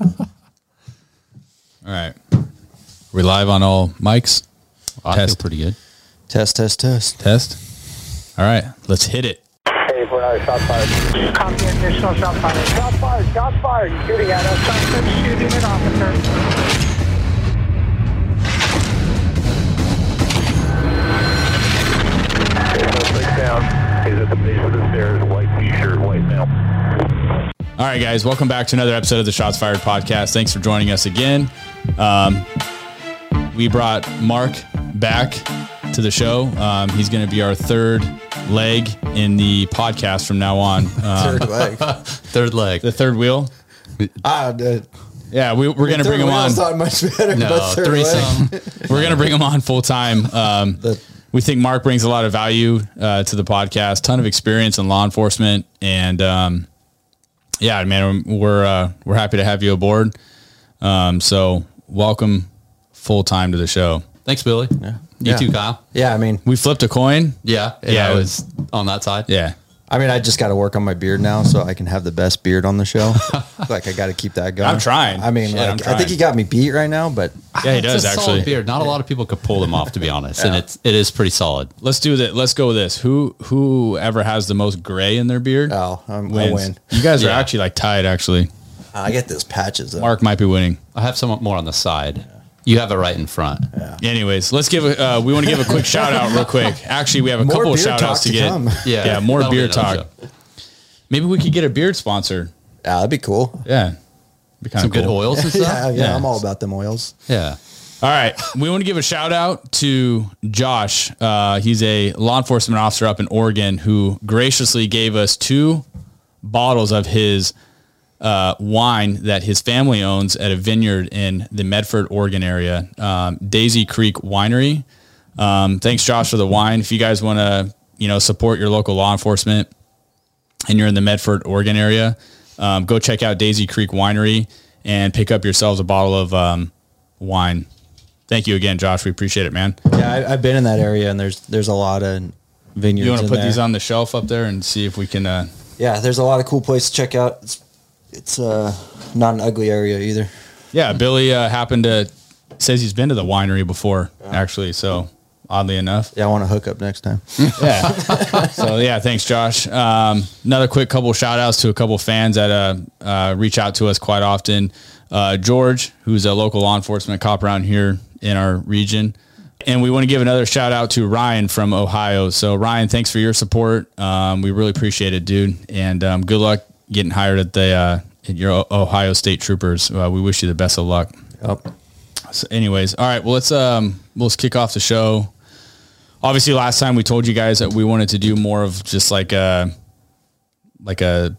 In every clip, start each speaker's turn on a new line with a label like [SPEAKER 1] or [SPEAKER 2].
[SPEAKER 1] All right. We live on all mics.
[SPEAKER 2] I feel
[SPEAKER 1] Test.
[SPEAKER 2] pretty good.
[SPEAKER 3] Test, test, test.
[SPEAKER 1] Test. All right. Let's hit it.
[SPEAKER 4] Hey, for another shot fired.
[SPEAKER 5] Copy additional shot fired.
[SPEAKER 4] Shot fired, shot fired. Shooting at us.
[SPEAKER 5] Suspect shooting at officer.
[SPEAKER 4] Down. He's at the base of the stairs. White t-shirt, white male.
[SPEAKER 1] All right, guys. Welcome back to another episode of the Shots Fired podcast. Thanks for joining us again. Um, we brought Mark back to the show. Um, he's going to be our third leg in the podcast from now on. Um,
[SPEAKER 3] Third leg.
[SPEAKER 2] Third leg.
[SPEAKER 1] the third wheel.
[SPEAKER 3] ah, the
[SPEAKER 1] Yeah, we, we're going to bring him on.
[SPEAKER 3] Not much better.
[SPEAKER 2] No,
[SPEAKER 3] but third leg.
[SPEAKER 2] threesome.
[SPEAKER 1] We're going to bring him on full time. Um, we think Mark brings a lot of value uh, to the podcast, ton of experience in law enforcement, and um, yeah, man, we're uh, we're happy to have you aboard. Um, so welcome full time to the show.
[SPEAKER 2] Thanks, Billy. Yeah. You
[SPEAKER 3] Yeah.
[SPEAKER 2] too, Kyle.
[SPEAKER 3] Yeah, I mean,
[SPEAKER 1] We flipped a coin.
[SPEAKER 2] Yeah.
[SPEAKER 1] Yeah.
[SPEAKER 2] I was on that side.
[SPEAKER 1] Yeah,
[SPEAKER 3] I mean, I just got to work on my beard now so I can have the best beard on the show. like, I got to keep that going.
[SPEAKER 1] I'm trying.
[SPEAKER 3] I mean,
[SPEAKER 1] Shit,
[SPEAKER 3] like,
[SPEAKER 1] I'm
[SPEAKER 3] I think he got me beat right now, but
[SPEAKER 1] yeah, he does
[SPEAKER 2] a
[SPEAKER 1] actually.
[SPEAKER 2] solid beard. Not a lot of people could pull them off, to be honest. And it's it is pretty solid.
[SPEAKER 1] Let's do that. Let's go with this. Who whoever has the most gray in their beard
[SPEAKER 3] oh, I'm, I
[SPEAKER 1] wins.
[SPEAKER 3] win.
[SPEAKER 1] You guys are
[SPEAKER 2] Yeah.
[SPEAKER 1] actually like tied. Actually,
[SPEAKER 3] I get those patches. Though.
[SPEAKER 1] Mark might be winning.
[SPEAKER 2] I have somewhat more on the side. You have it right in front.
[SPEAKER 1] Anyways, let's give a, uh, we want to give a quick shout out real quick. Actually, we have a
[SPEAKER 3] More
[SPEAKER 1] couple of shout outs to
[SPEAKER 3] to
[SPEAKER 1] get.
[SPEAKER 3] come.
[SPEAKER 2] Yeah.
[SPEAKER 1] Yeah, more
[SPEAKER 2] That'll
[SPEAKER 1] beer talk.
[SPEAKER 2] show.
[SPEAKER 1] Maybe we could get a beard sponsor.
[SPEAKER 3] Yeah, that'd be cool.
[SPEAKER 1] Yeah. Be
[SPEAKER 2] Some
[SPEAKER 1] of
[SPEAKER 2] good oils and
[SPEAKER 3] Yeah, yeah,
[SPEAKER 1] Yeah.
[SPEAKER 3] I'm all about them oils.
[SPEAKER 2] Yeah.
[SPEAKER 1] All right. We want to give a shout out to Josh. Uh, he's a law enforcement officer up in Oregon who graciously gave us two bottles of his uh, wine that his family owns at a vineyard in the Medford, Oregon area, um, Daisy Creek Winery. Um, thanks, Josh, for the wine. If you guys want to, you know, support your local law enforcement and you're in the Medford, Oregon area, um, go check out Daisy Creek Winery and pick up yourselves a bottle of um, wine. Thank you again, Josh. We appreciate it, man.
[SPEAKER 3] Yeah, I, I've been in that area, and there's there's a lot of vineyards.
[SPEAKER 1] You want to put
[SPEAKER 3] there.
[SPEAKER 1] these on the shelf up there and see if we can. Uh,
[SPEAKER 3] Yeah, there's a lot of cool places to check out. It's it's uh, not an ugly area either.
[SPEAKER 1] yeah, Billy uh, happened to says he's been to the winery before, actually. So oddly enough,
[SPEAKER 3] Yeah, I want to hook up next time.
[SPEAKER 1] yeah. so yeah, thanks, Josh. Um, another quick couple shout outs to a couple fans that uh, uh, reach out to us quite often. Uh, George, who's a local law enforcement cop around here in our region. And we want to give another shout out to Ryan from Ohio. So Ryan, thanks for your support. Um, we really appreciate it, dude. And um, good luck getting hired at the uh, at your Ohio State Troopers. Uh, we wish you the best of luck.
[SPEAKER 3] Yep.
[SPEAKER 1] So anyways, all right. Well, let's um let's kick off the show. Obviously, last time we told you guys that we wanted to do more of just like a like a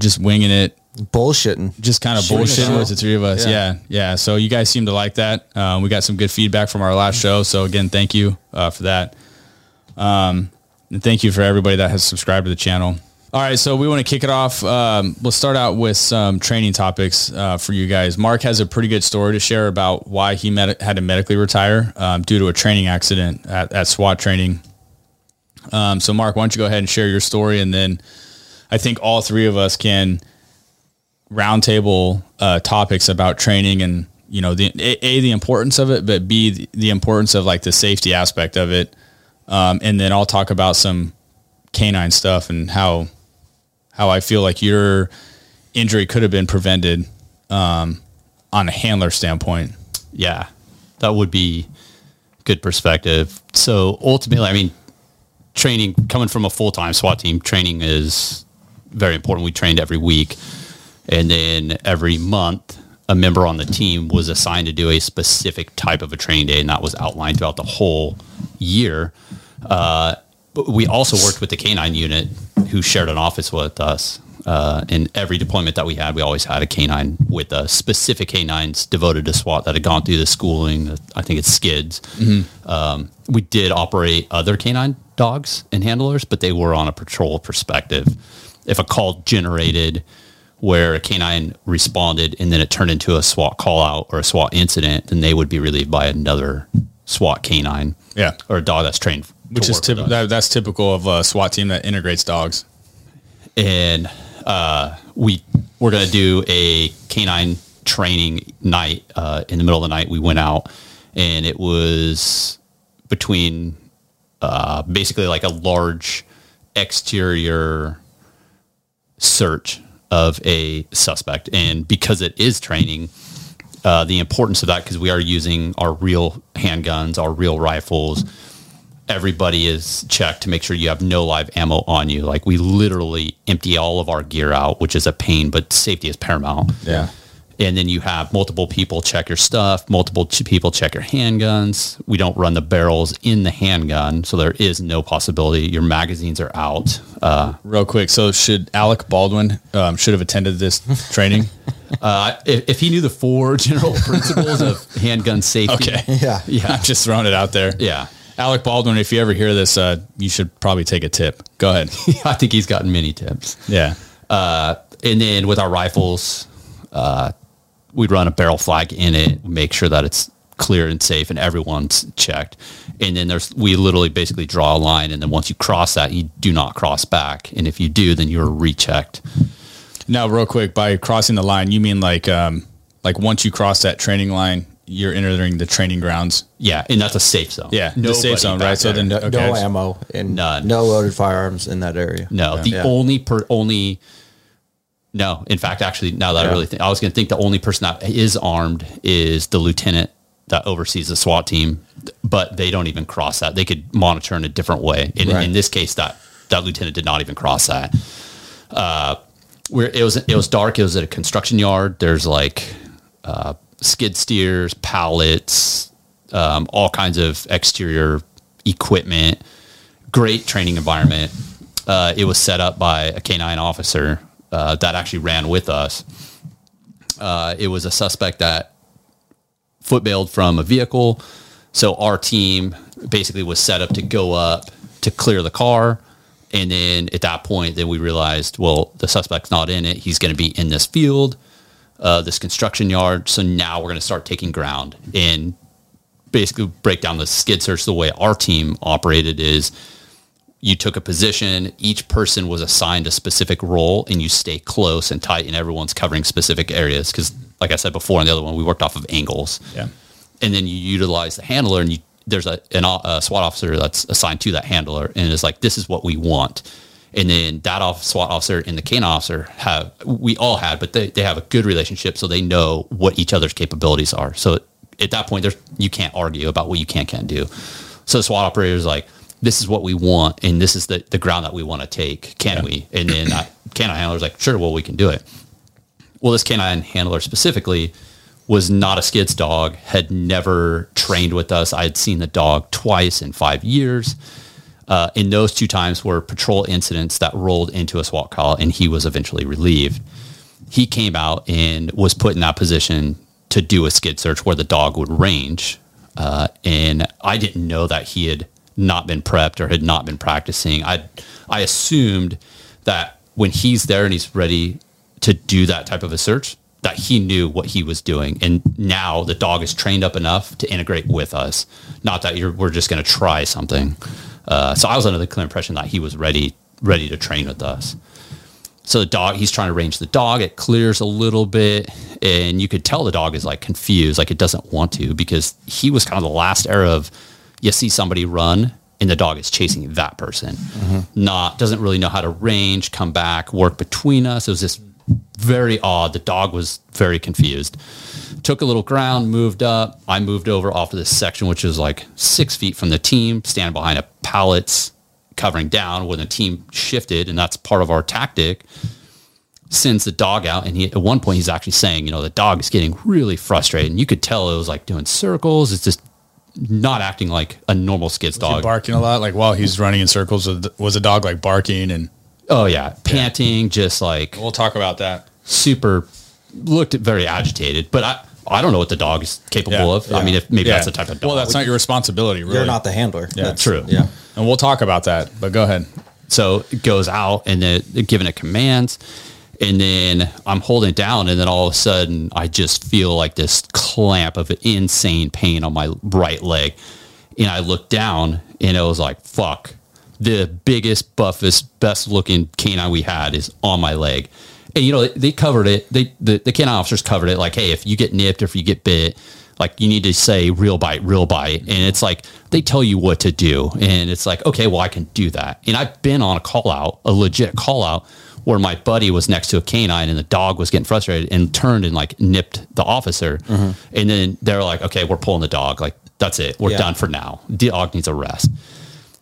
[SPEAKER 1] just winging it,
[SPEAKER 3] Bullshitting.
[SPEAKER 1] just kind of
[SPEAKER 3] Shooting
[SPEAKER 1] bullshitting with the three of us. Yeah.
[SPEAKER 3] Yeah.
[SPEAKER 1] yeah, So you guys seem to like that. Um, we got some good feedback from our last show. So again, thank you uh, for that. Um, and thank you for everybody that has subscribed to the channel. All right, so we want to kick it off. Um, let's start out with some training topics uh, for you guys. Mark has a pretty good story to share about why he med- had to medically retire um, due to a training accident at, at SWAT training. Um, so, Mark, why don't you go ahead and share your story, and then I think all three of us can roundtable uh, topics about training and you know the a, the importance of it, but b the, the importance of like the safety aspect of it, um, and then I'll talk about some canine stuff and how how I feel like your injury could have been prevented um, on a handler standpoint.
[SPEAKER 2] Yeah. That would be good perspective. So ultimately, I mean, training coming from a full time SWAT team, training is very important. We trained every week. And then every month, a member on the team was assigned to do a specific type of a training day, and that was outlined throughout the whole year. Uh, but we also worked with the canine unit who shared an office with us. Uh, in every deployment that we had, we always had a canine with us, specific canines devoted to SWAT that had gone through the schooling. I think it's skids. Um, we did operate other canine dogs and handlers, but they were on a patrol perspective. If a call generated where a canine responded and then it turned into a SWAT call out or a SWAT incident, then they would be relieved by another SWAT canine.
[SPEAKER 1] Yeah.
[SPEAKER 2] Or a dog that's trained.
[SPEAKER 1] Which is
[SPEAKER 2] work with
[SPEAKER 1] typ- that, that's typical of a SWAT team that integrates dogs.
[SPEAKER 2] and uh, we we're going to do a canine training night uh, in the middle of the night. We went out, and it was between uh, basically like a large exterior search of a suspect, and because it is training. Uh, the importance of that because we are using our real handguns, our real rifles, everybody is checked to make sure you have no live ammo on you. Like we literally empty all of our gear out, which is a pain, but safety is paramount.
[SPEAKER 1] Yeah.
[SPEAKER 2] And then you have multiple people check your stuff, multiple ch- people check your handguns. We don't run the barrels in the handgun, so there is no possibility. Your magazines are out. Uh,
[SPEAKER 1] Real quick. So should Alec Baldwin um, should have attended this training?
[SPEAKER 2] uh, if, if he knew the four general principles of handgun safety,
[SPEAKER 1] Okay.
[SPEAKER 3] Yeah.
[SPEAKER 2] yeah,
[SPEAKER 1] I'm just throwing it out there.
[SPEAKER 2] yeah,
[SPEAKER 1] Alec Baldwin, if you ever hear this, uh, you should probably take a tip. Go ahead.
[SPEAKER 2] I think he's gotten many tips.
[SPEAKER 1] Yeah.
[SPEAKER 2] Uh, and then with our rifles, uh, we'd run a barrel flag in it, make sure that it's clear and safe, and everyone's checked. And then there's we literally basically draw a line, and then once you cross that, you do not cross back. And if you do, then you're rechecked.
[SPEAKER 1] Now, real quick, by crossing the line, you mean like um, like once you cross that training line, you're entering the training grounds.
[SPEAKER 2] Yeah, and that's a safe zone.
[SPEAKER 1] Yeah, the safe zone,
[SPEAKER 2] back
[SPEAKER 1] right? So
[SPEAKER 2] there.
[SPEAKER 1] then,
[SPEAKER 3] No,
[SPEAKER 1] okay.
[SPEAKER 3] no ammo and
[SPEAKER 2] None.
[SPEAKER 3] no loaded firearms in that area.
[SPEAKER 2] No, the
[SPEAKER 3] Yeah.
[SPEAKER 2] only per only. No, in fact, actually, now that I really think, I was going to think the only person that is armed is the lieutenant that oversees the SWAT team, but they don't even cross that. They could monitor in a different way. In,
[SPEAKER 3] Right.
[SPEAKER 2] in this case, that that lieutenant did not even cross that. Uh, where it was, it was dark. It was at a construction yard. There's like uh, skid steers, pallets, um, all kinds of exterior equipment. Great training environment. Uh, it was set up by a canine officer uh, that actually ran with us. Uh, it was a suspect that foot bailed from a vehicle. So our team basically was set up to go up to clear the car. And then at that point, then we realized, well, the suspect's not in it. He's going to be in this field, uh, this construction yard. So now we're going to start taking ground and basically break down the skid search. The way our team operated is you took a position, each person was assigned a specific role, and you stay close and tight, and everyone's covering specific areas. Because, like I said before, on the other one, we worked off of angles
[SPEAKER 1] Yeah.
[SPEAKER 2] and then you utilize the handler and you there's a, an, a SWAT officer that's assigned to that handler and it's like this is what we want and then that off, SWAT officer and the canine officer have we all had but they, they have a good relationship so they know what each other's capabilities are. So at that point there's you can't argue about what you can't can't do. So the SWAT operator is like this is what we want and this is the, the ground that we want to take can we? And then I, canine handler's like sure well we can do it. Well, this canine handler specifically was not a skids dog, had never trained with us. I had seen the dog twice in five years. Uh, those two times were patrol incidents that rolled into a SWAT call, and he was eventually relieved. He came out and was put in that position to do a skid search where the dog would range. Uh, and I didn't know that he had not been prepped or had not been practicing. I I assumed that when he's there and he's ready to do that type of a search, that he knew what he was doing. And now the dog is trained up enough to integrate with us. Not that we're just going to try something. Uh, so I was under the clear impression that he was ready, ready to train with us. So the dog, he's trying to range the dog. It clears a little bit, and you could tell the dog is like confused, like it doesn't want to, because he was kind of the last era of you see somebody run and the dog is chasing that person, not doesn't really know how to range, come back, work between us. It was just very odd. The dog was very confused. Took a little ground, moved up. I moved over off of this section, which is like six feet from the team, stand behind a pallets covering down when the team shifted, and that's part of our tactic. Sends the dog out, and he at one point he's actually saying, you know, the dog is getting really frustrated, and you could tell it was like doing circles. It's just not acting like a normal skids
[SPEAKER 1] He
[SPEAKER 2] dog.
[SPEAKER 1] barking a lot, like while he's running in circles. Was the- dog like barking? And
[SPEAKER 2] oh yeah, panting, just like
[SPEAKER 1] we'll talk about that.
[SPEAKER 2] super looked very agitated. But I I don't know what the dog is capable
[SPEAKER 1] Yeah,
[SPEAKER 2] of. I mean, if maybe
[SPEAKER 1] Yeah.
[SPEAKER 2] that's the type of dog.
[SPEAKER 1] Well, that's not your responsibility. Really.
[SPEAKER 3] You're not the handler.
[SPEAKER 1] Yeah,
[SPEAKER 3] That's-
[SPEAKER 2] true.
[SPEAKER 3] Yeah.
[SPEAKER 1] And we'll talk about that. But go ahead.
[SPEAKER 2] So it goes out and then they're giving it commands. And then I'm holding it down. And then all of a sudden, I just feel like this clamp of insane pain on my right leg. And I look down and it was like, fuck, the biggest, buffest, best looking canine we had is on my leg. And you know, they covered it. They, the, the canine officers covered it like, Hey, if you get nipped or if you get bit, like you need to say real bite, real bite. And it's like, they tell you what to do. And it's like, okay, well, I can do that. And I've been on a call out, a legit call out where my buddy was next to a canine and the dog was getting frustrated and turned and like nipped the officer. Mm-hmm. And then they're like, okay, we're pulling the dog. Like, that's it. We're
[SPEAKER 3] Yeah.
[SPEAKER 2] done for now. The dog needs a rest.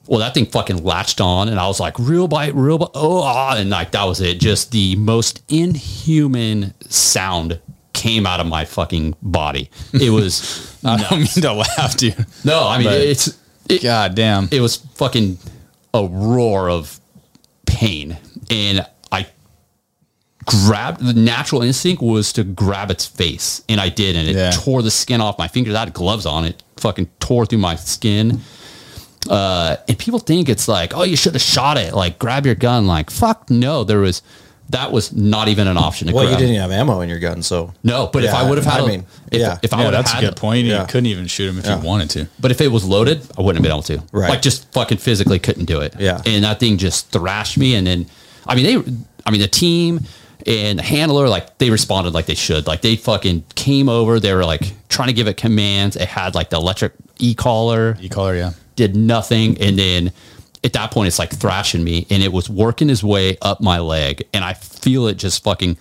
[SPEAKER 2] Well, that thing fucking latched on, and I was like, real bite, real bite. Oh, ah, and like that was it. Just the most inhuman sound came out of my fucking body. It was
[SPEAKER 1] I don't mean to laugh, dude.
[SPEAKER 2] no, I mean
[SPEAKER 1] But-
[SPEAKER 2] it's it,
[SPEAKER 1] God damn.
[SPEAKER 2] it was fucking a roar of pain, and I grabbed the natural instinct was to grab its face, and I did, and it
[SPEAKER 1] Yeah.
[SPEAKER 2] tore the skin off my fingers. I had gloves on; it fucking tore through my skin. Uh, and people think it's like, oh, you should have shot it. Like, grab your gun. Like, fuck no. There was that was not even an option. To
[SPEAKER 6] Well, you didn't have ammo in your gun, so
[SPEAKER 2] No, but if I would have had,
[SPEAKER 6] I
[SPEAKER 2] a-
[SPEAKER 6] mean,
[SPEAKER 2] if,
[SPEAKER 6] yeah.
[SPEAKER 2] if I
[SPEAKER 1] yeah,
[SPEAKER 2] would have
[SPEAKER 1] that's a
[SPEAKER 2] had
[SPEAKER 1] good point.
[SPEAKER 6] yeah.
[SPEAKER 1] You couldn't even shoot him if
[SPEAKER 6] Yeah.
[SPEAKER 1] you wanted to.
[SPEAKER 2] But if it was loaded, I wouldn't have been able to.
[SPEAKER 6] Right.
[SPEAKER 2] Like just fucking physically couldn't do it.
[SPEAKER 6] Yeah.
[SPEAKER 2] And that thing just thrashed me. And then, I mean, they, I mean, the team and the handler, like they responded like they should. Like they fucking came over. They were like trying to give it commands. It had like the electric e-collar,
[SPEAKER 1] E collar, yeah.
[SPEAKER 2] Did nothing. And then at that point, it's like thrashing me and it was working his way up my leg. And I feel it just fucking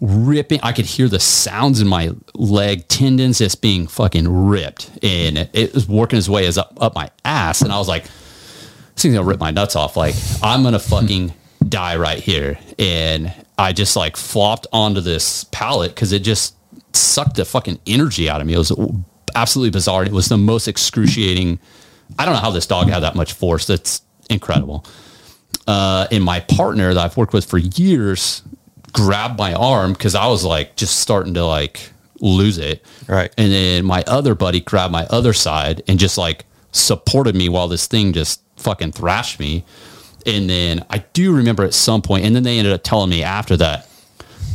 [SPEAKER 2] ripping. I could hear the sounds in my leg tendons just being fucking ripped, and it was working his way as up, up my ass. And I was like, "This thing's gonna rip my nuts off. Like I'm gonna fucking die right here." And I just like flopped onto this pallet because it just sucked the fucking energy out of me. It was absolutely bizarre. It was the most excruciating. I don't know how this dog had that much force. That's incredible uh, and my partner that I've worked with for years grabbed my arm because I was like just starting to like lose it.
[SPEAKER 3] Right.
[SPEAKER 2] And then my other buddy grabbed my other side and just like supported me while this thing just fucking thrashed me. And then I do remember at some point, and then they ended up telling me after that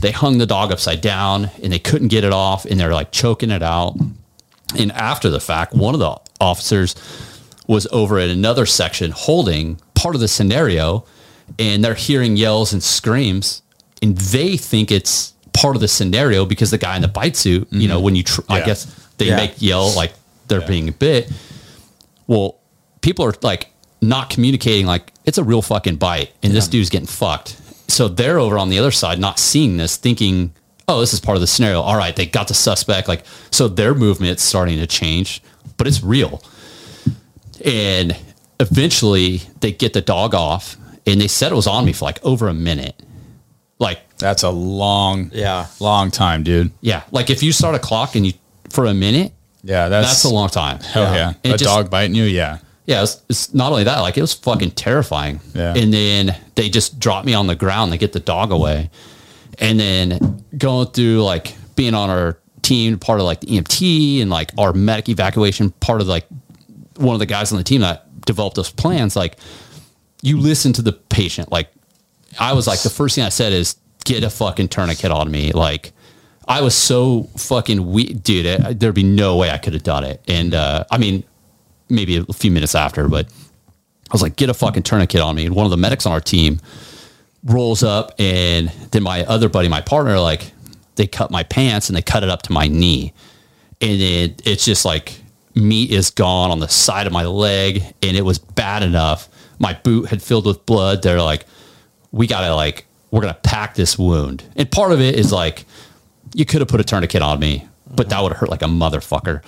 [SPEAKER 2] they hung the dog upside down and they couldn't get it off and they're like choking it out. And after the fact, one of the officers was over at another section holding part of the scenario and they're hearing yells and screams and they think it's part of the scenario because the guy in the bite suit, you know, mm-hmm. when you, tr- I guess they
[SPEAKER 3] Yeah.
[SPEAKER 2] make yell like they're being bit. Well, people are like not communicating like it's a real fucking bite and this dude's getting fucked. So they're over on the other side, not seeing this, thinking, oh, this is part of the scenario. All right, they got the suspect. Like, so their movement's starting to change, but it's real. And eventually they get the dog off and they said it was on me for like over a minute. Like,
[SPEAKER 1] That's a long,
[SPEAKER 3] Yeah.
[SPEAKER 1] long time, dude.
[SPEAKER 2] yeah, like if you start a clock and you for a minute,
[SPEAKER 1] Yeah, that's,
[SPEAKER 2] that's, a long time.
[SPEAKER 1] Hell yeah.
[SPEAKER 2] And
[SPEAKER 1] A
[SPEAKER 2] just-
[SPEAKER 1] dog biting you, yeah.
[SPEAKER 2] yeah, it's, it's not only that, like it was fucking terrifying.
[SPEAKER 1] Yeah.
[SPEAKER 2] And then they just drop me on the ground. They get the dog away, and then going through like being on our team, part of like the EMT and like our medic evacuation, part of like one of the guys on the team that developed those plans. Like you listen to the patient. Like I was like the first thing I said is get a fucking tourniquet on me. Like I was so fucking weak, dude. There'd be no way I could have done it. And uh, I mean, maybe a few minutes after, but I was like, get a fucking tourniquet on me. And one of the medics on our team rolls up, and then my other buddy, my partner, like they cut my pants and they cut it up to my knee, and it, it's just like meat is gone on the side of my leg, and it was bad enough. My boot had filled with blood. They're like, we gotta like, we're gonna pack this wound, and part of it is like, you could have put a tourniquet on me, but that would have hurt like a motherfucker.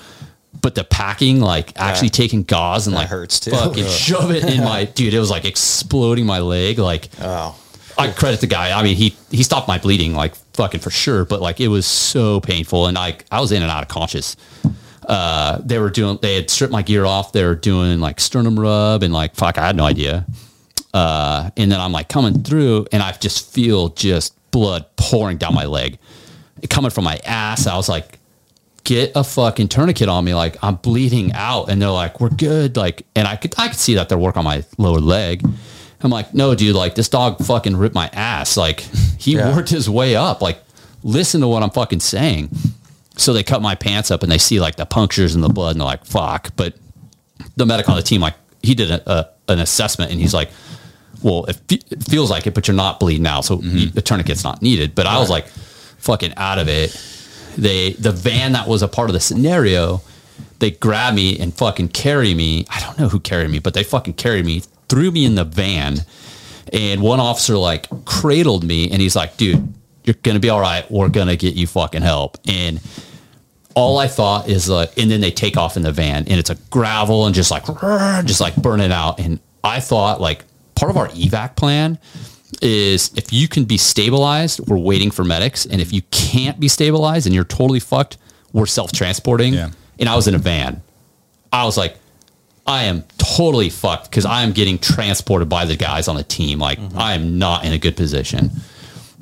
[SPEAKER 2] But the packing, like actually taking gauze and like
[SPEAKER 3] hurts too.
[SPEAKER 2] fucking shove it in my dude. It was like exploding my leg. Like
[SPEAKER 3] Oh.
[SPEAKER 2] I credit the guy. I mean, he he stopped my bleeding like fucking for sure. But like it was so painful, and I I was in and out of conscious. Uh, they were doing. They had stripped my gear off. They were doing like sternum rub and like fuck. I had no idea. Uh, and then I'm like coming through, and I just feel just blood pouring down my leg, coming from my ass. I was like, get a fucking tourniquet on me. Like I'm bleeding out. And they're like, we're good. Like, and I could, I could see that they're working on my lower leg. I'm like, no, dude, like this dog fucking ripped my ass. Like he
[SPEAKER 3] Yeah.
[SPEAKER 2] worked his way up. Like listen to what I'm fucking saying. So they cut my pants up and they see like the punctures and the blood and they're like, fuck. But the medic on the team, like he did a, a, an assessment and he's like, well, it, fe- it feels like it, but you're not bleeding out, so
[SPEAKER 1] Mm-hmm.
[SPEAKER 2] you- the tourniquet's not needed. But I was like, fucking out of it. They the van that was a part of the scenario, they grab me and fucking carry me. I don't know who carried me, but they fucking carried me, threw me in the van, and one officer like cradled me, and he's like, "Dude, you're gonna be all right. We're gonna get you fucking help." And all I thought is like, and then they take off in the van, and it's a gravel and just like, just like burning out. And I thought like part of our evac plan is if you can be stabilized, we're waiting for medics, and if you can't be stabilized and you're totally fucked, we're self transporting.
[SPEAKER 1] Yeah.
[SPEAKER 2] And I was in a van. I was like, I am totally fucked because I am getting transported by the guys on the team. Like mm-hmm. I am not in a good position.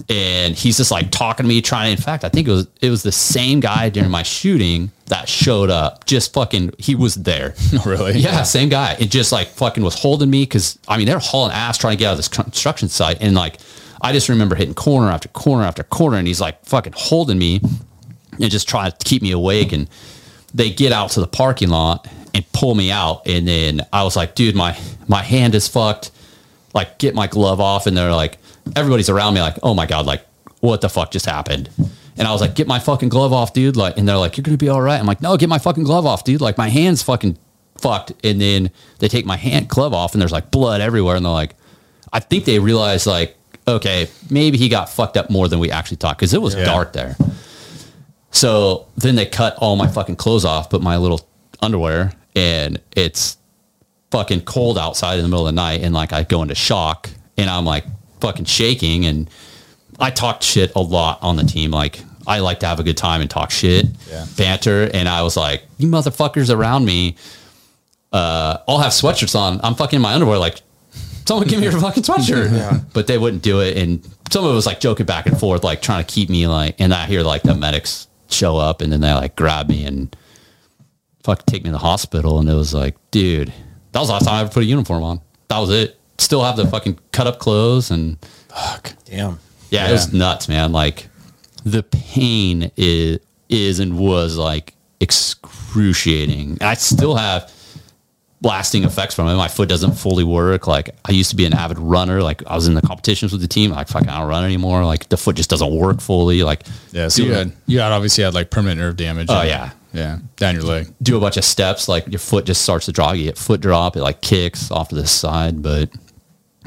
[SPEAKER 2] And he's just like talking to me, trying. In fact, I think it was it was the same guy during my shooting that showed up. Just fucking, he was there.
[SPEAKER 1] really?
[SPEAKER 2] Yeah, same guy. It just like fucking was holding me because I mean they're hauling ass trying to get out of this construction site, and like I just remember hitting corner after corner after corner, and he's like fucking holding me and just trying to keep me awake. And they get out to the parking lot and pull me out, and then I was like, dude, my my hand is fucked. Like, get my glove off, and they're like, everybody's around me, like, oh my god, like, what the fuck just happened? And I was like, get my fucking glove off, dude. Like, and they're like, you're gonna be all right. I'm like, no, get my fucking glove off, dude. Like, my hand's fucking fucked. And then they take my hand glove off, and there's like blood everywhere. And they're like, I think they realized like, okay, maybe he got fucked up more than we actually thought because it was
[SPEAKER 1] Yeah.
[SPEAKER 2] dark there. So then they cut all my fucking clothes off, but my little underwear, and it's fucking cold outside in the middle of the night, and like I go into shock, and I'm like fucking shaking, and I talked shit a lot on the team. Like I like to have a good time and talk shit,
[SPEAKER 1] Yeah.
[SPEAKER 2] banter, and I was like, you motherfuckers around me, uh, all have sweatshirts on. I'm fucking in my underwear, like. Someone give me your fucking sweatshirt. But they wouldn't do it. And some of it was like joking back and forth, like trying to keep me like, and I hear like the medics show up and then they like grab me and fuck take me to the hospital. And it was like, dude, that was the last time I ever put a uniform on. That was it. Still have the fucking cut up clothes and fuck.
[SPEAKER 3] Damn.
[SPEAKER 2] yeah, it was nuts, man. Like the pain is is and was like excruciating. I still have blasting effects from it. My foot doesn't fully work. Like I used to be an avid runner. Like I was in the competitions with the team. Like fucking I don't run anymore. Like the foot just doesn't work fully. Like
[SPEAKER 1] Yeah. So you had you had obviously had like permanent nerve damage.
[SPEAKER 2] Oh, yeah.
[SPEAKER 1] Yeah. Down your leg.
[SPEAKER 2] do a bunch of steps. Like your foot just starts to drop. You get foot drop. It like kicks off to the side. But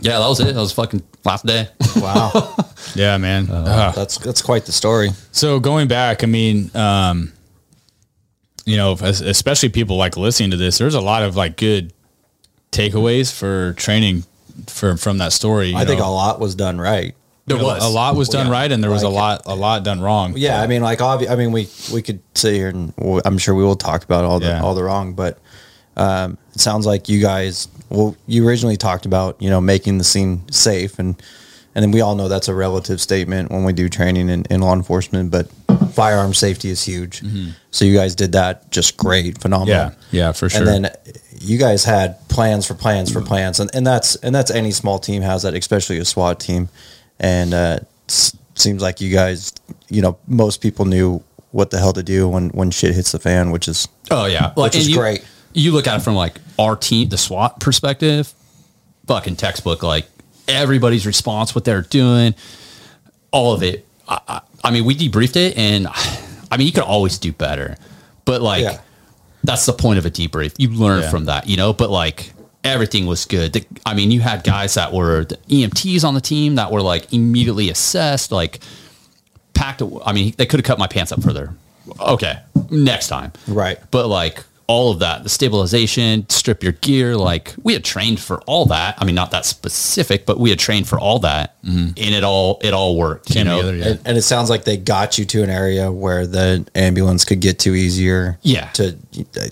[SPEAKER 2] yeah, that was it. That was fucking last day.
[SPEAKER 3] Wow.
[SPEAKER 1] Yeah, man. Ugh.
[SPEAKER 3] that's that's quite the story.
[SPEAKER 1] So going back, I mean, um, you know, especially people like listening to this, there's a lot of like good takeaways for training for from that story. you
[SPEAKER 3] I think a lot was done right.
[SPEAKER 2] There
[SPEAKER 1] a,
[SPEAKER 2] was
[SPEAKER 1] a lot was done
[SPEAKER 3] Yeah.
[SPEAKER 1] right, and there was a lot a lot done wrong.
[SPEAKER 3] Yeah, I mean, like, obvi- I mean, we we could sit here and w- I'm sure we will talk about all the
[SPEAKER 1] Yeah.
[SPEAKER 3] all the wrong, but um, it sounds like you guys. Well, you originally talked about you know making the scene safe, and and then we all know that's a relative statement when we do training in, in law enforcement, but firearm safety is huge. So you guys did that just great, phenomenal.
[SPEAKER 1] Yeah, yeah, for sure.
[SPEAKER 3] And then you guys had plans for plans for plans, and, and that's and that's any small team has that, especially a SWAT team. And uh, seems like you guys, you know, most people knew what the hell to do when when shit hits the fan, which is
[SPEAKER 2] Oh yeah,
[SPEAKER 3] Which is
[SPEAKER 2] you,
[SPEAKER 3] great.
[SPEAKER 2] You look at it from like our team, the SWAT perspective, fucking textbook. Like everybody's response, what they're doing, all of it. I, I, I mean, we debriefed it, and I mean, you could always do better, but like
[SPEAKER 3] Yeah.
[SPEAKER 2] that's the point of a debrief. You learn
[SPEAKER 1] Yeah.
[SPEAKER 2] from that, you know. But like everything was good. The, I mean, you had guys that were the EMTs on the team that were like immediately assessed, like packed. I mean, they could have cut my pants up further. Okay, next time.
[SPEAKER 3] Right.
[SPEAKER 2] But like all of that, the stabilization, strip your gear, like we had trained for all that. I mean, not that specific, but we had trained for all that, mm-hmm. and it all it all worked.
[SPEAKER 1] Came
[SPEAKER 2] you know?
[SPEAKER 1] together, yeah.
[SPEAKER 3] and, and it sounds like they got you to an area where the ambulance could get to easier.
[SPEAKER 2] Yeah.
[SPEAKER 3] To uh,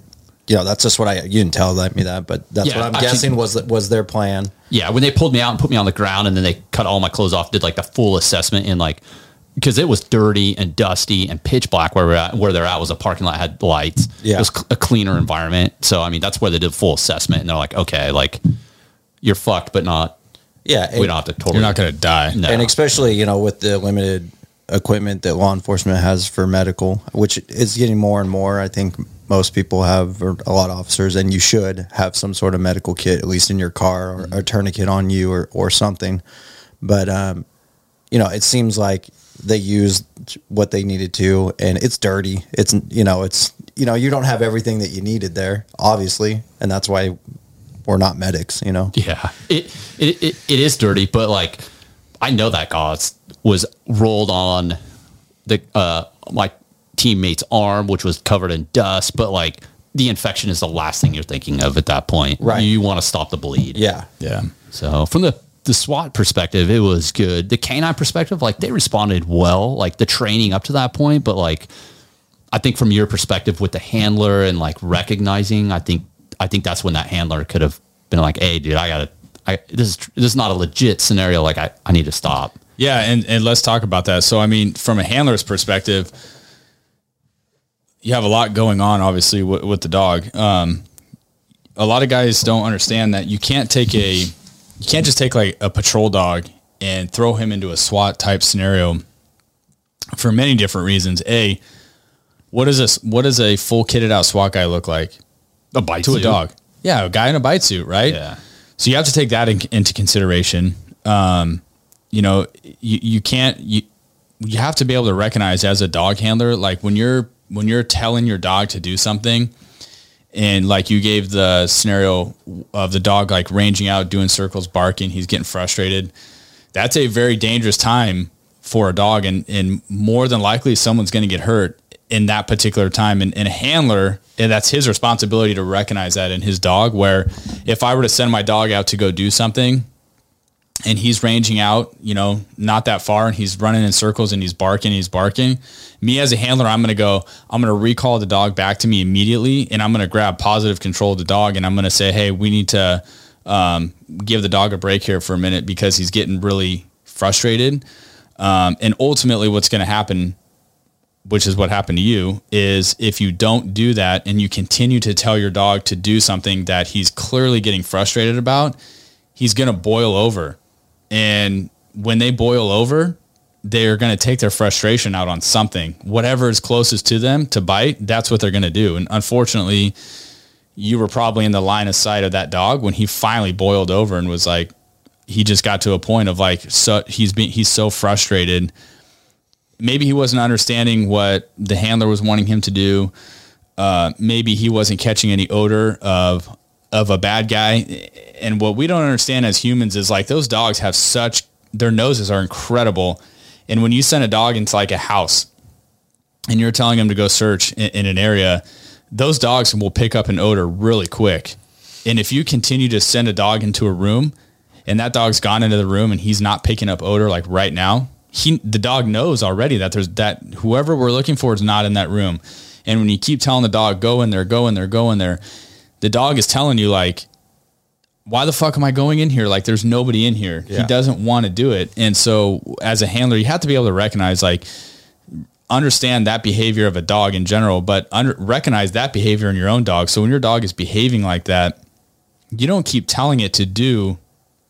[SPEAKER 3] you know, that's just what I you didn't tell me that, but that's
[SPEAKER 2] Yeah,
[SPEAKER 3] what I'm
[SPEAKER 2] actually-
[SPEAKER 3] guessing was was their plan.
[SPEAKER 2] Yeah, when they pulled me out and put me on the ground, and then they cut all my clothes off, did like the full assessment and like because it was dirty and dusty and pitch black where we're at. Where they're at was a parking lot had lights.
[SPEAKER 3] Yeah.
[SPEAKER 2] it was cl- a cleaner environment. So I mean, that's where they did full assessment, and they're like, okay, like you're fucked, but not.
[SPEAKER 3] Yeah.
[SPEAKER 2] We don't have to totally.
[SPEAKER 1] You're not going to die.
[SPEAKER 2] No.
[SPEAKER 3] and especially you know with the limited equipment that law enforcement has for medical which is getting more and more i think most people have, or a lot of officers, and you should have some sort of medical kit, at least in your car, or a tourniquet on you, or or something. But um, you know, it seems like they used what they needed to, and it's dirty. It's you know, it's you know, you don't have everything that you needed there, obviously, and that's why we're not medics. You know,
[SPEAKER 2] Yeah, it, it it it is dirty, but like I know that gauze was rolled on the uh my teammate's arm, which was covered in dust. But like the infection is the last thing you're thinking of at that point.
[SPEAKER 3] Right.
[SPEAKER 2] You want to stop the bleed.
[SPEAKER 3] yeah,
[SPEAKER 1] Yeah.
[SPEAKER 2] So from the the SWAT perspective, it was good. The canine perspective, like they responded well, like the training up to that point, but like I think from your perspective with the handler and like recognizing, I think I think that's when that handler could have been like, "Hey, dude, I gotta, I this is this is not a legit scenario. Like I I need to stop."
[SPEAKER 1] Yeah, and, and let's talk about that. So, I mean, from a handler's perspective, you have a lot going on, obviously, with, with the dog. Um, a lot of guys don't understand that you can't take a, you can't just take like a patrol dog and throw him into a SWAT type scenario for many different reasons. A, what is this? What does a full kitted out SWAT guy look like
[SPEAKER 2] A bite
[SPEAKER 1] to a dog? Yeah, a guy in a bite suit, right?
[SPEAKER 2] Yeah.
[SPEAKER 1] So you have to take that in, into consideration. Um, you know, you, you can't you you have to be able to recognize as a dog handler, like when you're when you're telling your dog to do something, and like you gave the scenario of the dog like ranging out, doing circles, barking, he's getting frustrated. That's a very dangerous time for a dog, and and more than likely someone's going to get hurt in that particular time. And, and a handler, and that's his responsibility to recognize that in his dog. Where if I were to send my dog out to go do something, and he's ranging out, you know, not that far, and he's running in circles and he's barking, he's barking. Me as a handler, I'm going to go, I'm going to recall the dog back to me immediately, and I'm going to grab positive control of the dog, and I'm going to say, hey, we need to um, give the dog a break here for a minute because he's getting really frustrated. Um, and ultimately, what's going to happen, which is what happened to you, is if you don't do that and you continue to tell your dog to do something that he's clearly getting frustrated about, he's going to boil over. And when they boil over, they're going to take their frustration out on something, whatever is closest to them to bite. That's what they're going to do. And unfortunately, you were probably in the line of sight of that dog when he finally boiled over and was like, he just got to a point of like, so he's being, he's so frustrated. Maybe he wasn't understanding what the handler was wanting him to do. Uh, maybe he wasn't catching any odor of of a bad guy. And what we don't understand as humans is like those dogs have such their noses are incredible. And when you send a dog into like a house and you're telling them to go search in, in an area, those dogs will pick up an odor really quick. And if you continue to send a dog into a room and that dog's gone into the room and he's not picking up odor like right now, he the dog knows already that there's that whoever we're looking for is not in that room. And when you keep telling the dog, go in there, go in there, go in there, the dog is telling you like, why the fuck am I going in here? Like there's nobody in here. He doesn't want to do it. And so as a handler, you have to be able to recognize like understand that behavior of a dog in general, but under, recognize that behavior in your own dog. So when your dog is behaving like that, you don't keep telling it to do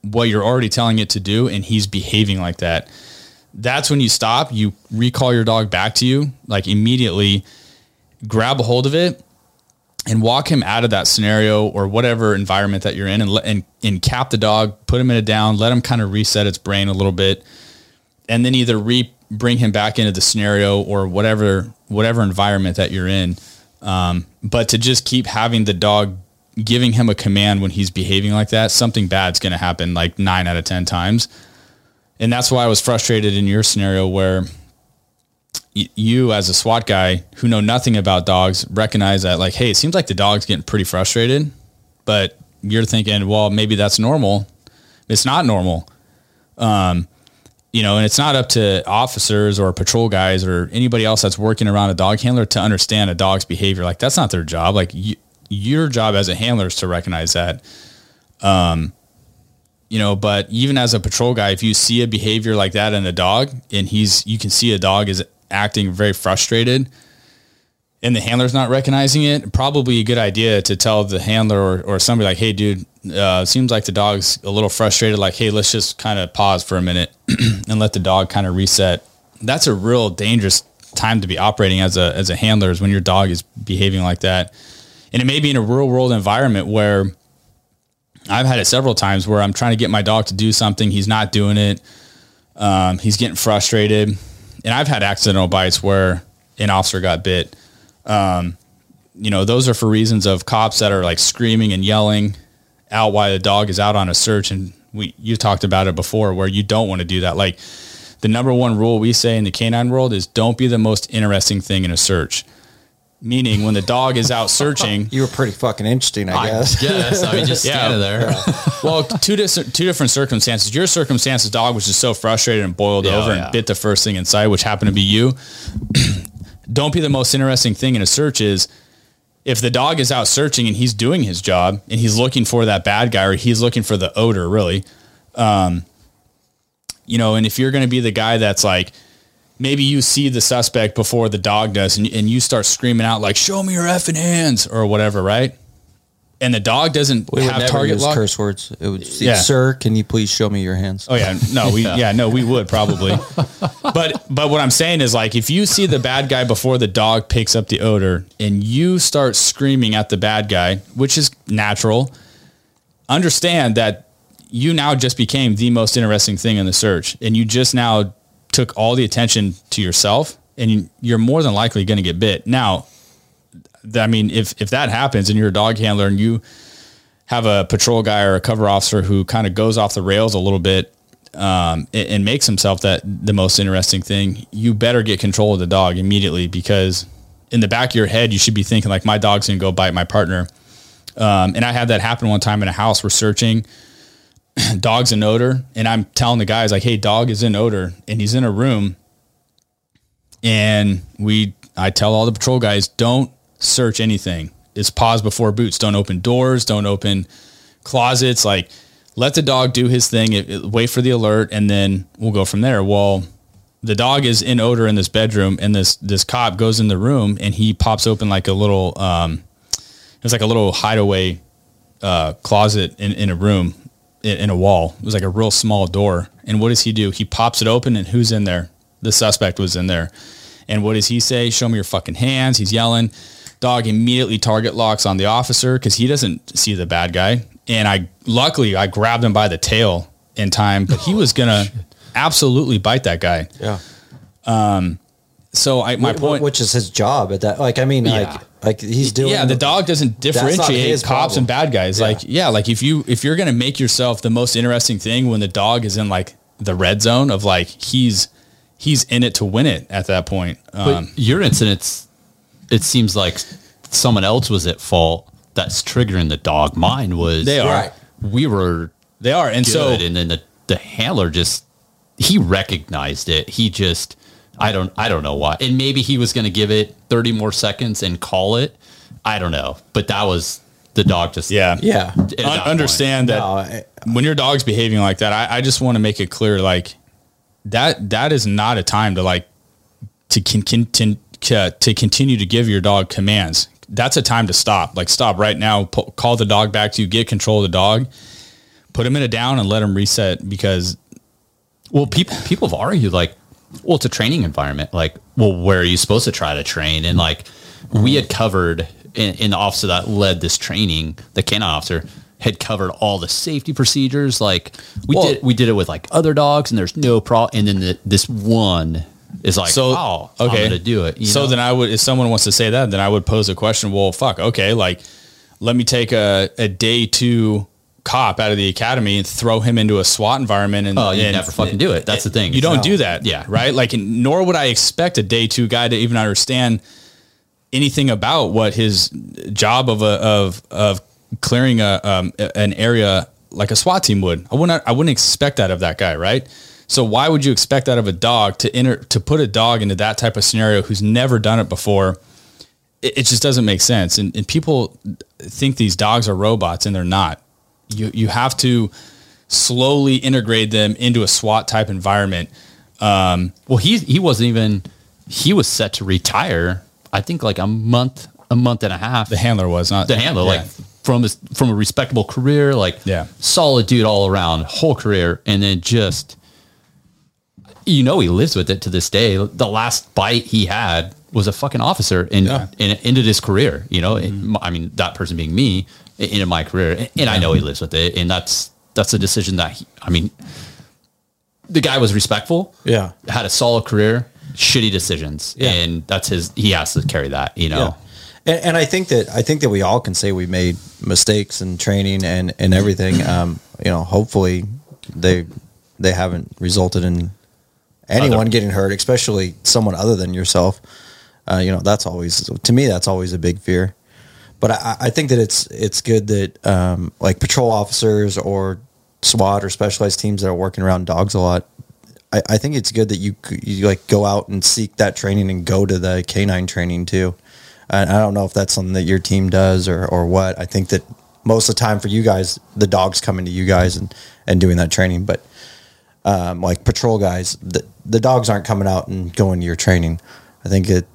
[SPEAKER 1] what you're already telling it to do and he's behaving like that. That's when you stop, you recall your dog back to you, like immediately grab a hold of it and walk him out of that scenario or whatever environment that you're in and and, and cap the dog, put him in a down, let him kind of reset its brain a little bit and then either re bring him back into the scenario or whatever whatever environment that you're in. Um, but to just keep having the dog giving him a command when he's behaving like that, something bad's going to happen like nine out of ten times. And that's why I was frustrated in your scenario where you as a SWAT guy who know nothing about dogs recognize that like, hey, it seems like the dog's getting pretty frustrated, but you're thinking, well, maybe that's normal. It's not normal you know, and it's not up to officers or patrol guys or anybody else that's working around a dog handler to understand a dog's behavior. Like that's not their job. Like you, your job as a handler is to recognize that. Um, you know, but even as a patrol guy, if you see a behavior like that in a dog and he's, you can see a dog is acting very frustrated and the handler's not recognizing it, probably a good idea to tell the handler or, or somebody like, Hey dude, uh, seems like the dog's a little frustrated. Like, Hey, let's just kind of pause for a minute and let the dog kind of reset. That's a real dangerous time to be operating as a as a handler is when your dog is behaving like that. And it may be in a real world environment where I've had it several times where I'm trying to get my dog to do something, he's not doing it. Um, he's getting frustrated. And I've had accidental bites where an officer got bit. Um, you know, those are for reasons of cops that are like screaming and yelling out while the dog is out on a search. And we, you talked about it before where you don't want to do that. Like the number one rule we say in the canine world is don't be the most interesting thing in a search. Meaning when the dog is out searching,
[SPEAKER 3] You were pretty fucking interesting, I guess.
[SPEAKER 2] Yes, I mean, just
[SPEAKER 1] Yeah.
[SPEAKER 2] standing there.
[SPEAKER 1] well, two different two different circumstances. Your circumstances, dog was just so frustrated and boiled
[SPEAKER 2] Yeah,
[SPEAKER 1] over
[SPEAKER 2] yeah.
[SPEAKER 1] and bit the first thing in sight, which happened to be you. Don't be the most interesting thing in a search is if the dog is out searching and he's doing his job and he's looking for that bad guy or he's looking for the odor, really. Um, you know, and if you're going to be the guy that's like, maybe you see the suspect before the dog does and, and you start screaming out like, show me your effing hands or whatever, right? And the dog doesn't
[SPEAKER 3] We
[SPEAKER 1] have target
[SPEAKER 3] use
[SPEAKER 1] lock.
[SPEAKER 3] curse words. It would say,
[SPEAKER 1] Yeah.
[SPEAKER 3] sir, can you please show me your hands?
[SPEAKER 1] Oh yeah, no, we yeah. no, we would probably. but but what I'm saying is like if you see the bad guy before the dog picks up the odor and you start screaming at the bad guy, which is natural, understand that you now just became the most interesting thing in the search and you just now took all the attention to yourself and you- you're more than likely going to get bit. Now, I mean if if that happens and you're a dog handler and you have a patrol guy or a cover officer who kind of goes off the rails a little bit um, and, and makes himself that the most interesting thing, you better get control of the dog immediately because in the back of your head, you should be thinking like my dog's going to go bite my partner. Um, and I had that happen one time in a house. We're searching dogs in odor, and I'm telling the guys like, "Hey, dog is in odor, and he's in a room." And we, I tell all the patrol guys, don't search anything. It's pause before boots. Don't open doors. Don't open closets. Like, let the dog do his thing. It, it- wait for the alert, and then we'll go from there. Well, the dog is in odor in this bedroom, and this this cop goes in the room, and he pops open like a little, um, it was like a little hideaway uh, closet in, in a room in, a wall. It was like a real small door. And what does he do? He pops it open, and who's in there? The suspect was in there. And what does he say? Show me your fucking hands. He's yelling. Dog immediately target locks on the officer because he doesn't see the bad guy. And I luckily I grabbed him by the tail in time, but he was gonna absolutely bite that guy.
[SPEAKER 3] Yeah. Um.
[SPEAKER 1] So I my
[SPEAKER 3] wh-
[SPEAKER 1] point
[SPEAKER 3] which is his job at that. Like, I mean,
[SPEAKER 2] Yeah.
[SPEAKER 3] like, like he's doing.
[SPEAKER 1] yeah the dog doesn't differentiate cops
[SPEAKER 3] problem.
[SPEAKER 1] and bad guys
[SPEAKER 3] Yeah.
[SPEAKER 1] like yeah like if you if you're gonna make yourself the most interesting thing when the dog is in like the red zone of like he's he's in it to win it at that point Um, But
[SPEAKER 2] your incidents, it seems like someone else was at fault that's triggering the dog. Mine was
[SPEAKER 1] They are.
[SPEAKER 3] Right.
[SPEAKER 2] We were
[SPEAKER 1] they are and
[SPEAKER 2] good,
[SPEAKER 1] so
[SPEAKER 2] and then the, the handler just he recognized it. He just I don't I don't know why. And maybe he was going to give it 30 more seconds and call it. I don't know. But that was the dog just
[SPEAKER 1] yeah
[SPEAKER 3] Yeah.
[SPEAKER 2] I that
[SPEAKER 1] Un-
[SPEAKER 2] point.
[SPEAKER 1] understand that
[SPEAKER 3] No, I-
[SPEAKER 1] when your dog's behaving like that I, I just want to make it clear like that that is not a time to like to con, con, to, to continue to give your dog commands that's a time to stop like stop right now pu- call the dog back to you get control of the dog put him in a down and let him reset because
[SPEAKER 2] Well, people people have argued like, well, it's a training environment. Like, well, where are you supposed to try to train? And like, we had covered in, in the officer that led this training, the canine officer had covered all the safety procedures. Like, we
[SPEAKER 1] Well-
[SPEAKER 2] did we did it with like other dogs, and there's no problem. And then the, this one is like,
[SPEAKER 1] so
[SPEAKER 2] oh,
[SPEAKER 1] okay
[SPEAKER 2] gonna do it. you
[SPEAKER 1] so
[SPEAKER 2] know?
[SPEAKER 1] then i would if someone wants to say that then i would pose a question well fuck okay like let me take a, a day two cop out of the academy and throw him into a SWAT environment and
[SPEAKER 2] Oh, you
[SPEAKER 1] and-
[SPEAKER 2] never fucking do it. That's the thing.
[SPEAKER 1] You don't
[SPEAKER 2] No.
[SPEAKER 1] do that.
[SPEAKER 2] Yeah.
[SPEAKER 1] Right. Like, nor would I expect a day two guy to even understand anything about what his job of a, of, of clearing a, um, an area like a SWAT team would. I wouldn't, I wouldn't expect that of that guy. Right. So why would you expect that of a dog to enter, to put a dog into that type of scenario who's never done it before? It, it just doesn't make sense. And, and people think these dogs are robots and they're not. You, you have to slowly integrate them into a SWAT type environment. Um,
[SPEAKER 2] Well, he he wasn't even. He was set to retire. I think like a month, a month and a half.
[SPEAKER 1] the handler was not
[SPEAKER 2] the handler,
[SPEAKER 1] Yeah.
[SPEAKER 2] like from his from a respectable career, like
[SPEAKER 1] Yeah.
[SPEAKER 2] solid dude all around, whole career, and then just you know he lives with it to this day. The last bite he had was a fucking officer and,
[SPEAKER 1] Yeah.
[SPEAKER 2] and ended his career. You know, It- I mean that person being me ended my career, and I know he lives with it, and that's that's a decision that he, I mean, the guy was respectful.
[SPEAKER 3] Yeah.
[SPEAKER 2] had a solid career. Shitty decisions,
[SPEAKER 3] Yeah.
[SPEAKER 2] and that's his. He has to carry that. You know.
[SPEAKER 3] And, and I think that I think that we all can say we made mistakes in training and and everything. Um, you know, hopefully they they haven't resulted in anyone
[SPEAKER 2] Other-
[SPEAKER 3] getting hurt, especially someone other than yourself. Uh, you know, that's always to me that's always a big fear. But I, I think that it's it's good that um, like patrol officers or SWAT or specialized teams that are working around dogs a lot. I, I think it's good that you you like go out and seek that training and go to the canine training too. And I don't know if that's something that your team does or or what. I think that most of the time for you guys, the dogs coming to you guys and and doing that training. But um, like patrol guys, the the dogs aren't coming out and going to your training. I think it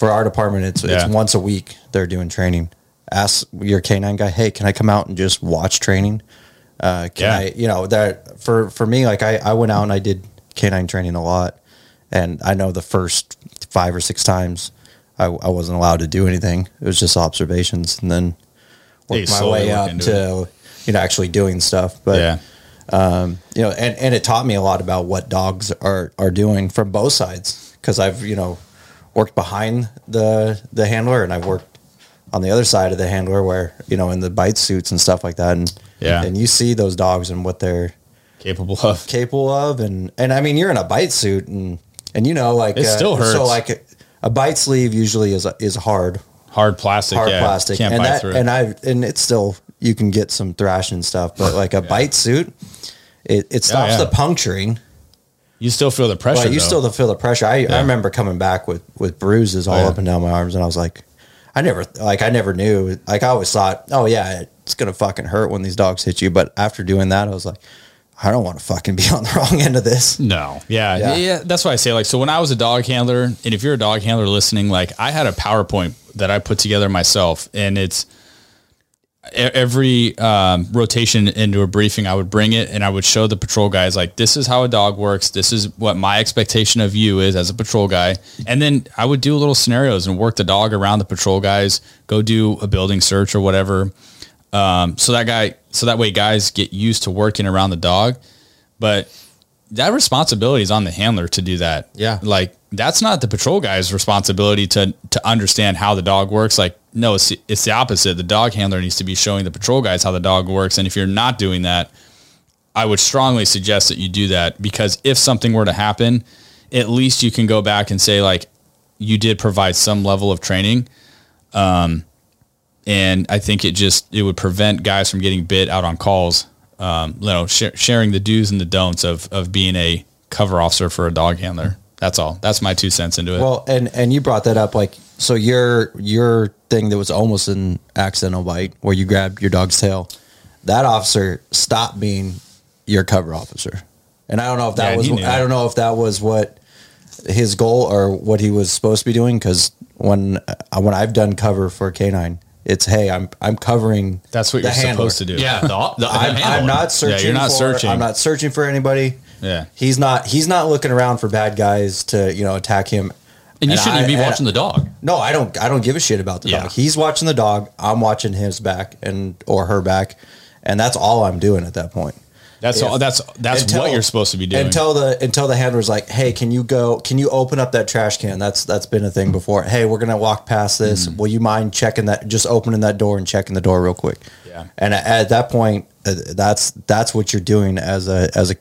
[SPEAKER 3] for our department, it's
[SPEAKER 1] Yeah.
[SPEAKER 3] it's once a week they're doing training. Ask your canine guy, hey, can I come out and just watch training? Uh, can
[SPEAKER 1] Yeah.
[SPEAKER 3] I, you know, that for for me, like I I went out and I did canine training a lot, and I know the first five or six times I, I wasn't allowed to do anything. It was just observations, and then worked my way up to you know actually doing stuff. But
[SPEAKER 1] yeah.
[SPEAKER 3] Um, you know, and, and it taught me a lot about what dogs are, are doing from both sides. Cause I've, you know, worked behind the, the handler and I've worked on the other side of the handler where, you know, in the bite suits and stuff like that. And,
[SPEAKER 1] Yeah.
[SPEAKER 3] and you see those dogs and what they're
[SPEAKER 1] Capable of.
[SPEAKER 3] capable of. And, and I mean, you're in a bite suit and, and you know, like,
[SPEAKER 1] It uh, still
[SPEAKER 3] So
[SPEAKER 1] hurts.
[SPEAKER 3] like a bite sleeve usually is, is hard,
[SPEAKER 1] Hard plastic.
[SPEAKER 3] hard
[SPEAKER 1] yeah.
[SPEAKER 3] plastic. And that,
[SPEAKER 1] through.
[SPEAKER 3] and I, and it's still, you can get some thrashing and stuff, but like a bite suit, it, it stops
[SPEAKER 1] yeah.
[SPEAKER 3] the puncturing.
[SPEAKER 1] You still feel the pressure.
[SPEAKER 3] But you
[SPEAKER 1] though.
[SPEAKER 3] still feel the pressure. I, I remember coming back with with bruises all
[SPEAKER 1] Oh, yeah.
[SPEAKER 3] up and down my arms, and I was like, I never like I never knew. Like I always thought, oh yeah, it's gonna fucking hurt when these dogs hit you. But after doing that, I was like, I don't want to fucking be on the wrong end of this.
[SPEAKER 2] No.
[SPEAKER 1] Yeah,
[SPEAKER 3] Yeah.
[SPEAKER 1] yeah, That's why I say like so. When I was a dog handler, and if you're a dog handler listening, like I had a PowerPoint that I put together myself, and it's every um, rotation into a briefing, I would bring it and I would show the patrol guys like this is how a dog works. This is what my expectation of you is as a patrol guy, and then I would do little scenarios and work the dog around the patrol guys. Go do a building search or whatever. Um, so that guy, so that way guys get used to working around the dog, but that responsibility is on the handler to do that.
[SPEAKER 3] Yeah.
[SPEAKER 1] Like that's not the patrol guy's responsibility to to understand how the dog works. Like no, it's it's the opposite. The dog handler needs to be showing the patrol guys how the dog works. And if you're not doing that, I would strongly suggest that you do that because if something were to happen, at least you can go back and say like you did provide some level of training. Um, and I think it just it would prevent guys from getting bit out on calls. Um, you know, sh- sharing the do's and the don'ts of of being a cover officer for a dog handler. That's all. That's my two cents into it.
[SPEAKER 3] Well, and and you brought that up like so your your thing that was almost an accidental bite where you grabbed your dog's tail. That officer stopped being your cover officer, and I don't know if that
[SPEAKER 1] Yeah,
[SPEAKER 3] was. I don't know if that was what his goal or what he was supposed to be doing because when uh, when I've done cover for canine, it's hey I'm I'm covering
[SPEAKER 1] That's what
[SPEAKER 3] the
[SPEAKER 1] you're
[SPEAKER 3] handler.
[SPEAKER 1] supposed to do.
[SPEAKER 2] Yeah. The, the,
[SPEAKER 3] I'm,
[SPEAKER 2] the
[SPEAKER 3] I'm not searching.
[SPEAKER 1] you're not
[SPEAKER 3] for,
[SPEAKER 1] searching.
[SPEAKER 3] I'm not searching for anybody.
[SPEAKER 1] Yeah.
[SPEAKER 3] He's not. He's not looking around for bad guys to you know attack him.
[SPEAKER 2] And you
[SPEAKER 3] And
[SPEAKER 2] shouldn't
[SPEAKER 3] I-
[SPEAKER 2] even be
[SPEAKER 3] and-
[SPEAKER 2] watching the dog.
[SPEAKER 3] No, I don't. I don't give a shit about the
[SPEAKER 2] Yeah.
[SPEAKER 3] dog. He's watching the dog. I'm watching his back and or her back, and that's all I'm doing at that point.
[SPEAKER 1] That's
[SPEAKER 3] If-
[SPEAKER 1] all. That's that's
[SPEAKER 3] until-
[SPEAKER 1] what you're supposed to be doing.
[SPEAKER 3] Until the until the handler's like, "Hey, can you go? Can you open up that trash can?" That's that's been a thing before. Hey, we're gonna walk past this.
[SPEAKER 1] Mm.
[SPEAKER 3] Will you mind checking that? Just opening that door and checking the door real quick.
[SPEAKER 1] Yeah.
[SPEAKER 3] And at, at that point, uh, that's that's what you're doing as a as a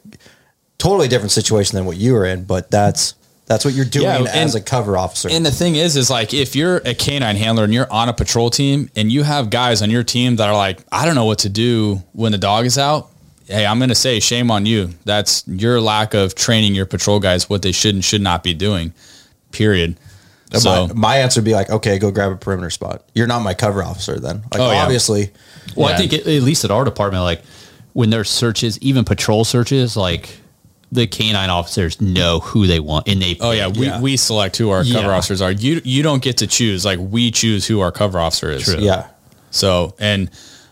[SPEAKER 3] totally different situation than what you were in. But that's that's what you're doing
[SPEAKER 1] Yeah, and-
[SPEAKER 3] as a cover officer.
[SPEAKER 1] And the thing is, is like if you're a canine handler and you're on a patrol team and you have guys on your team that are like, I don't know what to do when the dog is out. Hey, I'm going to say shame on you. That's your lack of training your patrol guys what they should and should not be doing. Period. So
[SPEAKER 3] my, my answer would be like, okay, go grab a perimeter spot. You're not my cover officer then. Like
[SPEAKER 1] Oh, yeah.
[SPEAKER 3] obviously,
[SPEAKER 2] Well,
[SPEAKER 1] Yeah.
[SPEAKER 2] I think at, at least at our department, like when there's searches, even patrol searches, like the canine officers know who they want, and they.
[SPEAKER 1] Oh yeah, we,
[SPEAKER 3] Yeah.
[SPEAKER 1] we select who our cover
[SPEAKER 2] Yeah.
[SPEAKER 1] officers are. You you don't get to choose. Like we choose who our cover officer is.
[SPEAKER 2] True.
[SPEAKER 3] yeah.
[SPEAKER 1] So, and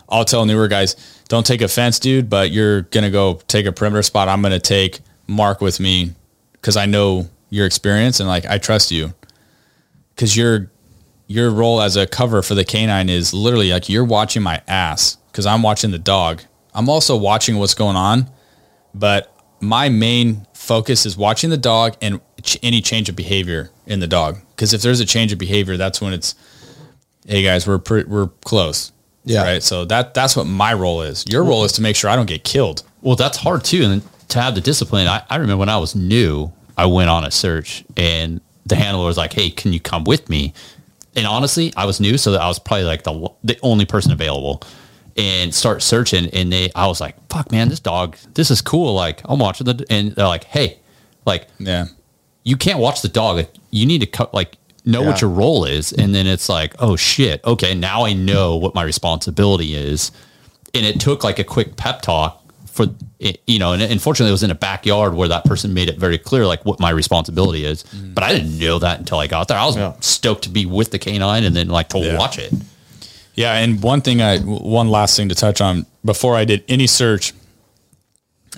[SPEAKER 1] I'll tell newer guys, don't take offense, dude, but you're going to go take a perimeter spot. I'm going to take Mark with me because I know your experience and like I trust you. Because your your role as a cover for the canine is literally like you're watching my ass because I'm watching the dog. I'm also watching what's going on, but my main focus is watching the dog and ch- any change of behavior in the dog. Because if there's a change of behavior, that's when it's, hey guys, we're pre- we're close.
[SPEAKER 3] Yeah.
[SPEAKER 1] Right. So that that's what my role is. Your role is to make sure I don't get killed.
[SPEAKER 2] Well, that's hard too. And to have the discipline, I, I remember when I was new, I went on a search and the handler was like, Hey, can you come with me? And honestly, I was new. So that I was probably like the, the only person available and start searching. And they, I was like, fuck man, this dog, this is cool. Like I'm watching the, and they're like, Hey, like
[SPEAKER 1] Yeah.
[SPEAKER 2] you can't watch the dog. You need to cut like know what your role is, and then it's like, oh shit, okay, now I know what my responsibility is. And it took like a quick pep talk for you know, and unfortunately, it was in a backyard where that person made it very clear like what my responsibility is. Mm-hmm. But I didn't know that until I got there. I was
[SPEAKER 3] Yeah.
[SPEAKER 2] stoked to be with the canine and then like to
[SPEAKER 1] Yeah.
[SPEAKER 2] watch it.
[SPEAKER 1] Yeah, and one thing I one last thing to touch on before I did any search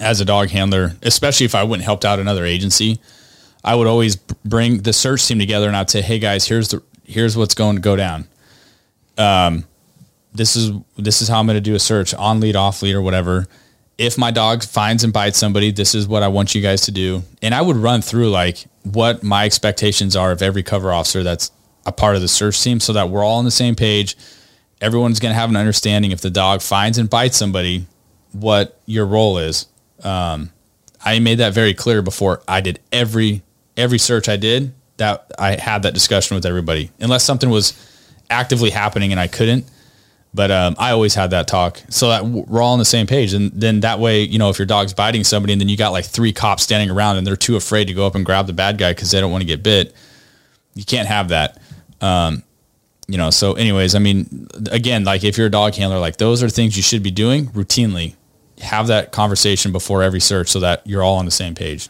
[SPEAKER 1] as a dog handler, especially if I went and helped out another agency, I would always bring the search team together and I'd say, "Hey guys, here's the here's what's going to go down. Um, this is this is how I'm going to do a search on lead, off lead, or whatever. If my dog finds and bites somebody, this is what I want you guys to do." And I would run through like what my expectations are of every cover officer that's a part of the search team, so that we're all on the same page everyone's going to have an understanding if the dog finds and bites somebody what your role is. Um, i made that very clear before i did every every search i did that i had that discussion with everybody unless something was actively happening and i couldn't. But um, i always had that talk so that we're all on the same page and then that way you know if your dog's biting somebody and then you got like three cops standing around and they're too afraid to go up and grab the bad guy because they don't want to get bit you can't have that you know so anyways i mean again like if you're a dog handler like those are things you should be doing routinely have that conversation before every search so that you're all on the same page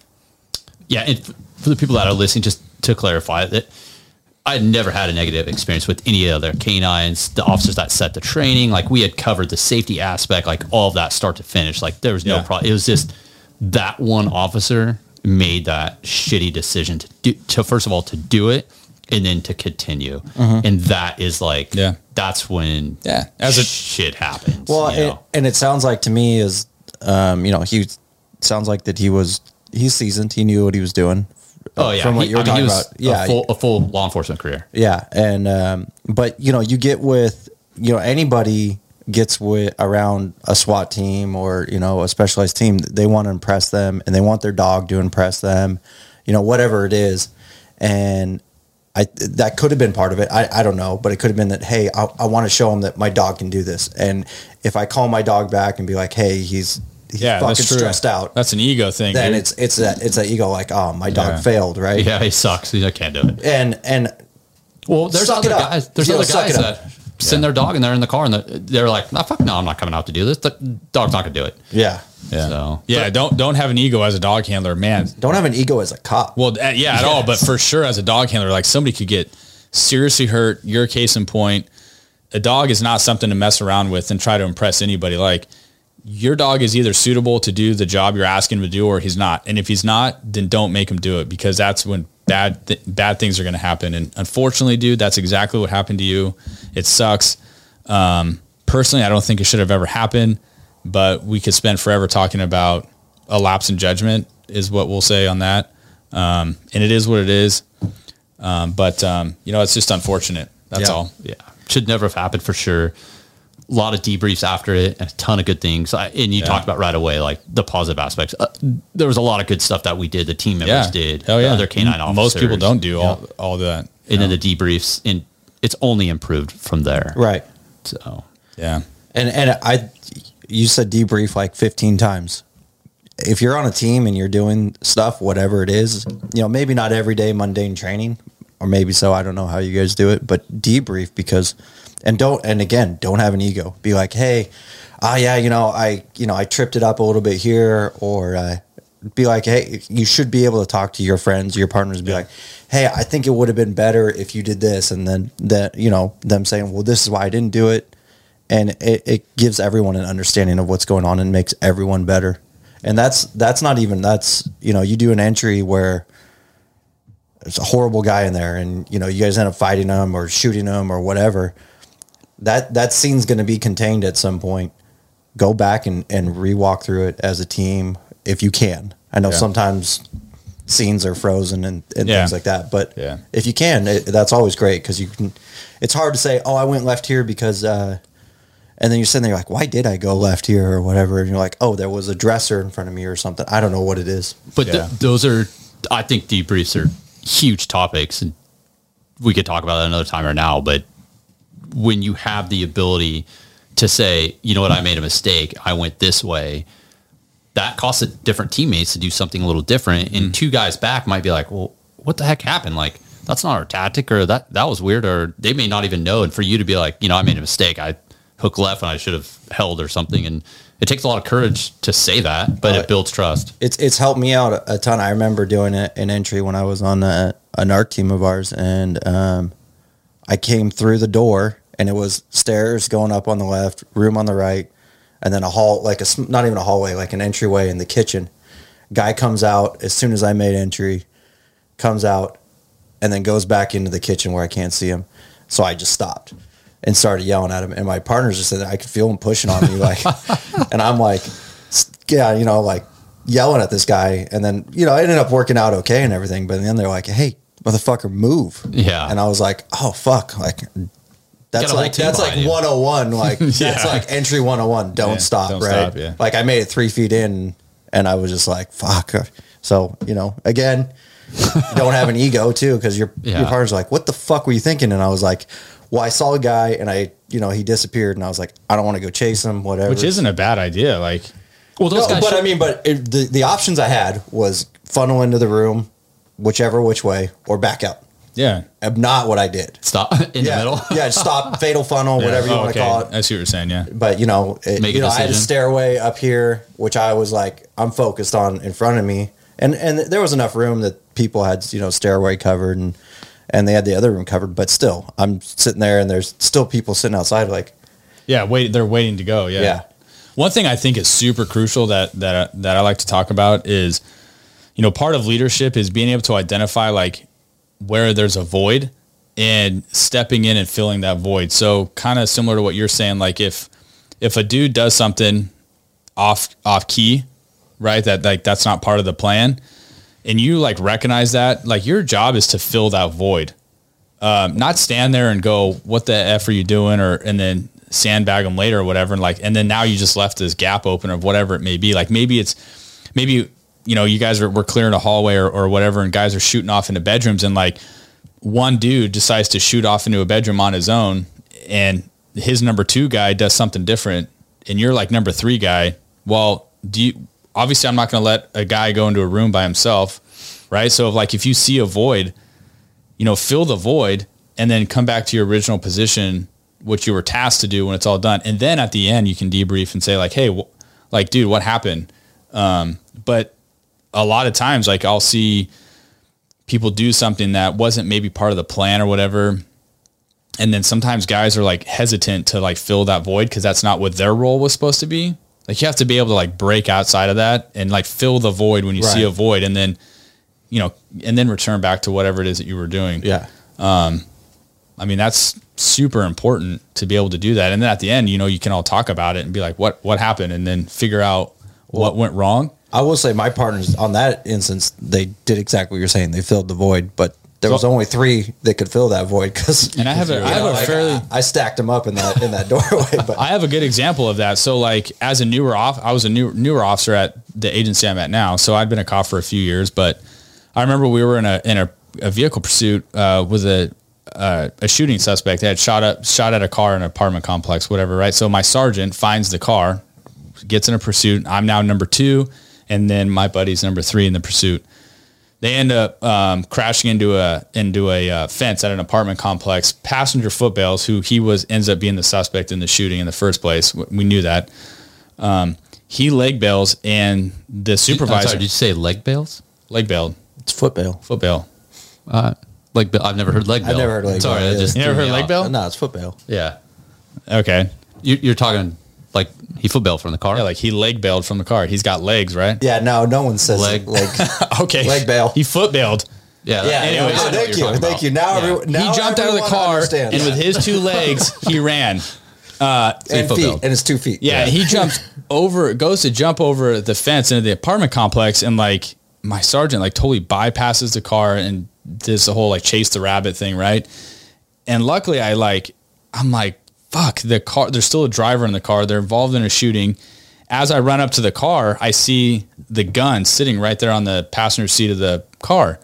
[SPEAKER 2] Yeah, and for the people that are listening, just to clarify that I had never had a negative experience with any other canines, the officers that set the training. Like we had covered the safety aspect, like all of that start to finish. Like there was no
[SPEAKER 1] Yeah.
[SPEAKER 2] problem. It was just that one officer made that shitty decision to do, to first of all to do it and then to continue, and that is like
[SPEAKER 1] Yeah.
[SPEAKER 2] that's when
[SPEAKER 1] Yeah. As a-
[SPEAKER 2] shit happens.
[SPEAKER 3] Well,
[SPEAKER 2] you
[SPEAKER 3] and, it sounds like to me is, um, you know, he sounds like that he was he's seasoned. He knew what he was doing.
[SPEAKER 2] oh yeah,
[SPEAKER 3] from what
[SPEAKER 2] He-
[SPEAKER 3] you were
[SPEAKER 2] I mean,
[SPEAKER 3] talking
[SPEAKER 2] was
[SPEAKER 3] about. Yeah,
[SPEAKER 2] a full, a full law enforcement career.
[SPEAKER 3] Yeah, and um, but you know, you get with you know anybody gets with around a SWAT team or you know a specialized team, they want to impress them and they want their dog to impress them, you know, whatever it is, and. I, that could have been part of it. I, I don't know, but it could have been that, hey, I, I want to show him that my dog can do this. And if I call my dog back and be like, hey, he's, he's
[SPEAKER 1] yeah
[SPEAKER 3] fucking stressed out,
[SPEAKER 1] that's an ego thing
[SPEAKER 3] then
[SPEAKER 1] dude.
[SPEAKER 3] it's it's that it's that ego like, oh, my dog
[SPEAKER 1] Yeah.
[SPEAKER 3] failed, right?
[SPEAKER 2] Yeah, he sucks. He, I can't do it.
[SPEAKER 3] And and
[SPEAKER 2] Well, there's other guys. There's
[SPEAKER 3] You know,
[SPEAKER 2] other
[SPEAKER 3] suck
[SPEAKER 2] guys
[SPEAKER 3] it up.
[SPEAKER 2] that send their dog and they're in the car and they're, they're like, "Nah, fuck no, I'm not coming out to do this." The dog's not gonna do it.
[SPEAKER 3] yeah,
[SPEAKER 1] yeah
[SPEAKER 2] So-
[SPEAKER 1] yeah don't don't have an ego as a dog handler man
[SPEAKER 3] don't have an ego as a cop.
[SPEAKER 1] well uh, yeah at all but for sure as a dog handler like somebody could get seriously hurt your case in point a dog is not something to mess around with and try to impress anybody like your dog is either suitable to do the job you're asking him to do or he's not and if he's not then don't make him do it because that's when bad th- bad things are going to happen. And unfortunately dude that's exactly what happened to you. It sucks. Um, personally i don't think it should have ever happened but we could spend forever talking about a lapse in judgment is what we'll say on that. Um, and it is what it is. Um, but um, you know it's just unfortunate. That's
[SPEAKER 3] Yeah.
[SPEAKER 1] all.
[SPEAKER 2] Yeah, should never have happened for sure. A lot of debriefs after it, and a ton of good things. I, and you
[SPEAKER 1] Yeah.
[SPEAKER 2] talked about right away, like the positive aspects. Uh, there was a lot of good stuff that we did. The team members
[SPEAKER 1] yeah
[SPEAKER 2] did. Oh
[SPEAKER 1] yeah
[SPEAKER 2] Other canine
[SPEAKER 1] M-
[SPEAKER 2] officers.
[SPEAKER 1] most people don't do
[SPEAKER 2] Yeah.
[SPEAKER 1] all, all that
[SPEAKER 2] And then the debriefs, and it's only improved from there.
[SPEAKER 3] Right.
[SPEAKER 2] So
[SPEAKER 1] yeah
[SPEAKER 3] And and I you said debrief like 15 times. If you're on a team and you're doing stuff whatever it is, you know, maybe not everyday mundane training or maybe so, I don't know how you guys do it, but debrief because and don't and again, don't have an ego. Be like, "Hey, ah yeah, you know, I you know, I tripped it up a little bit here. Or uh be like, hey, you should be able to talk to your friends, your partners, be like, hey, I think it would have been better if you did this, and then that you know them saying, well, this is why I didn't do it, and it, it gives everyone an understanding of what's going on and makes everyone better. and that's that's not even that's you know you do an entry where there's a horrible guy in there and you know you guys end up fighting him or shooting him or whatever that that scene's going to be contained at some point go back and and rewalk through it as a team if you can i know
[SPEAKER 1] Yeah.
[SPEAKER 3] sometimes scenes are frozen and, and
[SPEAKER 1] Yeah.
[SPEAKER 3] things like that but
[SPEAKER 1] Yeah.
[SPEAKER 3] if you can it, that's always great because you can it's hard to say oh i went left here because uh and then you're sitting there like why did i go left here or whatever and you're like oh there was a dresser in front of me or something i don't know what it is
[SPEAKER 2] But th- those are, I think, debriefs are huge topics, and we could talk about that another time or now. But when you have the ability to say, you know what, I made a mistake, I went this way, that costs different teammates to do something a little different. And two guys back might be like, well, what the heck happened? Like, that's not our tactic, or that that was weird, or they may not even know. And for you to be like, you know, I made a mistake, I hook left, and I should have held or something, and it takes a lot of courage to say that, but
[SPEAKER 3] Uh,
[SPEAKER 2] it builds trust.
[SPEAKER 3] it's it's helped me out a, a ton. I remember doing a, an entry when I was on a, an art team of ours, and um, I came through the door, and it was stairs going up on the left, room on the right, and then a hall, like a not even a hallway, like an entryway in the kitchen. Guy comes out as soon as I made entry, comes out, and then goes back into the kitchen where I can't see him. So I just stopped and started yelling at him, and my partners just said I could feel him pushing on me, like, and I'm like, yeah, you know, like yelling at this guy, and then you know, it ended up working out okay and everything. But then they're like, "Hey, motherfucker, move!"
[SPEAKER 2] Yeah.
[SPEAKER 3] and I was like, "Oh fuck!" Like that's
[SPEAKER 2] Got a whole
[SPEAKER 3] like that's like
[SPEAKER 2] you.
[SPEAKER 3] 101. Like that's
[SPEAKER 1] Yeah.
[SPEAKER 3] like entry 101. Don't
[SPEAKER 1] Yeah,
[SPEAKER 3] stop,
[SPEAKER 1] don't
[SPEAKER 3] right?
[SPEAKER 1] stop, yeah.
[SPEAKER 3] Like I made it three feet in, and I was just like, "Fuck." So you know, again, don't have an ego too, because your
[SPEAKER 2] Yeah.
[SPEAKER 3] your partner's like, "What the fuck were you thinking?" And I was like, "Well, I saw a guy, and I, you know, he disappeared, and I was like, I don't want to go chase him, whatever."
[SPEAKER 1] which isn't a bad idea. Like,
[SPEAKER 2] Well, those
[SPEAKER 3] No,
[SPEAKER 2] guys.
[SPEAKER 3] but
[SPEAKER 2] should-
[SPEAKER 3] I mean, but it, the the options I had was funnel into the room, whichever which way, or back out.
[SPEAKER 1] Yeah.
[SPEAKER 3] Uh, Not what I did.
[SPEAKER 2] stop in
[SPEAKER 3] yeah,
[SPEAKER 2] the middle.
[SPEAKER 3] yeah, stop, fatal funnel, whatever you
[SPEAKER 1] Oh,
[SPEAKER 3] want to
[SPEAKER 1] okay.
[SPEAKER 3] call it.
[SPEAKER 1] I see what you're saying. Yeah.
[SPEAKER 3] But you know, it,
[SPEAKER 2] Make
[SPEAKER 3] you know, I had a stairway up here, which I was like, I'm focused on in front of me, and and there was enough room that people had you know stairway covered and and they had the other room covered, but still, I'm sitting there and there's still people sitting outside like,
[SPEAKER 1] Yeah, wait, they're waiting to go. Yeah.
[SPEAKER 3] Yeah.
[SPEAKER 1] One thing I think is super crucial that that that I like to talk about is, you know, part of leadership is being able to identify like where there's a void and stepping in and filling that void. So kind of similar to what you're saying, like if if a dude does something off off key, right? That like that's not part of the plan, and you like recognize that, like your job is to fill that void um, not stand there and go, "What the f are you doing?" or and then sandbag them later or whatever, and like, and then now you just left this gap open of whatever it may be. Like maybe it's maybe you know you guys are we're clearing a hallway or, or whatever, and guys are shooting off into bedrooms, and like one dude decides to shoot off into a bedroom on his own, and his number two guy does something different, and you're like number three guy. Well, do you? Obviously, I'm not going to let a guy go into a room by himself, right? So, like if you see a void, you know, fill the void and then come back to your original position, which you were tasked to do when it's all done. And then at the end, you can debrief and say like, Hey, wh- like, dude, what happened? Um, but a lot of times, like I'll see people do something that wasn't maybe part of the plan or whatever. And then sometimes guys are like hesitant to like fill that void because that's not what their role was supposed to be. Like you have to be able to like break outside of that and like fill the void when you see a void and then, you know, and then return back to whatever it is that you were doing.
[SPEAKER 3] yeah, um,
[SPEAKER 1] I mean, that's super important to be able to do that. And then at the end, you know, you can all talk about it and be like, what, what happened? And then figure out what went wrong.
[SPEAKER 3] I will say my partners on that instance, they did exactly what you're saying. They filled the void, but there was only three that could fill that void because.
[SPEAKER 1] And I have a, I have a fairly,
[SPEAKER 3] I stacked them up in that in that doorway, but
[SPEAKER 1] I have a good example of that. So like as a newer off, I was a new, newer officer at the agency I'm at now. So I'd been a cop for a few years, but I remember we were in a, in a, a vehicle pursuit, uh, with a, uh, a shooting suspect. They had shot up, shot at a car in an apartment complex, whatever. Right. So my sergeant finds the car, gets in a pursuit. I'm now number two. And then my buddy's number three in the pursuit. They end up um, crashing into a into a uh, fence at an apartment complex. Passenger footbails, who he was ends up being the suspect in the shooting in the first place. We knew that. Um, he leg bails, and the supervisor
[SPEAKER 2] sorry, did you say leg bails?
[SPEAKER 1] leg bailed,
[SPEAKER 3] it's foot bail.
[SPEAKER 1] foot bail.
[SPEAKER 2] Uh, leg bail. I've never heard leg bail.
[SPEAKER 3] I've never heard leg
[SPEAKER 2] Sorry,
[SPEAKER 3] bail,
[SPEAKER 2] I
[SPEAKER 3] yeah.
[SPEAKER 2] just
[SPEAKER 1] You never heard leg
[SPEAKER 2] off.
[SPEAKER 1] bail?
[SPEAKER 3] No, it's foot bail.
[SPEAKER 2] Yeah,
[SPEAKER 1] Okay,
[SPEAKER 2] you, you're talking Like he foot bailed from the car.
[SPEAKER 1] Yeah, like he leg bailed from the car. He's got legs, right?
[SPEAKER 3] Yeah, no, no one says
[SPEAKER 2] Leg.
[SPEAKER 3] leg. leg.
[SPEAKER 1] Okay.
[SPEAKER 3] Leg bail.
[SPEAKER 1] He foot bailed.
[SPEAKER 2] yeah.
[SPEAKER 3] Yeah,
[SPEAKER 1] Anyways,
[SPEAKER 3] no,
[SPEAKER 1] I know
[SPEAKER 3] thank you, thank you. Now, everyone, now
[SPEAKER 1] he jumped out of the
[SPEAKER 3] everyone
[SPEAKER 1] car
[SPEAKER 3] understands.
[SPEAKER 1] and with his two legs, he ran.
[SPEAKER 3] Uh, and
[SPEAKER 2] foot
[SPEAKER 3] feet,
[SPEAKER 2] bailed.
[SPEAKER 3] and it's two feet.
[SPEAKER 1] Yeah, he jumps over, goes to jump over the fence into the apartment complex, and like my sergeant like totally bypasses the car and does the whole like chase the rabbit thing, right? And luckily, I like, I'm like, fuck the car. There's still a driver in the car. They're involved in a shooting. As I run up to the car, I see the gun sitting right there on the passenger seat of the car.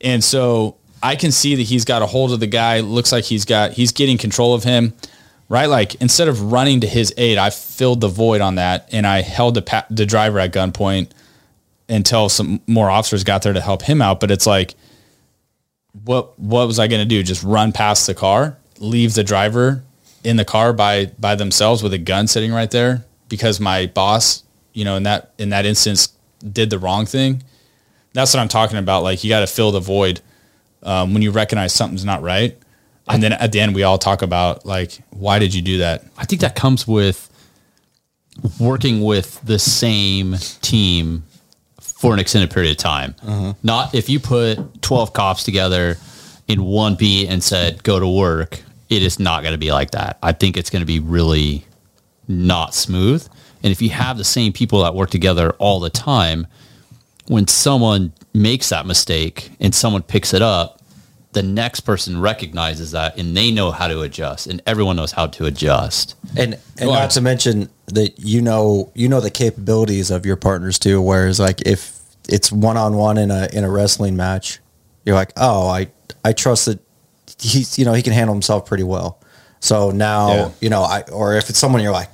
[SPEAKER 1] And so I can see that he's got a hold of the guy. Looks like he's got he's getting control of him, right? Like instead of running to his aid, I filled the void on that and I held the pa- the driver at gunpoint until some more officers got there to help him out. But it's like, what what was I going to do? Just run past the car, leave the driver in the car by by themselves with a gun sitting right there because my boss, you know, in that in that instance, did the wrong thing. That's what I'm talking about. Like you got to fill the void um, when you recognize something's not right. And then at the end, we all talk about like, why did you do that?
[SPEAKER 2] I think that comes with working with the same team for an extended period of time. Not if you put 12 cops together in one beat and said, go to work, it is not going to be like that. I think it's going to be really not smooth. And if you have the same people that work together all the time, when someone makes that mistake and someone picks it up, the next person recognizes that and they know how to adjust and everyone knows how to adjust.
[SPEAKER 3] and and
[SPEAKER 1] Go on.
[SPEAKER 3] not to mention that you know you know the capabilities of your partners too. Whereas like if it's one on one in a in a wrestling match, you're like, oh, I I trust that he's you know he can handle himself pretty well. So now
[SPEAKER 1] Yeah.
[SPEAKER 3] you know I or if it's someone you're like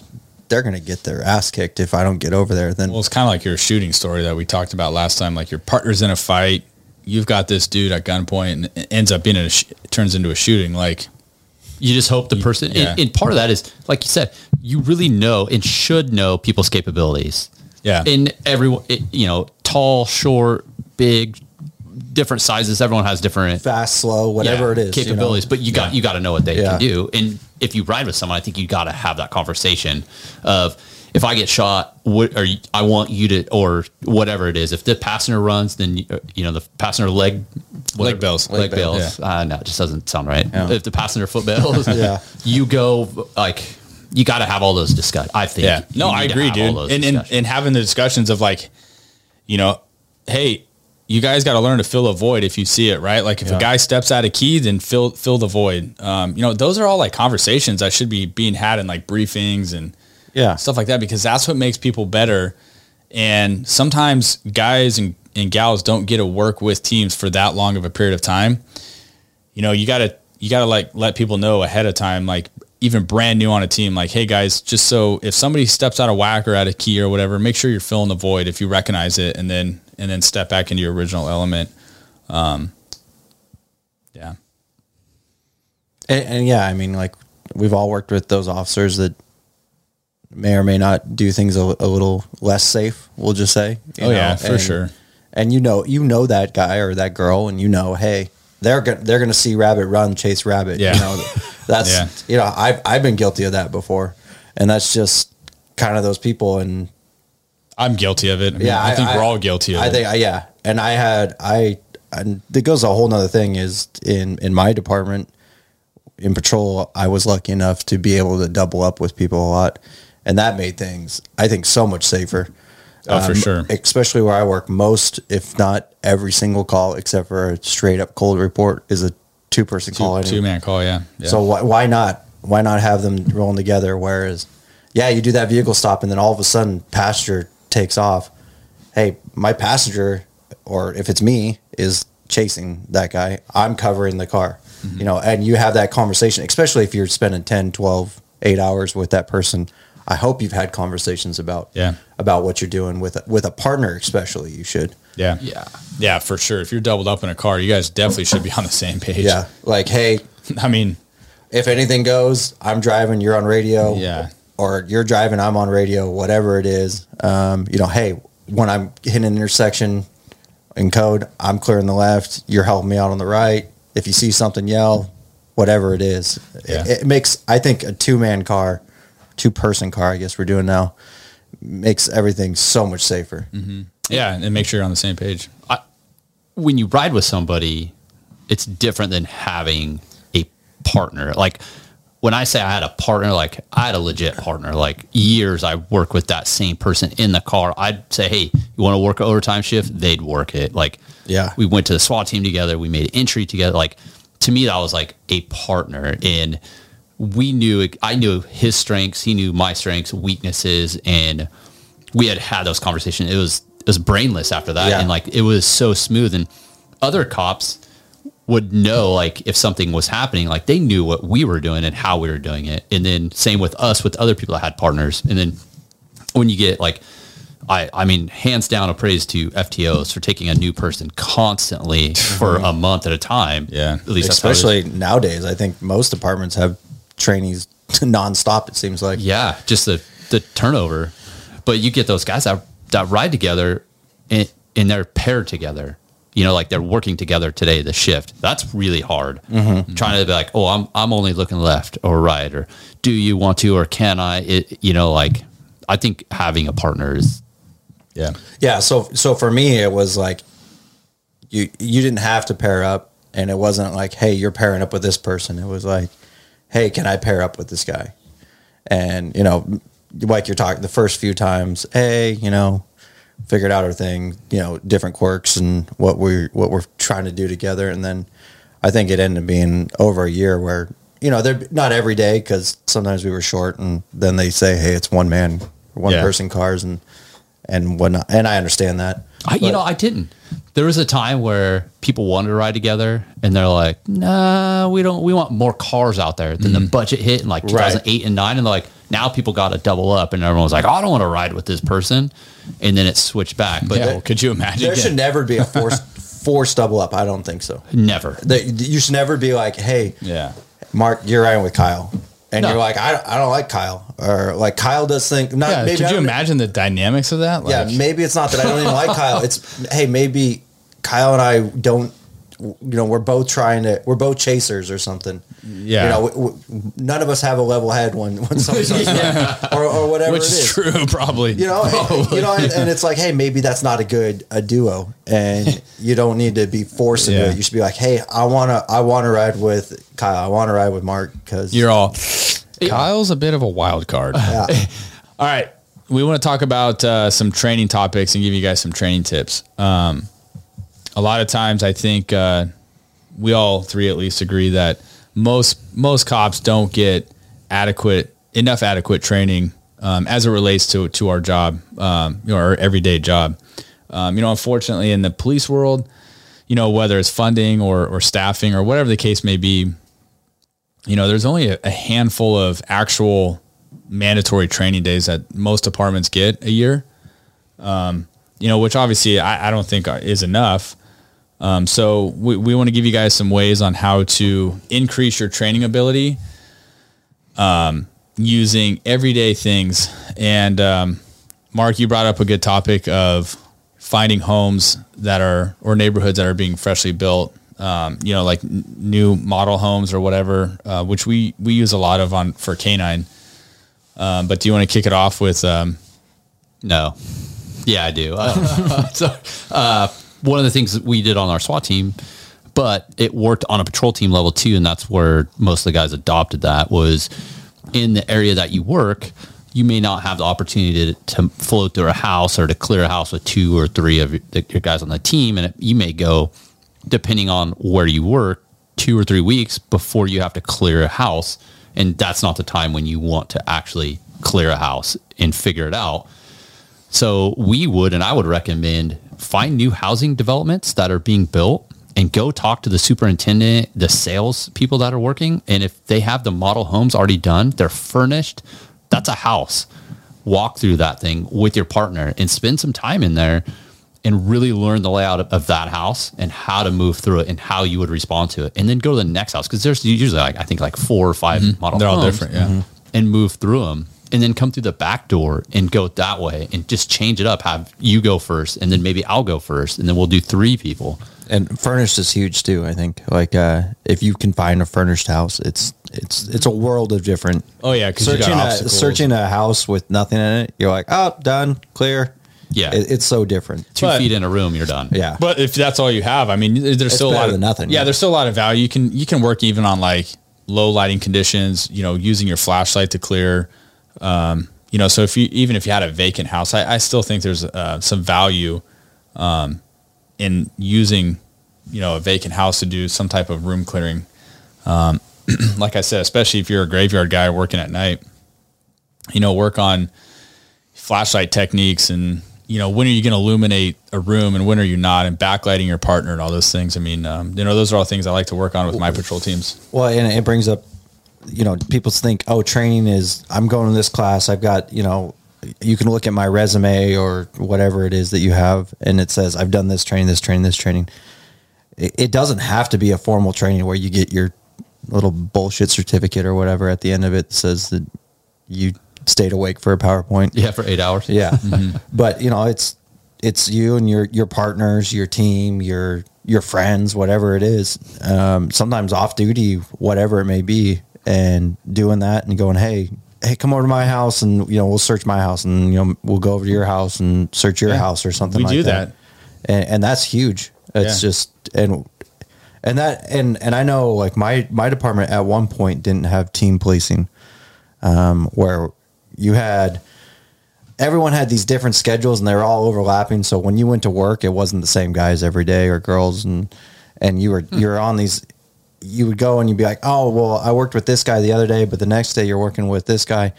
[SPEAKER 3] they're gonna get their ass kicked if I don't get over there. Then
[SPEAKER 1] Well, it's kind of like your shooting story that we talked about last time. Like your partner's in a fight, you've got this dude at gunpoint, and it ends up being a sh- turns into a shooting. Like
[SPEAKER 2] You just hope the person,
[SPEAKER 1] Yeah.
[SPEAKER 2] and, and part of that is, like you said, you really know and should know people's capabilities.
[SPEAKER 1] Yeah.
[SPEAKER 2] And everyone, you know, tall, short, big, different sizes. Everyone has different
[SPEAKER 3] fast, slow, whatever
[SPEAKER 2] yeah,
[SPEAKER 3] it is, you know.
[SPEAKER 2] capabilities. But you got you got to know what they
[SPEAKER 3] Yeah.
[SPEAKER 2] can do. And if you ride with someone, I think you got to have that conversation of if I get shot, what or I want you to or whatever it is. If the passenger runs, then you, you know the passenger leg
[SPEAKER 1] Leg bails.
[SPEAKER 2] leg,
[SPEAKER 1] Leg
[SPEAKER 2] bails.
[SPEAKER 1] bail,
[SPEAKER 2] Uh, no, it just doesn't sound right.
[SPEAKER 3] Yeah.
[SPEAKER 2] If the passenger foot bails,
[SPEAKER 3] Yeah.
[SPEAKER 2] you go like you got to have all those discuss. I think.
[SPEAKER 1] Yeah. No, I agree, dude. And, and and having the discussions of like, you know, hey, you guys got to learn to fill a void if you see it, right? Like if
[SPEAKER 3] Yeah.
[SPEAKER 1] a guy steps out of key, then fill fill the void. Um, you know, those are all like conversations that should be being had in like briefings and
[SPEAKER 3] Yeah.
[SPEAKER 1] stuff like that because that's what makes people better. And sometimes guys and, and gals don't get to work with teams for that long of a period of time. You know, you gotta you gotta like let people know ahead of time, like even brand new on a team, like, hey guys, just so if somebody steps out of whack or out of key or whatever, make sure you're filling the void if you recognize it and then and then step back into your original element. Um yeah.
[SPEAKER 3] And, and yeah, I mean, like we've all worked with those officers that may or may not do things a, a little less safe. We'll just say. you
[SPEAKER 1] Oh, yeah, for
[SPEAKER 3] and-
[SPEAKER 1] sure.
[SPEAKER 3] And you know, you know that guy or that girl, and you know, hey, they're gonna they're gonna see rabbit run, chase rabbit.
[SPEAKER 1] Yeah.
[SPEAKER 3] You know, that's
[SPEAKER 1] Yeah.
[SPEAKER 3] you know, I've I've been guilty of that before, and that's just kind of those people. And
[SPEAKER 1] I'm guilty of it. I mean,
[SPEAKER 3] yeah,
[SPEAKER 1] I, think we're all guilty of
[SPEAKER 3] I
[SPEAKER 1] it.
[SPEAKER 3] think yeah, and I had I and it goes a whole nother thing is in in my department in patrol. I was lucky enough to be able to double up with people a lot, and that made things I think so much safer. Um,
[SPEAKER 1] Oh, for sure.
[SPEAKER 3] Especially where I work, most if not every single call except for a straight up cold report is a two person call.
[SPEAKER 1] two, two man call, yeah. yeah.
[SPEAKER 3] So why, why not? Why not have them rolling together? Whereas, yeah, you do that vehicle stop, and then all of a sudden, passenger takes off. Hey, my passenger, or if it's me, is chasing that guy. I'm covering the car,
[SPEAKER 1] Mm-hmm.
[SPEAKER 3] you know, and you have that conversation, especially if you're spending 10, 12, 8 hours with that person. I hope you've had conversations about
[SPEAKER 1] Yeah.
[SPEAKER 3] about what you're doing with a, with a partner, especially. You should,
[SPEAKER 1] yeah.
[SPEAKER 2] yeah.
[SPEAKER 1] Yeah, for sure. If you're doubled up in a car, you guys definitely should be on the same page.
[SPEAKER 3] yeah. Like, hey,
[SPEAKER 1] I mean,
[SPEAKER 3] if anything goes, I'm driving, you're on radio.
[SPEAKER 1] Yeah.
[SPEAKER 3] Or you're driving, I'm on radio, whatever it is. Um, you know, hey, when I'm hitting an intersection in code, I'm clearing the left, you're helping me out on the right. If you see something, yell, whatever it is.
[SPEAKER 1] Yeah.
[SPEAKER 3] It, it makes, I think, a two man car, two person car, I guess we're doing now, makes everything so much safer. Mm-hmm.
[SPEAKER 1] Yeah, and make sure you're on the same page.
[SPEAKER 2] when you ride with somebody, it's different than having a partner. Like when I say I had a partner, like I had a legit partner. Like years, I worked with that same person in the car. I'd say, "Hey, you want to work an overtime shift?" They'd work it. Like,
[SPEAKER 3] Yeah.
[SPEAKER 2] we went to the SWAT team together. We made entry together. Like to me, that was like a partner, and we knew. I knew his strengths. He knew my strengths, weaknesses, and we had had those conversations. It was it was brainless after that,
[SPEAKER 3] Yeah.
[SPEAKER 2] and like it was so smooth. And other cops would know like if something was happening, like they knew what we were doing and how we were doing it. And then same with us with other people that had partners. And then when you get like I, I mean, hands down, a praise to FTOs for taking a new person constantly for mm-hmm. a month at a time.
[SPEAKER 1] Yeah.
[SPEAKER 2] at least that's how it is.
[SPEAKER 3] Especially nowadays, I think most departments have trainees nonstop. It seems like.
[SPEAKER 2] Yeah, just the the turnover. But you get those guys that that ride together and, and they're paired together. You know, like they're working together today, the shift. That's really hard. Mm-hmm. Trying to be like, oh, I'm I'm only looking left or right, or do you want to, or can I? It, you know, like I think having a partner is
[SPEAKER 1] Yeah.
[SPEAKER 3] Yeah. So so for me, it was like you you didn't have to pair up, and it wasn't like, hey, you're pairing up with this person. It was like, hey, can I pair up with this guy? And you know, like you're talking the first few times, hey, you know, figured out our thing, you know, different quirks and what we're what we're trying to do together, and then I think it ended up being over a year where you know they're not every day because sometimes we were short, and then they say, hey, it's one man, one
[SPEAKER 1] Yeah.
[SPEAKER 3] person cars, and and whatnot, and I understand that.
[SPEAKER 2] I, you know, I didn't. There was a time where people wanted to ride together, and they're like, "Nah, we don't. We want more cars out there." Then the budget hit in like
[SPEAKER 3] Mm-hmm. Right.
[SPEAKER 2] 2008 and nine, and they're like, now people got to double up, and everyone was like, "I don't want to ride with this person," and then it switched back. But
[SPEAKER 1] Yeah. Well, could you imagine?
[SPEAKER 3] There should never be a forced forced double up. I don't think so.
[SPEAKER 2] never.
[SPEAKER 3] That you should never be like, hey,
[SPEAKER 1] Yeah.
[SPEAKER 3] Mark, you're riding with Kyle, and
[SPEAKER 2] No.
[SPEAKER 3] you're like, I, I don't like Kyle, or like Kyle does think. Not
[SPEAKER 1] Yeah.
[SPEAKER 3] maybe
[SPEAKER 1] Could you imagine the dynamics of that?
[SPEAKER 3] Yeah, maybe it's not that I don't even like Kyle. It's hey, maybe Kyle and I don't. You know, we're both trying to. We're both chasers or something.
[SPEAKER 1] Yeah.
[SPEAKER 3] You know, we, we, none of us have a level head when when somebody starts or, or whatever
[SPEAKER 1] which
[SPEAKER 3] it
[SPEAKER 1] is
[SPEAKER 3] is.
[SPEAKER 1] true, probably.
[SPEAKER 3] You know, and, you know, and, and it's like, hey, maybe that's not a good a duo, and you don't need to be forced into
[SPEAKER 1] Yeah.
[SPEAKER 3] it. You should be like, hey, I wanna, I wanna ride with Kyle. I wanna ride with Mark because
[SPEAKER 1] You're all. Kyle's a bit of a wild card.
[SPEAKER 3] yeah,
[SPEAKER 1] All right. We want to talk about uh, some training topics and give you guys some training tips. Um, a lot of times, I think uh, we all three at least agree that most most cops don't get adequate enough adequate training um, as it relates to to our job, um, you know, our everyday job. Um, you know, unfortunately, in the police world, you know, whether it's funding or or staffing or whatever the case may be, you know, there's only a, a handful of actual mandatory training days that most departments get a year. Um, you know, which obviously I, I don't think is enough. Um, so we, we want to give you guys some ways on how to increase your training ability um, using everyday things. And um, Mark, you brought up a good topic of finding homes that are or neighborhoods that are being freshly built. Um, you know, like n- new model homes or whatever, uh, which we we use a lot of on for canine. Um, but do you want to kick it off with? Um,
[SPEAKER 2] No. Yeah, I do. Uh, so, uh, one of the things that we did on our SWAT team, but it worked on a patrol team level too, and that's where most of the guys adopted that was in the area that you work. You may not have the opportunity to, to float through a house or to clear a house with two or three of your, your guys on the team, and it, you may go, depending on where you work, two or three weeks before you have to clear a house, and that's not the time when you want to actually clear a house and figure it out. So we would, and I would recommend find new housing developments that are being built and go talk to the superintendent, the sales people that are working. And if they have the model homes already done, they're furnished, that's a house. Walk through that thing with your partner and spend some time in there and really learn the layout of, of that house and how to move through it and how you would respond to it. And then go to the next house because there's usually like, I think like four or 5 mm-hmm. model
[SPEAKER 1] They're all different, yeah. Mm-hmm.
[SPEAKER 2] and move through them and then come through the back door and go that way and just change it up have you go first and then maybe i'll go first and then we'll do three people
[SPEAKER 3] and furnished is huge too. I think like uh, if you can find a furnished house, it's it's it's a world of different.
[SPEAKER 1] Oh, yeah, 'cause you got
[SPEAKER 3] searching a, searching a house with nothing in it, you're like, oh, done, clear.
[SPEAKER 2] Yeah.
[SPEAKER 3] It- it's so different.
[SPEAKER 2] Two
[SPEAKER 1] But-
[SPEAKER 2] feet in a room, you're done.
[SPEAKER 3] Yeah,
[SPEAKER 1] But if that's all you have, I mean, there's still a lot of
[SPEAKER 3] than nothing,
[SPEAKER 1] Yeah,
[SPEAKER 3] yeah.
[SPEAKER 1] there's still a lot of value. You can you can work even on like low lighting conditions. You know, using your flashlight to clear. Um, you know, so if you even if you had a vacant house, I, I still think there's uh, some value um, in using you know a vacant house to do some type of room clearing. Um, like I said, especially if you're a graveyard guy working at night, you know, work on flashlight techniques and you know when are you going to illuminate a room and when are you not and backlighting your partner and all those things i mean um, you know those are all things i like to work on with my patrol teams
[SPEAKER 3] Well, and it brings up, you know, people think, oh, training is, I'm going to this class. I've got, you know, you can look at my resume or whatever it is that you have, and it says, I've done this training, this training, this training. It, it doesn't have to be a formal training where you get your little bullshit certificate or whatever at the end of it that says that you stayed awake for a PowerPoint.
[SPEAKER 2] Yeah, for eight hours.
[SPEAKER 3] Yeah. But you know, it's it's you and your your partners, your team, your your friends, whatever it is. Um, sometimes off duty, whatever it may be, and doing that and going, hey, hey, come over to my house and you know we'll search my house and you know we'll go over to your house and search your
[SPEAKER 1] Yeah.
[SPEAKER 3] house or something.
[SPEAKER 1] We
[SPEAKER 3] like
[SPEAKER 1] do
[SPEAKER 3] that,
[SPEAKER 1] that.
[SPEAKER 3] And, and that's huge. It's
[SPEAKER 1] Yeah.
[SPEAKER 3] just and and that and and I know like my my department at one point didn't have team policing, um, where you had everyone had these different schedules and they were all overlapping. So when you went to work, it wasn't the same guys every day or girls, and and you were you were on these. You would go and you'd be like, oh well, I worked with this guy the other day, but the next day you're working with this guy.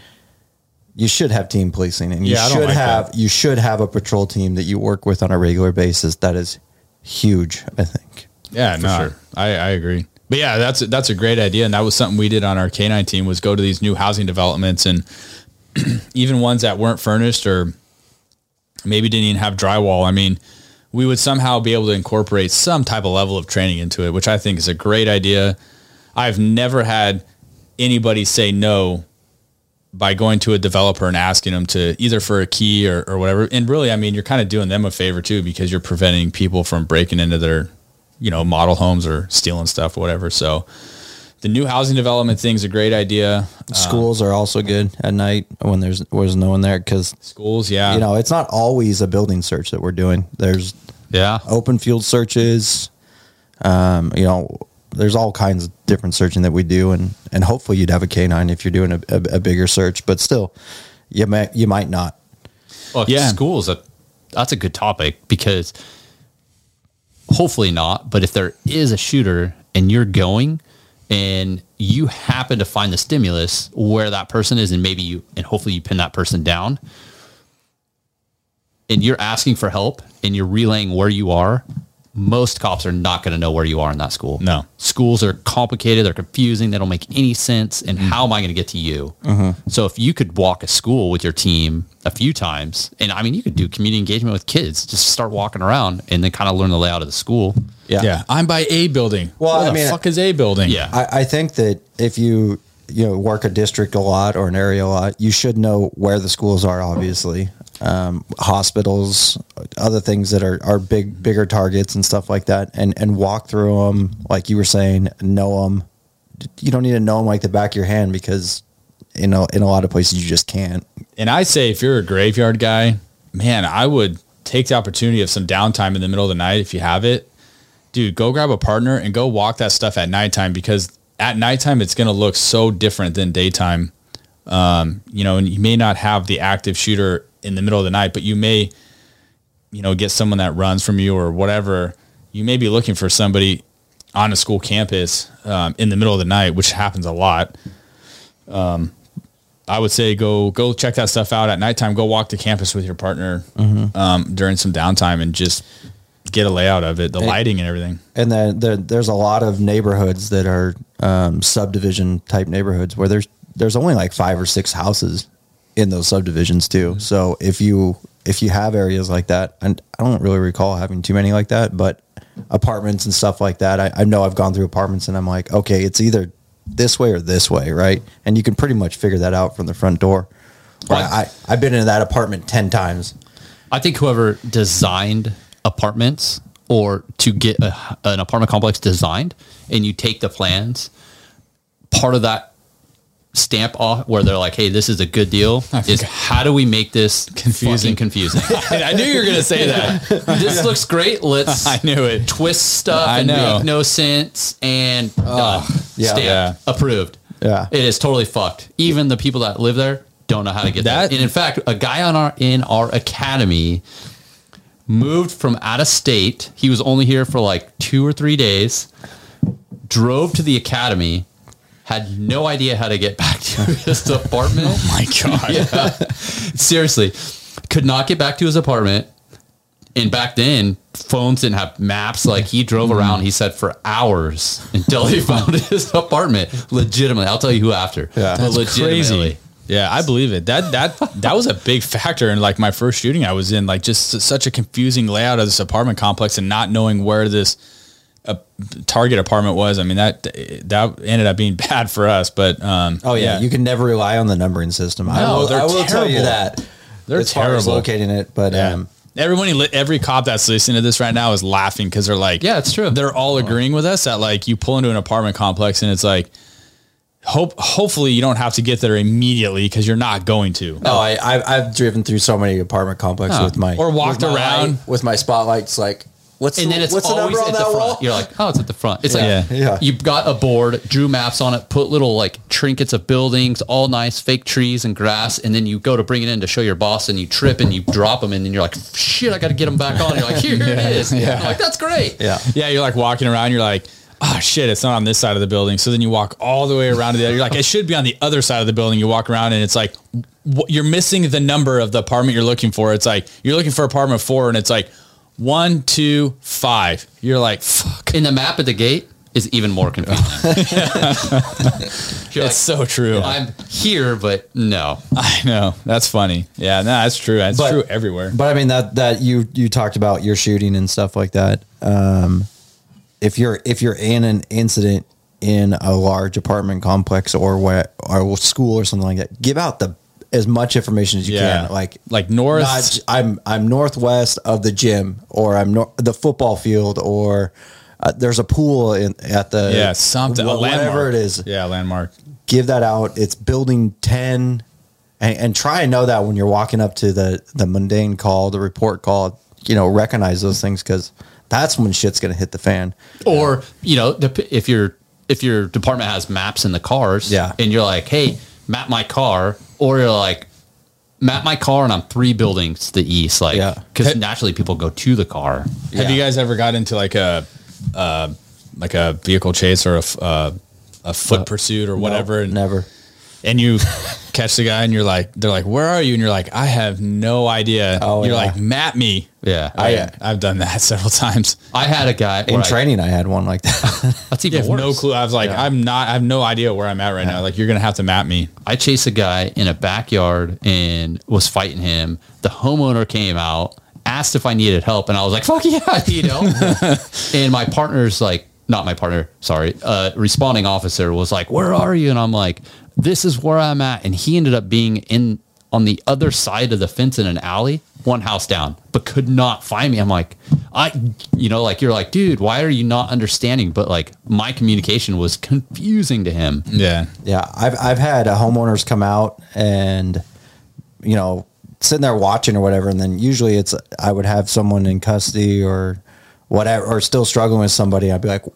[SPEAKER 3] You should have team policing, and you
[SPEAKER 1] Yeah,
[SPEAKER 3] should
[SPEAKER 1] like
[SPEAKER 3] have
[SPEAKER 1] that.
[SPEAKER 3] you should have a patrol team that you work with on a regular basis. That is huge, I think.
[SPEAKER 1] yeah no
[SPEAKER 2] sure.
[SPEAKER 1] I, I agree but yeah that's that's a great idea and that was something we did on our k9 team was go to these new housing developments and even ones that weren't furnished or maybe didn't even have drywall i mean we would somehow be able to incorporate some type of level of training into it which i think is a great idea i've never had anybody say no by going to a developer and asking them to either for a key or, or whatever. And really, I mean, you're kind of doing them a favor too because you're preventing people from breaking into their, you know, model homes or stealing stuff or whatever. So the new housing development thing's a great idea.
[SPEAKER 3] Schools are also good at night when there's there's no one there because
[SPEAKER 1] Schools, yeah.
[SPEAKER 3] you know it's not always a building search that we're doing. There's
[SPEAKER 2] Yeah.
[SPEAKER 3] open field searches. Um, you know, there's all kinds of different searching that we do, and and hopefully you'd have a canine if you're doing a, a, a bigger search, but still, you might you might not.
[SPEAKER 2] Well,
[SPEAKER 1] Yeah.
[SPEAKER 2] yeah. schools, that, that's a good topic because hopefully not, but if there is a shooter and you're going and you happen to find the stimulus where that person is and maybe you, and hopefully you pin that person down. And you're asking for help and you're relaying where you are, most cops are not going to know where you are in that school.
[SPEAKER 1] No.
[SPEAKER 2] Schools are complicated, they're confusing, they don't make any sense. And mm-hmm. how am I going to get to you? Mm-hmm. So if you could walk a school with your team a few times, and I mean, you could do community engagement with kids, just start walking around and then kind of learn the layout of the school.
[SPEAKER 1] yeah. Yeah. I'm by A building.
[SPEAKER 3] Well,
[SPEAKER 1] Where
[SPEAKER 3] I
[SPEAKER 1] the
[SPEAKER 3] mean-
[SPEAKER 1] fuck is A building?
[SPEAKER 2] Yeah.
[SPEAKER 3] I, I think that if you you know work a district a lot or an area a lot, you should know where the schools are. Obviously, um, hospitals, other things that are are big bigger targets and stuff like that, and and walk through them like you were saying, know them. You don't need to know them like the back of your hand because you know in a lot of places you just can't.
[SPEAKER 1] And I say if you're a graveyard guy, man, I would take the opportunity of some downtime in the middle of the night if you have it. Dude, go grab a partner and go walk that stuff at nighttime because at nighttime it's going to look so different than daytime. Um, you know, and you may not have the active shooter in the middle of the night, but you may, you know, get someone that runs from you or whatever. You may be looking for somebody on a school campus um, in the middle of the night, which happens a lot. Um, I would say go go check that stuff out at nighttime. Go walk the campus with your partner um, during some downtime and just get a layout of it, the lighting and everything.
[SPEAKER 3] And then there, there's a lot of neighborhoods that are um, subdivision type neighborhoods where there's there's only like five or six houses in those subdivisions too. Mm-hmm. So if you if you have areas like that, and I don't really recall having too many like that, but apartments and stuff like that, I, I know I've gone through apartments and I'm like, okay, it's either this way or this way, right? And you can pretty much figure that out from the front door.
[SPEAKER 2] Right.
[SPEAKER 3] I, I've been in that apartment ten times.
[SPEAKER 2] I think whoever designed apartments or to get a, an apartment complex designed and you take the plans, part of that stamp off where they're like, hey, this is a good deal is how do we make this
[SPEAKER 1] Confusing.
[SPEAKER 2] confusing?
[SPEAKER 1] I knew you were going to say that.
[SPEAKER 2] this looks great. Let's
[SPEAKER 1] I knew it.
[SPEAKER 2] twist stuff
[SPEAKER 1] I
[SPEAKER 2] and
[SPEAKER 1] know.
[SPEAKER 2] make no sense and done.
[SPEAKER 3] yeah.
[SPEAKER 2] Stamp.
[SPEAKER 1] Yeah.
[SPEAKER 2] Approved.
[SPEAKER 3] Yeah.
[SPEAKER 2] It is totally fucked. Even the people that live there don't know how to get
[SPEAKER 1] That-
[SPEAKER 2] that. And in fact, a guy on our in our academy moved from out of state. He was only here for like two or three days. Drove to the academy. Had no idea how to get back to his apartment.
[SPEAKER 1] Oh my God.
[SPEAKER 2] Seriously, could not get back to his apartment. And back then, phones didn't have maps. Like he drove
[SPEAKER 1] Mm.
[SPEAKER 2] around, he said, for hours until he found his apartment. Legitimately, I'll tell you who after.
[SPEAKER 3] Yeah.
[SPEAKER 2] but
[SPEAKER 1] That's crazy. Yeah, I believe it. That that that was a big factor in like my first shooting I was in. Like just such a confusing layout of this apartment complex and not knowing where this uh, target apartment was. I mean that that ended up being bad for us. But um,
[SPEAKER 3] Oh yeah, you can never rely on the numbering system. I
[SPEAKER 1] No,
[SPEAKER 3] will,
[SPEAKER 1] they're
[SPEAKER 3] I will tell you
[SPEAKER 1] terrible.
[SPEAKER 3] that.
[SPEAKER 1] They're
[SPEAKER 3] as far as
[SPEAKER 1] terrible.
[SPEAKER 3] locating it, but
[SPEAKER 1] Yeah.
[SPEAKER 3] um,
[SPEAKER 1] Everyone, every cop that's listening to this right now is laughing because they're like,
[SPEAKER 2] Yeah, it's true.
[SPEAKER 1] They're all agreeing with us that like you pull into an apartment complex and it's like, hope hopefully you don't have to get there immediately because you're not going to.
[SPEAKER 3] no, I, I I've driven through so many apartment complexes
[SPEAKER 2] Huh.
[SPEAKER 3] with my
[SPEAKER 1] Or walked
[SPEAKER 3] with
[SPEAKER 1] around.
[SPEAKER 3] light- with my spotlights. Like, what's
[SPEAKER 2] And
[SPEAKER 3] the,
[SPEAKER 2] then it's
[SPEAKER 3] what's
[SPEAKER 2] always
[SPEAKER 3] number on
[SPEAKER 2] at the front.
[SPEAKER 3] wall?
[SPEAKER 2] You're like, oh, it's at the front. It's
[SPEAKER 1] Yeah.
[SPEAKER 2] like
[SPEAKER 3] Yeah.
[SPEAKER 2] you've got a board, drew maps on it, put little like trinkets of buildings, all nice, fake trees and grass, and then you go to bring it in to show your boss, and you trip and you drop them, and then you're like, shit, I got to get them back on. You're like, here, here it is.
[SPEAKER 1] Yeah.
[SPEAKER 2] You're like that's great.
[SPEAKER 3] yeah,
[SPEAKER 1] Yeah, you're like walking around. You're like, oh shit, it's not on this side of the building. So then you walk all the way around to the other. You're like, it should be on the other side of the building. You walk around and it's like, you're missing the number of the apartment you're looking for. It's like you're looking for apartment four, and it's like one, two, five. You're like, fuck.
[SPEAKER 2] And the map at the gate is even more confusing. You're
[SPEAKER 1] It's so true.
[SPEAKER 2] I'm here, but no.
[SPEAKER 1] I know. That's funny. Yeah, no, that's true. That's
[SPEAKER 3] But-
[SPEAKER 1] true everywhere.
[SPEAKER 3] But I mean that that you you talked about your shooting and stuff like that. Um, if you're if you're in an incident in a large apartment complex or what or school or something like that, give out the as much information as you
[SPEAKER 1] Yeah.
[SPEAKER 3] can. Like
[SPEAKER 1] Like north-
[SPEAKER 3] not I'm I'm northwest of the gym or I'm nor- the football field or uh, there's a pool in at the
[SPEAKER 1] yeah, something. landmark.
[SPEAKER 3] whatever it is
[SPEAKER 1] Yeah, landmark.
[SPEAKER 3] give that out. It's building 10 and, and try and know that when you're walking up to the, the mundane call, the report call, you know, recognize those things because that's when shit's going to hit the fan.
[SPEAKER 2] Or you know, if your if your department has maps in the cars,
[SPEAKER 3] Yeah.
[SPEAKER 2] and you're like, hey, map my car, or you're like, map my car, and I'm three buildings to the east, like,
[SPEAKER 3] Yeah.
[SPEAKER 2] because naturally people go to the car.
[SPEAKER 1] Have
[SPEAKER 3] Yeah.
[SPEAKER 1] you guys ever got into like a, uh, like a vehicle chase or a, f- uh, a foot pursuit or whatever?
[SPEAKER 3] No,
[SPEAKER 1] and,
[SPEAKER 3] never.
[SPEAKER 1] And you catch the guy and you're like, they're like, where are you? And you're like, I have no idea.
[SPEAKER 3] Oh,
[SPEAKER 1] you're
[SPEAKER 3] yeah.
[SPEAKER 1] like, map me.
[SPEAKER 2] Yeah,
[SPEAKER 1] I,
[SPEAKER 3] yeah.
[SPEAKER 1] I've done that several times.
[SPEAKER 2] I had a guy
[SPEAKER 3] In
[SPEAKER 2] where I-
[SPEAKER 3] training, I had one like that.
[SPEAKER 2] that's
[SPEAKER 1] I
[SPEAKER 2] even
[SPEAKER 1] have
[SPEAKER 2] worse.
[SPEAKER 1] no clue. I was like,
[SPEAKER 3] Yeah.
[SPEAKER 1] I'm not, I have no idea where I'm at right now. Like, you're going to have to map me.
[SPEAKER 2] I chased a guy in a backyard and was fighting him. The homeowner came out, asked if I needed help, and I was like, "Fuck yeah, you know? and my partner's like, not my partner, sorry, uh, responding officer was like, "Where are you?" And I'm like, "This is where I'm at." And he ended up being in on the other side of the fence in an alley, one house down, but could not find me. I'm like, I, you know, like you're like, dude, why are you not understanding? But like my communication was confusing to him.
[SPEAKER 1] Yeah.
[SPEAKER 3] yeah. I've, I've had uh, homeowners come out and, you know, sitting there watching or whatever. And then usually it's, I would have someone in custody or whatever, or still struggling with somebody. I'd be like, "Wh-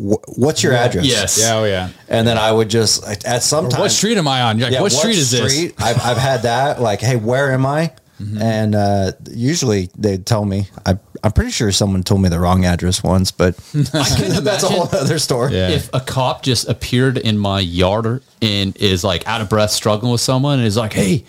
[SPEAKER 3] what's your address?
[SPEAKER 2] Yes.
[SPEAKER 1] Yeah. Oh, yeah.
[SPEAKER 3] And then I would just at some time.
[SPEAKER 1] What street am I on? Like,
[SPEAKER 3] Yeah,
[SPEAKER 1] what street is this?
[SPEAKER 3] I've, I've had that. Like, hey, where am I?
[SPEAKER 1] Mm-hmm.
[SPEAKER 3] And uh, usually they'd tell me. I, I'm pretty sure someone told me the wrong address once, but that's a whole other story.
[SPEAKER 1] Yeah.
[SPEAKER 2] if a cop just appeared in my yard and is like out of breath struggling with someone and is like hey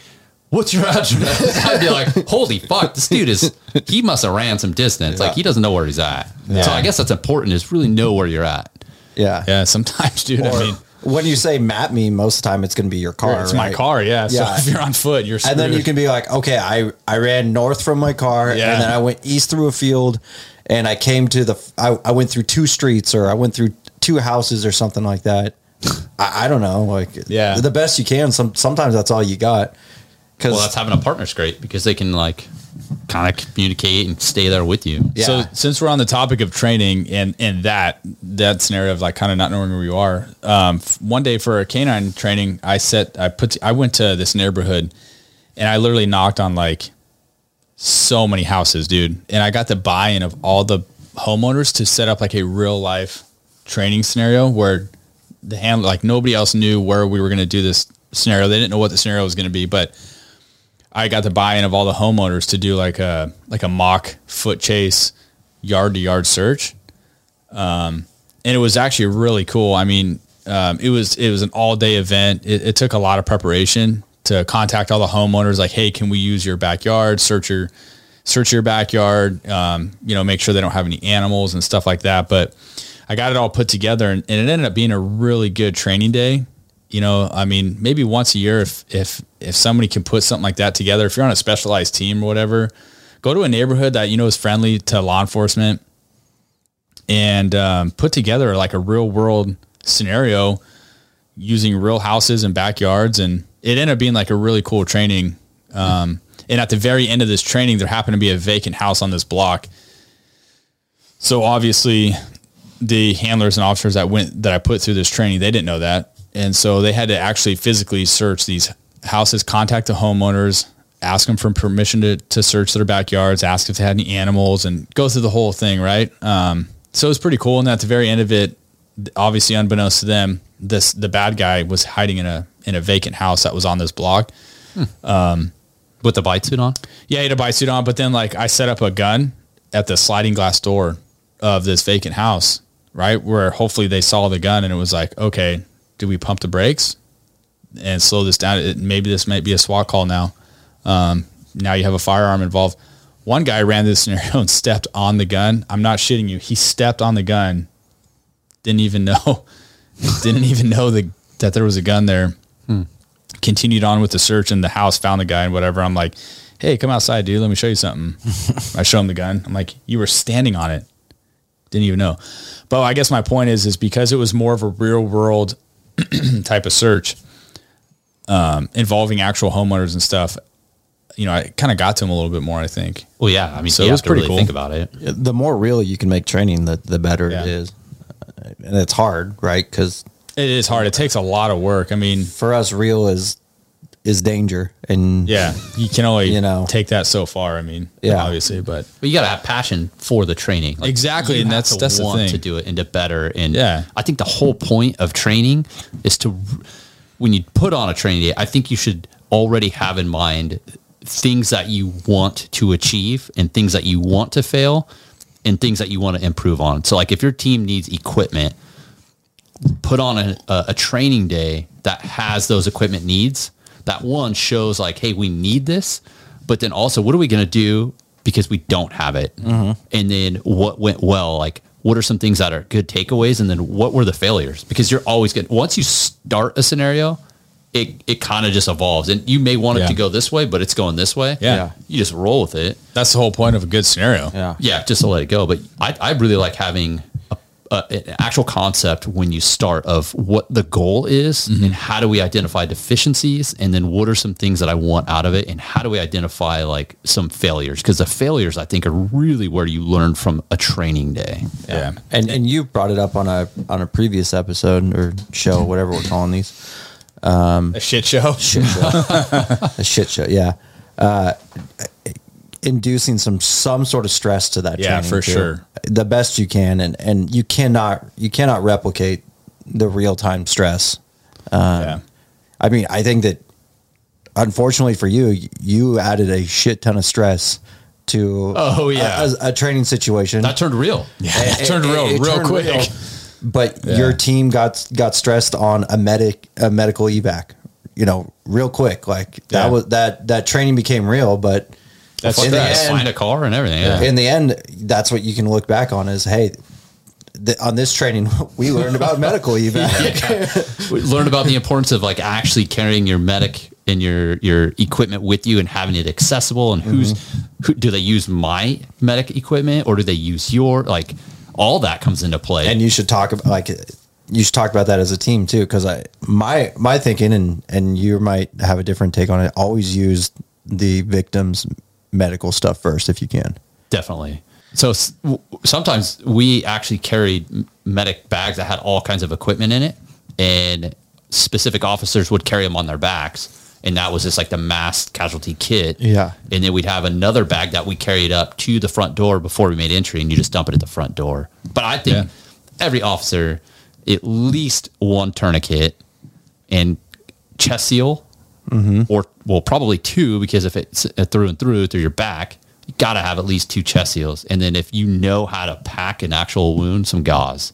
[SPEAKER 2] what's your address i'd be like holy fuck this dude is he must have ran some distance like he doesn't know where he's at
[SPEAKER 1] Yeah.
[SPEAKER 2] so i guess that's important is really know where you're at
[SPEAKER 3] Yeah.
[SPEAKER 1] Yeah. Sometimes, dude.
[SPEAKER 3] Or
[SPEAKER 1] I mean,
[SPEAKER 3] when you say map me, most of the time it's going to be your car.
[SPEAKER 1] it's my car. Yeah. So
[SPEAKER 3] Yeah.
[SPEAKER 1] if you're on foot, you're screwed.
[SPEAKER 3] And then you can be like, okay, I, I ran north from my car
[SPEAKER 1] Yeah.
[SPEAKER 3] and then I went east through a field and I came to the, I, I went through two streets or I went through two houses or something like that. I, I don't know. Like,
[SPEAKER 1] Yeah.
[SPEAKER 3] the best you can. Some, sometimes that's all you got. Because
[SPEAKER 2] Well, that's having a partner's great because they can like kind of communicate and stay there with you.
[SPEAKER 3] Yeah.
[SPEAKER 1] So since we're on the topic of training and and that that scenario of like kind of not knowing where you are, um, f- one day for a canine training, I set I put I went to this neighborhood, and I literally knocked on like so many houses, dude, and I got the buy-in of all the homeowners to set up like a real life training scenario where the hand like nobody else knew where we were going to do this scenario. They didn't know what the scenario was going to be, but I got the buy-in of all the homeowners to do like a like a mock foot chase, yard to yard search, um, and it was actually really cool. I mean, um, it was it was an all day event. It, it took a lot of preparation to contact all the homeowners. Like, hey, can we use your backyard? Search your search your backyard. Um, you know, make sure they don't have any animals and stuff like that. But I got it all put together, and, and it ended up being a really good training day you know i mean maybe once a year if if if somebody can put something like that together if you're on a specialized team or whatever go to a neighborhood that you know is friendly to law enforcement and um, put together like a real world scenario using real houses and backyards and it ended up being like a really cool training um, and at the very end of this training there happened to be a vacant house on this block so obviously the handlers and officers that went that I put through this training, they didn't know that. And so they had to actually physically search these houses, contact the homeowners, ask them for permission to, to search their backyards, ask if they had any animals and go through the whole thing. Right. Um, so it was pretty cool. And at the very end of it, obviously unbeknownst to them, this, the bad guy was hiding in a, in a vacant house that was on this block.
[SPEAKER 2] With the bite suit on?
[SPEAKER 1] Yeah, he had a bite suit on, but then like I set up a gun at the sliding glass door of this vacant house, right? Where hopefully they saw the gun and it was like, okay, do we pump the brakes and slow this down? It, maybe this might be a SWAT call now. Um, now you have a firearm involved. One guy ran this scenario and stepped on the gun. I'm not shitting you. He stepped on the gun. Didn't even know. didn't even know the, that there was a gun there continued on with the search in the house, found the guy and whatever. I'm like, hey, come outside, dude. Let me show you something. I show him the gun. I'm like, you were standing on it. Didn't even know. But I guess my point is, is because it was more of a real world type of search um, involving actual homeowners and stuff. You know, I kind of got to him a little bit more. I think.
[SPEAKER 2] Well, yeah. I mean,
[SPEAKER 1] So
[SPEAKER 2] so
[SPEAKER 1] it was
[SPEAKER 2] have to
[SPEAKER 1] pretty
[SPEAKER 2] really
[SPEAKER 1] cool.
[SPEAKER 2] think about it.
[SPEAKER 3] the more real you can make training, the the better
[SPEAKER 1] Yeah.
[SPEAKER 3] it is, and it's hard, right? Because
[SPEAKER 1] It is hard. It takes a lot of work. I mean,
[SPEAKER 3] for us, real is is danger, and
[SPEAKER 1] yeah, you can only
[SPEAKER 3] You know.
[SPEAKER 1] take that so far. I mean,
[SPEAKER 3] Yeah.
[SPEAKER 1] obviously, but
[SPEAKER 2] But you got to have passion for the training. Like,
[SPEAKER 1] Exactly, and
[SPEAKER 2] have
[SPEAKER 1] that's-
[SPEAKER 2] to
[SPEAKER 1] that's the
[SPEAKER 2] want
[SPEAKER 1] thing.
[SPEAKER 2] to do it and to better. And
[SPEAKER 1] Yeah.
[SPEAKER 2] I think the whole point of training is to when you put on a training day, I think you should already have in mind things that you want to achieve and things that you want to fail and things that you want to improve on. So like if your team needs equipment, put on a, a, a training day that has those equipment needs. That one shows like, hey, we need this, but then also, what are we going to do because we don't have it? Mm-hmm. And then what went well? Like, what are some things that are good takeaways? And then what were the failures? Because you're always good. Once you start a scenario, it, it kind of just evolves and you may want it
[SPEAKER 1] Yeah.
[SPEAKER 2] to go this way, but it's going this way.
[SPEAKER 1] Yeah.
[SPEAKER 3] Yeah.
[SPEAKER 2] You just roll with it.
[SPEAKER 1] that's the whole point of a good scenario.
[SPEAKER 3] yeah,
[SPEAKER 2] Yeah, just to let it go. But I, I really like having a, a, an actual concept when you start of what the goal is and how do we identify deficiencies and then what are some things that I want out of it and how do we identify like some failures because the failures I think are really where you learn from a training day.
[SPEAKER 1] yeah.
[SPEAKER 3] and and you brought it up on a on a previous episode or show, whatever we're calling these.
[SPEAKER 1] Um, A shit show.
[SPEAKER 3] shit show. a shit show, yeah. Uh, inducing some some sort of stress to that
[SPEAKER 1] Yeah,
[SPEAKER 3] training
[SPEAKER 1] for
[SPEAKER 3] too.
[SPEAKER 1] sure.
[SPEAKER 3] the best you can and and you cannot you cannot replicate the real time stress um,
[SPEAKER 1] yeah.
[SPEAKER 3] i mean i think that unfortunately for you you added a shit ton of stress to
[SPEAKER 2] Oh, yeah.
[SPEAKER 3] a, a training situation
[SPEAKER 2] That turned real.
[SPEAKER 1] It turned real,
[SPEAKER 3] it
[SPEAKER 1] real
[SPEAKER 3] turned
[SPEAKER 1] quick.
[SPEAKER 3] real. but
[SPEAKER 1] Yeah.
[SPEAKER 3] your team got got stressed on a medic a medical evac you know real quick like that
[SPEAKER 1] Yeah.
[SPEAKER 3] was that that training became real but
[SPEAKER 1] That's
[SPEAKER 3] in the end-
[SPEAKER 2] Find a car and everything. Yeah.
[SPEAKER 3] in the end that's what you can look back on is hey th- on this training we learned about medical evac
[SPEAKER 2] We learned about the importance of like actually carrying your medic and your your equipment with you and having it accessible and who's mm-hmm. who do they use my medic equipment or do they use your like all that comes into play
[SPEAKER 3] and you should talk about like you should talk about that as a team too, because I my my thinking and and you might have a different take on it. Always use the victim's medical stuff first if you can.
[SPEAKER 2] Definitely. So s- w- sometimes we actually carried medic bags that had all kinds of equipment in it, and specific officers would carry them on their backs, and that was just like the mass casualty kit.
[SPEAKER 3] Yeah.
[SPEAKER 2] And then we'd have another bag that we carried up to the front door before we made entry, and you just dump it at the front door. But I think
[SPEAKER 1] Yeah.
[SPEAKER 2] every officer, at least one tourniquet and chest seal, mm-hmm. or well, probably two because if it's uh, through and through through your back, you got to have at least two chest seals. And then if you know how to pack an actual wound, some gauze.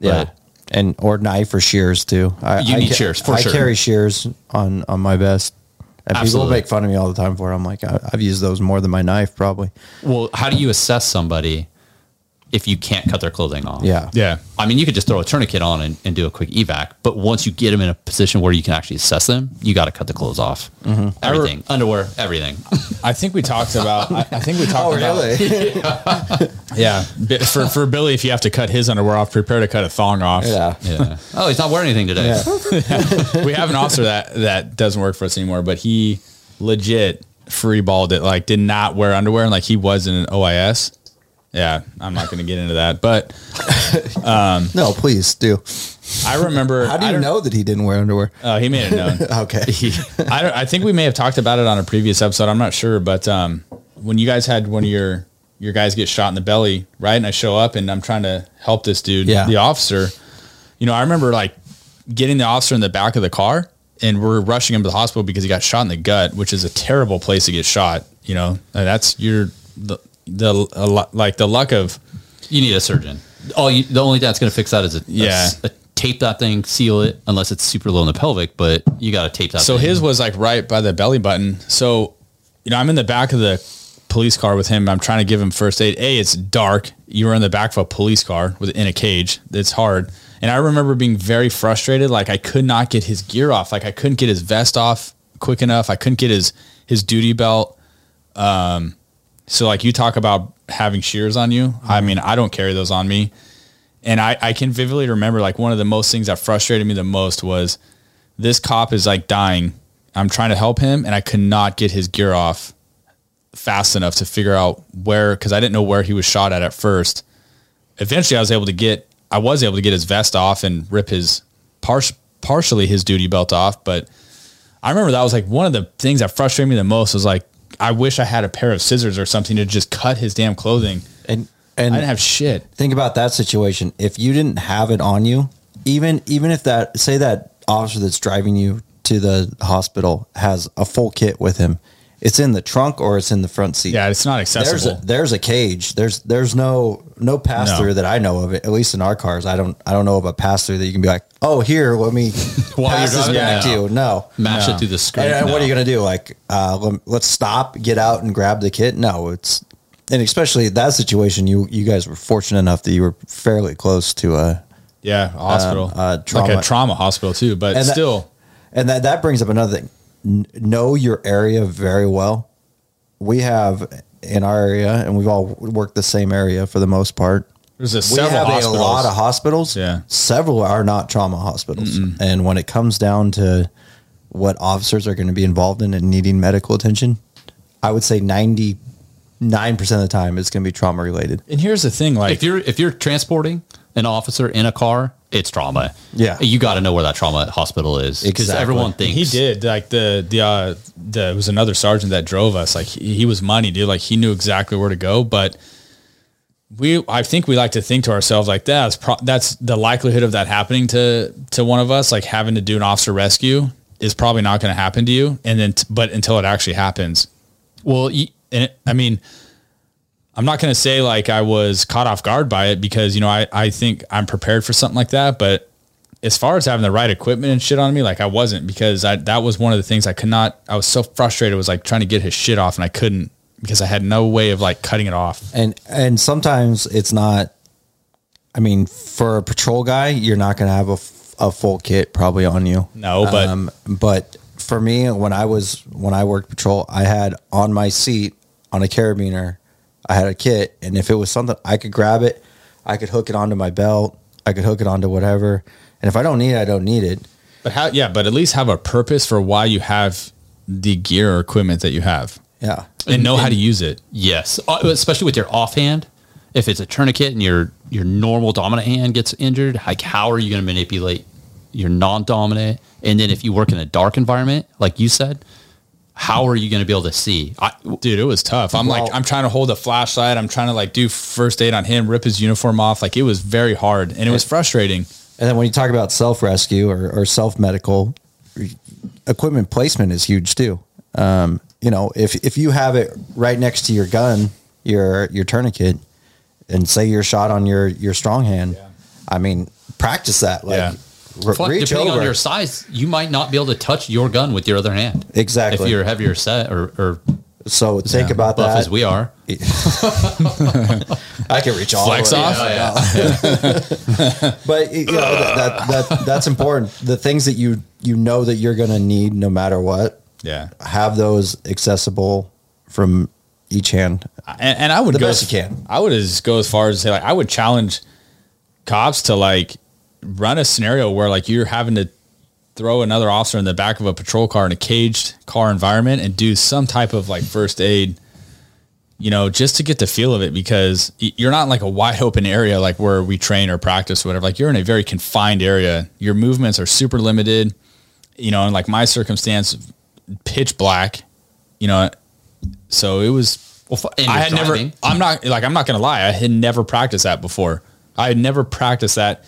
[SPEAKER 3] Yeah.
[SPEAKER 2] But-
[SPEAKER 3] and or knife or shears too. I,
[SPEAKER 2] You
[SPEAKER 3] I
[SPEAKER 2] need
[SPEAKER 3] ca-
[SPEAKER 2] shears, for
[SPEAKER 3] I
[SPEAKER 2] sure.
[SPEAKER 3] carry shears on on my vest. And people
[SPEAKER 2] Absolutely.
[SPEAKER 3] make fun of me all the time for it. I'm like, I, I've used those more than my knife, probably.
[SPEAKER 2] Well, how do you assess somebody if you can't cut their clothing off?
[SPEAKER 3] Yeah.
[SPEAKER 1] Yeah.
[SPEAKER 2] I mean, you could just throw a tourniquet on and, and do a quick evac, but once you get them in a position where you can actually assess them, you got to cut the clothes off.
[SPEAKER 3] Mm-hmm.
[SPEAKER 2] Everything, underwear, everything.
[SPEAKER 1] I think we talked about. I, I think we talked about. Yeah, Bi- for for Billy, if you have to cut his underwear off, prepare to cut a thong off.
[SPEAKER 3] yeah.
[SPEAKER 2] Yeah. oh, he's not wearing anything today.
[SPEAKER 3] Yeah.
[SPEAKER 1] we have an officer that that doesn't work for us anymore, but he legit free balled it. Like, did not wear underwear, and like he was in an OIS. Yeah, I'm not going to get into that, but
[SPEAKER 3] No, please do.
[SPEAKER 1] I remember.
[SPEAKER 3] How do you know that he didn't wear underwear?
[SPEAKER 1] Oh, he made it known.
[SPEAKER 3] Okay.
[SPEAKER 1] I, don't, I think we may have talked about it on a previous episode. I'm not sure, but um, when you guys had one of your your guys get shot in the belly, right? And I show up and I'm trying to help this dude,
[SPEAKER 3] Yeah.
[SPEAKER 1] the officer. You know, I remember like getting the officer in the back of the car, and we're rushing him to the hospital because he got shot in the gut, which is a terrible place to get shot. You know, and that's your the the a, lo- like the luck of
[SPEAKER 2] You need a surgeon. Oh, you, the only thing that's going to fix that is a,
[SPEAKER 1] Yeah.
[SPEAKER 2] a, a tape that thing, seal it, unless it's super low in the pelvic. But you got to tape that.
[SPEAKER 1] So
[SPEAKER 2] thing.
[SPEAKER 1] his was like right by the belly button. So, you know, I'm in the back of the police car with him. I'm trying to give him first aid. A, it's dark. You were in the back of a police car with in a cage. It's hard. And I remember being very frustrated. Like I could not get his gear off. Like I couldn't get his vest off quick enough. I couldn't get his his duty belt. Um, so like you talk about having shears on you. I mm-hmm. mean, I don't carry those on me. And I, I can vividly remember like one of the most things that frustrated me the most was this cop is like dying. I'm trying to help him and I could not get his gear off fast enough to figure out where because I didn't know where he was shot at at first. Eventually I was able to get I was able to get his vest off and rip his par- partially his duty belt off, but I remember that was like one of the things that frustrated me the most was like I wish I had a pair of scissors or something to just cut his damn clothing.
[SPEAKER 3] And
[SPEAKER 1] I
[SPEAKER 3] and
[SPEAKER 1] didn't have shit.
[SPEAKER 3] think about that situation. If you didn't have it on you, even even if that say that officer that's driving you to the hospital has a full kit with him, it's in the trunk or it's in the front seat.
[SPEAKER 1] Yeah, it's not
[SPEAKER 3] There's
[SPEAKER 1] accessible.
[SPEAKER 3] a, there's a cage. There's there's no no pass
[SPEAKER 1] No.
[SPEAKER 3] through that I know of. At least in our cars, I don't I don't know of a pass through that you can be like, oh here, let me
[SPEAKER 2] While
[SPEAKER 3] pass
[SPEAKER 2] you're
[SPEAKER 3] this
[SPEAKER 2] driving?
[SPEAKER 3] back to you. No,
[SPEAKER 2] mash
[SPEAKER 1] No.
[SPEAKER 2] it through the screen.
[SPEAKER 3] and, and what are you going to do? Like, uh, lem- let's stop, get out, and grab the kit? No, it's and especially that situation. You you guys were fortunate enough that you were fairly close to a,
[SPEAKER 1] yeah, a hospital.
[SPEAKER 3] uh,
[SPEAKER 1] like
[SPEAKER 3] trauma-
[SPEAKER 1] a trauma hospital too, but
[SPEAKER 3] And that-
[SPEAKER 1] still.
[SPEAKER 3] and that that brings up another thing. N- know your area very well. We have in our area, and we've all worked the same area for the most part.
[SPEAKER 1] There's a
[SPEAKER 3] We
[SPEAKER 1] several
[SPEAKER 3] have
[SPEAKER 1] hospitals.
[SPEAKER 3] a lot of hospitals.
[SPEAKER 1] Yeah.
[SPEAKER 3] several are not trauma hospitals, and when it comes down to what officers are going to be involved in and needing medical attention, I would say ninety nine percent of the time it's going to be trauma related.
[SPEAKER 1] and here's the thing, like
[SPEAKER 2] if you're if you're transporting an officer in a car, it's trauma.
[SPEAKER 3] Yeah.
[SPEAKER 2] you got to know where that trauma hospital is because
[SPEAKER 3] Exactly.
[SPEAKER 2] everyone thinks
[SPEAKER 1] he did like the the uh the it was another sergeant that drove us like he, he was money dude like he knew exactly where to go but we i think we like to think to ourselves like that's pro- that's the likelihood of that happening to to one of us like having to do an officer rescue is probably not going to happen to you and then t- but until it actually happens well y- and it, i mean i'm not going to say like i was caught off guard by it because you know i i think i'm prepared for something like that but as far as having the right equipment and shit on me, like I wasn't because I that was one of the things I could not. I was so frustrated. Was like trying to get his shit off and I couldn't because I had no way of like cutting it off.
[SPEAKER 3] And and sometimes it's not. I mean, for a patrol guy, you're not going to have a, a full kit probably on you.
[SPEAKER 1] No, but-
[SPEAKER 3] um, but for me, when I was when I worked patrol, I had on my seat on a carabiner, I had a kit, and if it was something I could grab it, I could hook it onto my belt. I could hook it onto whatever. And if I don't need it, I don't need it.
[SPEAKER 1] But how? Yeah, but at least have a purpose for why you have the gear or equipment that you have,
[SPEAKER 3] Yeah.
[SPEAKER 1] and know how to use it.
[SPEAKER 2] Yes, Uh, especially with your offhand. If it's a tourniquet and your your normal dominant hand gets injured, like how are you going to manipulate your non-dominant? And then if you work in a dark environment, like you said, how are you going to be able to see? I,
[SPEAKER 1] Dude, it was tough. I'm like, I'm trying to hold a flashlight. I'm trying to like do first aid on him, rip his uniform off. Like it was very hard and it was frustrating.
[SPEAKER 3] And then when you talk about self rescue or, or self medical, equipment placement is huge too. Um, you know, if if you have it right next to your gun, your your tourniquet, and say you're shot on your your strong hand, I mean, practice that. Like,
[SPEAKER 1] Yeah.
[SPEAKER 3] R-
[SPEAKER 2] Fuck,
[SPEAKER 3] reach
[SPEAKER 2] depending
[SPEAKER 3] over.
[SPEAKER 2] on your size, you might not be able to touch your gun with your other hand.
[SPEAKER 3] Exactly.
[SPEAKER 2] If you're heavier set or, or
[SPEAKER 3] so think about
[SPEAKER 2] buff
[SPEAKER 3] that.
[SPEAKER 2] as we are.
[SPEAKER 3] I can reach all
[SPEAKER 1] Flex
[SPEAKER 3] the way.
[SPEAKER 1] off?
[SPEAKER 3] but you know that, that that that's important. The things that you you know that you're going to need no matter what,
[SPEAKER 1] Yeah.
[SPEAKER 3] have those accessible from each hand.
[SPEAKER 1] And, and I would
[SPEAKER 3] The
[SPEAKER 1] go
[SPEAKER 3] best
[SPEAKER 1] as-
[SPEAKER 3] you can.
[SPEAKER 1] I would just go as far as to say like I would challenge cops to like run a scenario where like you're having to throw another officer in the back of a patrol car in a caged car environment and do some type of like first aid you know just to get the feel of it because you're not in like a wide open area like where we train or practice or whatever like you're in a very confined area your movements are super limited you know in like my circumstance pitch black you know so it was
[SPEAKER 2] Well,
[SPEAKER 1] I had never. I'm not like I'm not gonna lie. I had never practiced that before. I had never practiced that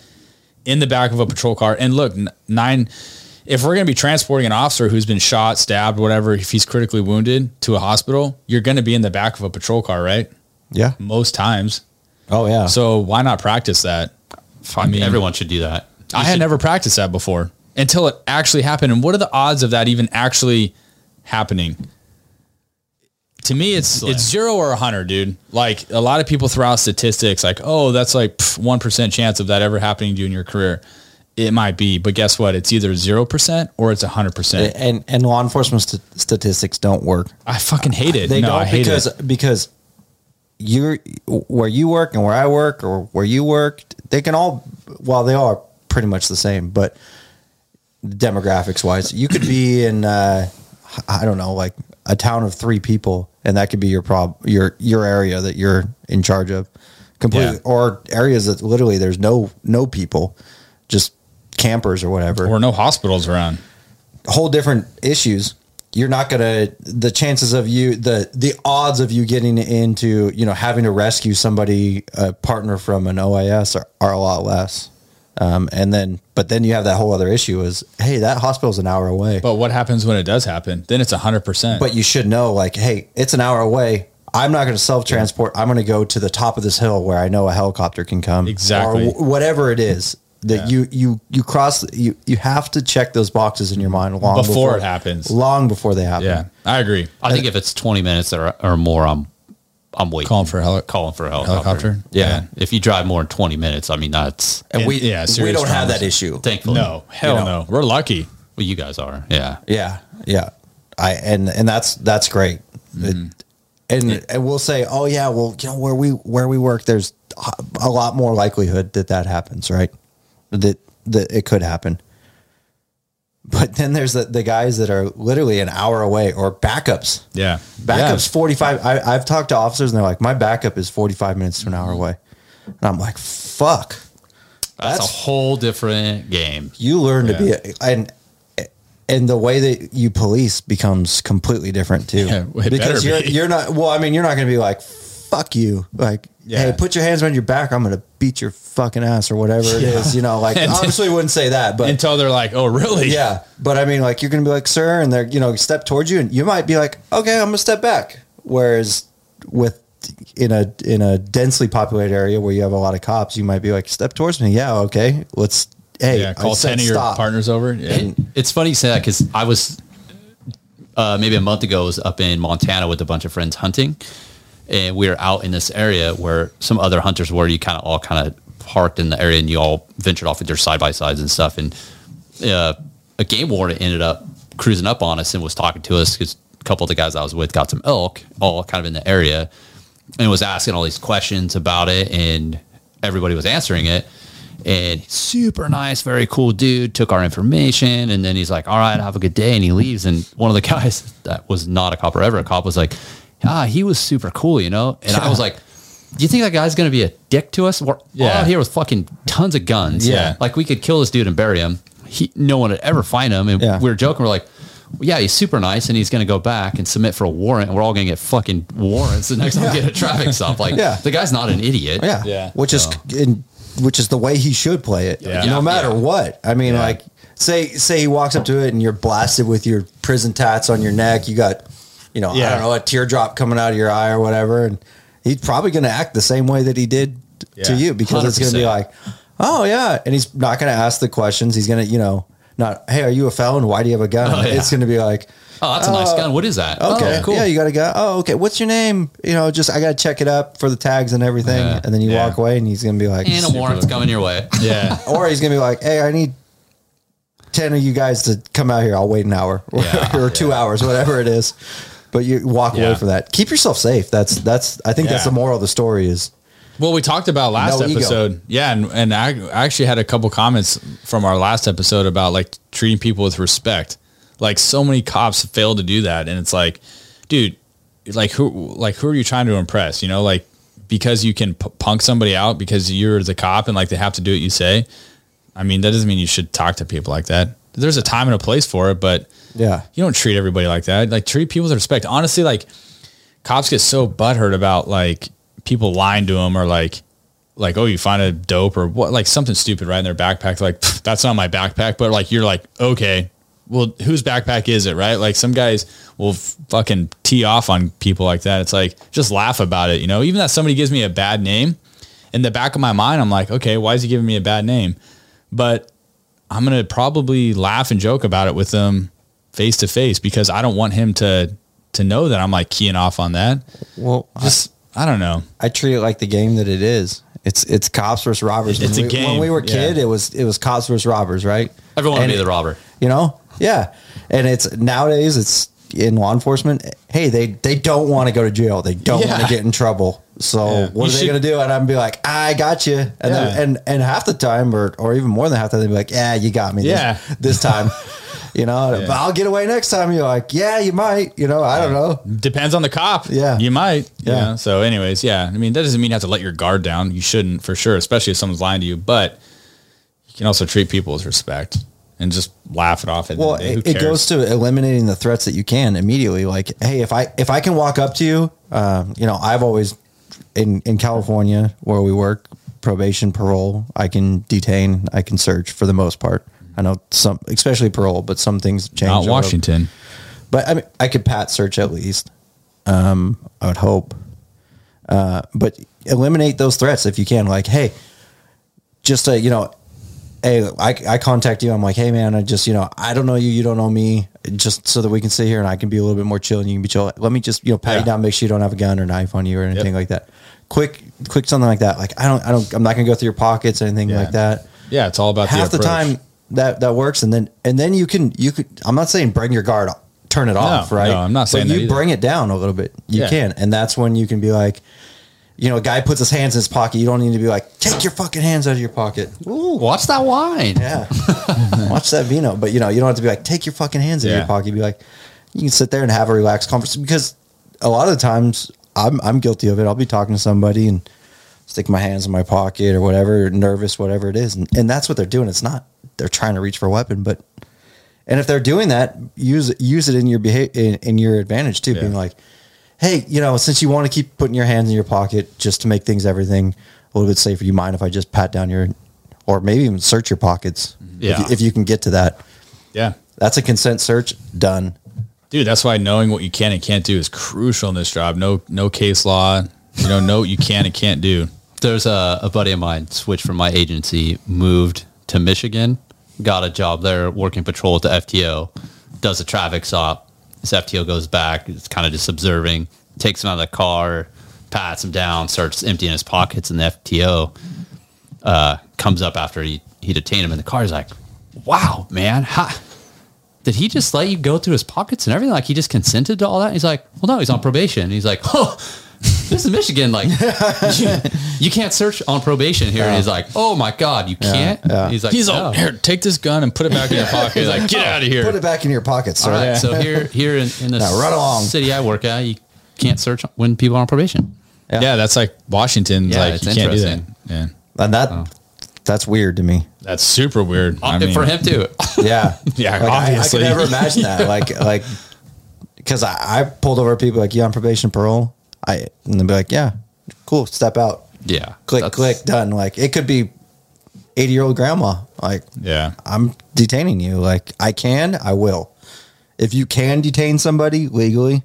[SPEAKER 1] in the back of a patrol car. And look, nine. If we're gonna be transporting an officer who's been shot, stabbed, whatever, if he's critically wounded to a hospital, you're gonna be in the back of a patrol car, right?
[SPEAKER 3] Yeah.
[SPEAKER 1] Most times.
[SPEAKER 3] Oh yeah.
[SPEAKER 1] So why not practice that?
[SPEAKER 2] I
[SPEAKER 1] mean-
[SPEAKER 2] everyone should do that. You
[SPEAKER 1] I had never practiced that before until it actually happened. And what are the odds of that even actually happening? To me, it's
[SPEAKER 2] Slim.
[SPEAKER 1] it's zero or a hundred, dude. Like a lot of people throw out statistics, like, oh, that's like one percent chance of that ever happening to you in your career. It might be, but guess what? It's either zero percent or it's a hundred percent.
[SPEAKER 3] and and law enforcement st- statistics don't work.
[SPEAKER 1] I fucking hate it.
[SPEAKER 3] They
[SPEAKER 1] no,
[SPEAKER 3] don't
[SPEAKER 1] I hate
[SPEAKER 3] because
[SPEAKER 1] it.
[SPEAKER 3] because you're where you work and where I work or where you work, they can all well they are pretty much the same, but demographics wise, you could be in uh, I don't know like a town of three people, and that could be your prob your your area that you're in charge of, completely,
[SPEAKER 1] Yeah.
[SPEAKER 3] or areas that literally there's no no people, just campers or whatever
[SPEAKER 1] Or no hospitals around.
[SPEAKER 3] whole different issues you're not gonna the chances of you the the odds of you getting into you know having to rescue somebody a partner from an ois are, are a lot less um, and then but then you have that whole other issue is hey that hospital's an hour away
[SPEAKER 1] But what happens when it does happen? Then it's a hundred percent.
[SPEAKER 3] but you should know like hey it's an hour away i'm not going to self-transport i'm going to go to the top of this hill where i know a helicopter can come
[SPEAKER 1] Exactly.
[SPEAKER 3] or wh- whatever it is that
[SPEAKER 1] Yeah.
[SPEAKER 3] you you you cross you you have to check those boxes in your mind long
[SPEAKER 1] Before it happens.
[SPEAKER 3] long before they happen
[SPEAKER 1] yeah, I agree.
[SPEAKER 2] I think if it's 20 minutes or, or more, I'm I'm waiting.
[SPEAKER 1] Calling for a heli-
[SPEAKER 2] calling for a helicopter.
[SPEAKER 1] helicopter?
[SPEAKER 2] Yeah.
[SPEAKER 1] Yeah.
[SPEAKER 2] If you drive more than 20 minutes, I mean that's
[SPEAKER 3] and we
[SPEAKER 1] yeah,
[SPEAKER 3] we
[SPEAKER 1] serious
[SPEAKER 3] don't have
[SPEAKER 1] traumas.
[SPEAKER 3] that issue.
[SPEAKER 2] thankfully.
[SPEAKER 1] No, hell
[SPEAKER 3] You know.
[SPEAKER 1] no. We're lucky.
[SPEAKER 2] Well, you guys are. Yeah.
[SPEAKER 3] Yeah, yeah. I and and that's that's great.
[SPEAKER 1] Mm-hmm.
[SPEAKER 3] It- and and we'll say, oh yeah, well you know where we where we work, there's a lot more likelihood that that happens, right? That that it could happen. But then there's the, the guys that are literally an hour away or backups.
[SPEAKER 1] Yeah.
[SPEAKER 3] Backups 45. I, I've talked to officers and they're like, my backup is 45 minutes to an hour away. And I'm like, fuck.
[SPEAKER 2] That's,
[SPEAKER 3] That's-
[SPEAKER 2] a whole different game.
[SPEAKER 3] you learn to
[SPEAKER 1] Yeah.
[SPEAKER 3] be and and the way that you police becomes completely different too
[SPEAKER 1] Yeah,
[SPEAKER 3] because you're
[SPEAKER 1] be.
[SPEAKER 3] you're not well i mean you're not going to be like fuck you like
[SPEAKER 1] Yeah.
[SPEAKER 3] hey put your hands on your back i'm going to beat your fucking ass or whatever it is you know like
[SPEAKER 1] And-
[SPEAKER 3] obviously wouldn't say that but
[SPEAKER 1] Until they're like, oh, really?
[SPEAKER 3] yeah but i mean like you're going to be like sir and they're you know step towards you and you might be like okay i'm going to step back whereas with in a in a densely populated area where you have a lot of cops you might be like step towards me yeah okay let's hey
[SPEAKER 1] Yeah. Call
[SPEAKER 3] said
[SPEAKER 1] 10 of your
[SPEAKER 3] stop.
[SPEAKER 1] partners over. Yeah.
[SPEAKER 3] And-
[SPEAKER 2] It's funny you say that because I was uh, maybe a month ago I was up in Montana with a bunch of friends hunting, and we were out in this area where some other hunters were. You kind of all kind of parked in the area, and you all ventured off with your side by sides and stuff. And uh, a game warden ended up cruising up on us and was talking to us because a couple of the guys I was with got some elk, all kind of in the area, and was asking all these questions about it, and everybody was answering it. And super nice, very cool dude. Took our information, and then he's like, "All right, have a good day," and he leaves. And one of the guys that was not a cop or ever a cop was like, "Ah, he was super cool, you know." And I was like, "Do you think that guy's gonna be a dick to us? We're all out here with fucking tons of guns.
[SPEAKER 1] Yeah.
[SPEAKER 2] like we could kill this dude and bury him. He, no one would ever find him. And
[SPEAKER 3] Yeah.
[SPEAKER 2] we were joking. We're like." well, Yeah, he's super nice, and he's going to go back and submit for a warrant. And we're all going to get fucking warrants the next time we get a traffic stop. Like,
[SPEAKER 3] Yeah.
[SPEAKER 2] the guy's not an idiot.
[SPEAKER 3] Yeah.
[SPEAKER 1] Yeah.
[SPEAKER 3] Which is in, which is the way he should play it.
[SPEAKER 1] Yeah.
[SPEAKER 3] No matter
[SPEAKER 2] Yeah.
[SPEAKER 3] what. I mean,
[SPEAKER 1] Yeah.
[SPEAKER 3] like say say he walks up to it and you're blasted with your prison tats on your neck. You got, you know, I don't know, a teardrop coming out of your eye or whatever, and he's probably going to act the same way that he did to you because it's going to be like, oh yeah, and he's not going to ask the questions. He's going to, you know, not hey, are you a felon? Why do you have a gun?
[SPEAKER 2] Oh, yeah.
[SPEAKER 3] It's going to be like.
[SPEAKER 2] Oh, that's a nice
[SPEAKER 3] Uh,
[SPEAKER 2] gun. What is that?
[SPEAKER 3] Okay,
[SPEAKER 2] Oh, cool.
[SPEAKER 3] Yeah, you got a gun. Oh, okay. What's your name? You know, just I got to check it up for the tags and everything,
[SPEAKER 2] Yeah.
[SPEAKER 3] and then you
[SPEAKER 1] Yeah.
[SPEAKER 3] walk away, and he's gonna be like,
[SPEAKER 2] and a warrant's coming your way.
[SPEAKER 1] Yeah.
[SPEAKER 3] or he's gonna be like, hey, I need ten of you guys to come out here. I'll wait an hour or,
[SPEAKER 2] Yeah,
[SPEAKER 3] or two hours, whatever it is. But you walk
[SPEAKER 1] Yeah.
[SPEAKER 3] away from that. Keep yourself safe. That's that's. I think that's the moral of the story. Is
[SPEAKER 1] Well, we talked about last
[SPEAKER 3] No ego.
[SPEAKER 1] episode. Yeah, and, and I, I actually had a couple comments from our last episode about like treating people with respect. Like so many cops fail to do that, and it's like, dude, like who, like who are you trying to impress? You know, like because you can p- punk somebody out because you're the cop and like they have to do what you say. I mean, that doesn't mean you should talk to people like that. There's a time and a place for it, but
[SPEAKER 3] yeah,
[SPEAKER 1] you don't treat everybody like that. Like treat people with respect. Honestly, like cops get so butthurt about like people lying to them or like like oh you find a dope or what like something stupid right in their backpack. Like that's not my backpack, but like you're like okay, well whose backpack is it? Right? Like some guys will fucking tee off on people like that. It's like just laugh about it. You know, even that somebody gives me a bad name. In the back of my mind, I'm like, okay, why is he giving me a bad name? But I'm gonna probably laugh and joke about it with them face to face because I don't want him to to know that I'm like keying off on that.
[SPEAKER 3] well,
[SPEAKER 1] Just I don't know.
[SPEAKER 3] I treat it like the game that it is. It's it's cops versus robbers.
[SPEAKER 1] It's
[SPEAKER 3] when
[SPEAKER 1] a
[SPEAKER 3] we,
[SPEAKER 1] game,
[SPEAKER 3] When we were
[SPEAKER 1] yeah.
[SPEAKER 3] kid, it was it was cops versus robbers, right?
[SPEAKER 2] Everyone
[SPEAKER 3] And
[SPEAKER 2] be the robber.
[SPEAKER 3] you know yeah and it's nowadays it's in law enforcement hey they they don't want to go to jail they don't want to get in trouble so
[SPEAKER 1] Yeah.
[SPEAKER 3] what
[SPEAKER 1] You
[SPEAKER 3] are they going to do and i'm be like i got you and then, and and half the time or or even more than half the time they'd be like yeah you got me this,
[SPEAKER 1] Yeah.
[SPEAKER 3] this time you know
[SPEAKER 1] Yeah.
[SPEAKER 3] but i'll get away next time you're like yeah you might you know i don't know
[SPEAKER 1] Depends on the cop.
[SPEAKER 3] Yeah.
[SPEAKER 1] You might.
[SPEAKER 3] Yeah.
[SPEAKER 1] Yeah. So anyways, yeah. I mean that doesn't mean you have to let your guard down. You shouldn't for sure, especially if someone's lying to you. But you can also treat people with respect and just laugh it off.
[SPEAKER 3] Well
[SPEAKER 1] end of the day. Who
[SPEAKER 3] it, it goes to eliminating the threats that you can immediately like hey if i if i can walk up to you um, you know i've always in in california where we work probation parole i can detain i can search for the most part i know some especially parole but some things change
[SPEAKER 1] not. Washington.
[SPEAKER 3] but i mean i could pat search at least um i would hope uh but eliminate those threats if you can like hey just a you know hey I, I contact you i'm like hey man i just you know i don't know you you don't know me just so that we can sit here and i can be a little bit more chill and you can be chill let me just you know pat
[SPEAKER 1] Yeah.
[SPEAKER 3] you down make sure you don't have a gun or knife on you or anything
[SPEAKER 1] Yep.
[SPEAKER 3] like that quick quick something like that like i don't i don't i'm not gonna go through your pockets or anything
[SPEAKER 1] Yeah.
[SPEAKER 3] like that
[SPEAKER 1] Yeah, it's all about
[SPEAKER 3] half the,
[SPEAKER 1] approach.
[SPEAKER 3] time that that works and then and then you can you could i'm not saying bring your guard turn it off right
[SPEAKER 1] no, I'm not saying
[SPEAKER 3] but
[SPEAKER 1] that
[SPEAKER 3] you
[SPEAKER 1] either.
[SPEAKER 3] bring it down a little bit you
[SPEAKER 1] Yeah.
[SPEAKER 3] can and that's when you can be like you know a guy puts his hands in his pocket you don't need to be like take your fucking hands out of your pocket.
[SPEAKER 2] Ooh, watch that wine.
[SPEAKER 3] yeah. Watch that vino. But you know you don't have to be like take your fucking hands out of your pocket. Be like you can sit there and have a relaxed conversation because a lot of the times i'm i'm guilty of it. I'll be talking to somebody and stick my hands in my pocket or whatever nervous whatever it is. And, and that's what they're doing. It's not they're trying to reach for a weapon but and if they're doing that use use it in your behavior in, in your advantage too
[SPEAKER 1] Yeah.
[SPEAKER 3] being like hey you know since you want to keep putting your hands in your pocket just to make things everything a little bit safer you mind if i just pat down your or maybe even search your pockets if, you, if you can get to that
[SPEAKER 1] Yeah.
[SPEAKER 3] that's a consent search done
[SPEAKER 1] Dude, that's why knowing what you can and can't do is crucial in this job. No no case law. You know, know what you can and can't do.
[SPEAKER 2] There's a, a buddy of mine switched from my agency, moved to Michigan, got a job there working patrol at the FTO, does a traffic stop. FTO goes back, it's kind of just observing, takes him out of the car, pats him down, starts emptying his pockets, and the FTO uh, comes up after he, he detained him in the car. He's like, wow, man, how, did he just let you go through his pockets and everything? Like he just consented to all that? He's like, well, no, he's on probation. He's like, oh, this is Michigan. Like, you, you can't search on probation here. And he's like, oh my God, you can't?
[SPEAKER 3] yeah.
[SPEAKER 2] He's like,
[SPEAKER 1] He's all
[SPEAKER 2] "Oh."
[SPEAKER 1] here. Take this gun and put it back in your pocket. He's like, get out of oh, here.
[SPEAKER 3] Put it back in your pocket, sir.
[SPEAKER 2] All right, so here, here in, in the
[SPEAKER 3] Now run along.
[SPEAKER 2] city I work at, you can't search when people are on probation.
[SPEAKER 1] yeah. that's like Washington.
[SPEAKER 2] Yeah,
[SPEAKER 1] like
[SPEAKER 2] it's
[SPEAKER 1] you can't do that.
[SPEAKER 2] interesting.
[SPEAKER 1] Yeah,
[SPEAKER 3] And that
[SPEAKER 2] Oh.
[SPEAKER 3] that's weird to me.
[SPEAKER 1] that's super weird. Uh, I mean,
[SPEAKER 2] for him too.
[SPEAKER 3] Yeah,
[SPEAKER 1] Yeah,
[SPEAKER 3] Like, I, I could never imagine that. Like, like, because I, I pulled over people like, "You on probation, parole?" I and they'd be like, "Yeah, cool, step out."
[SPEAKER 2] yeah,
[SPEAKER 3] Click,
[SPEAKER 2] that's-
[SPEAKER 3] click, done. Like, it could be eighty year old grandma. Like,
[SPEAKER 1] Yeah,
[SPEAKER 3] I'm detaining you. Like, I can, I will. If you can detain somebody legally,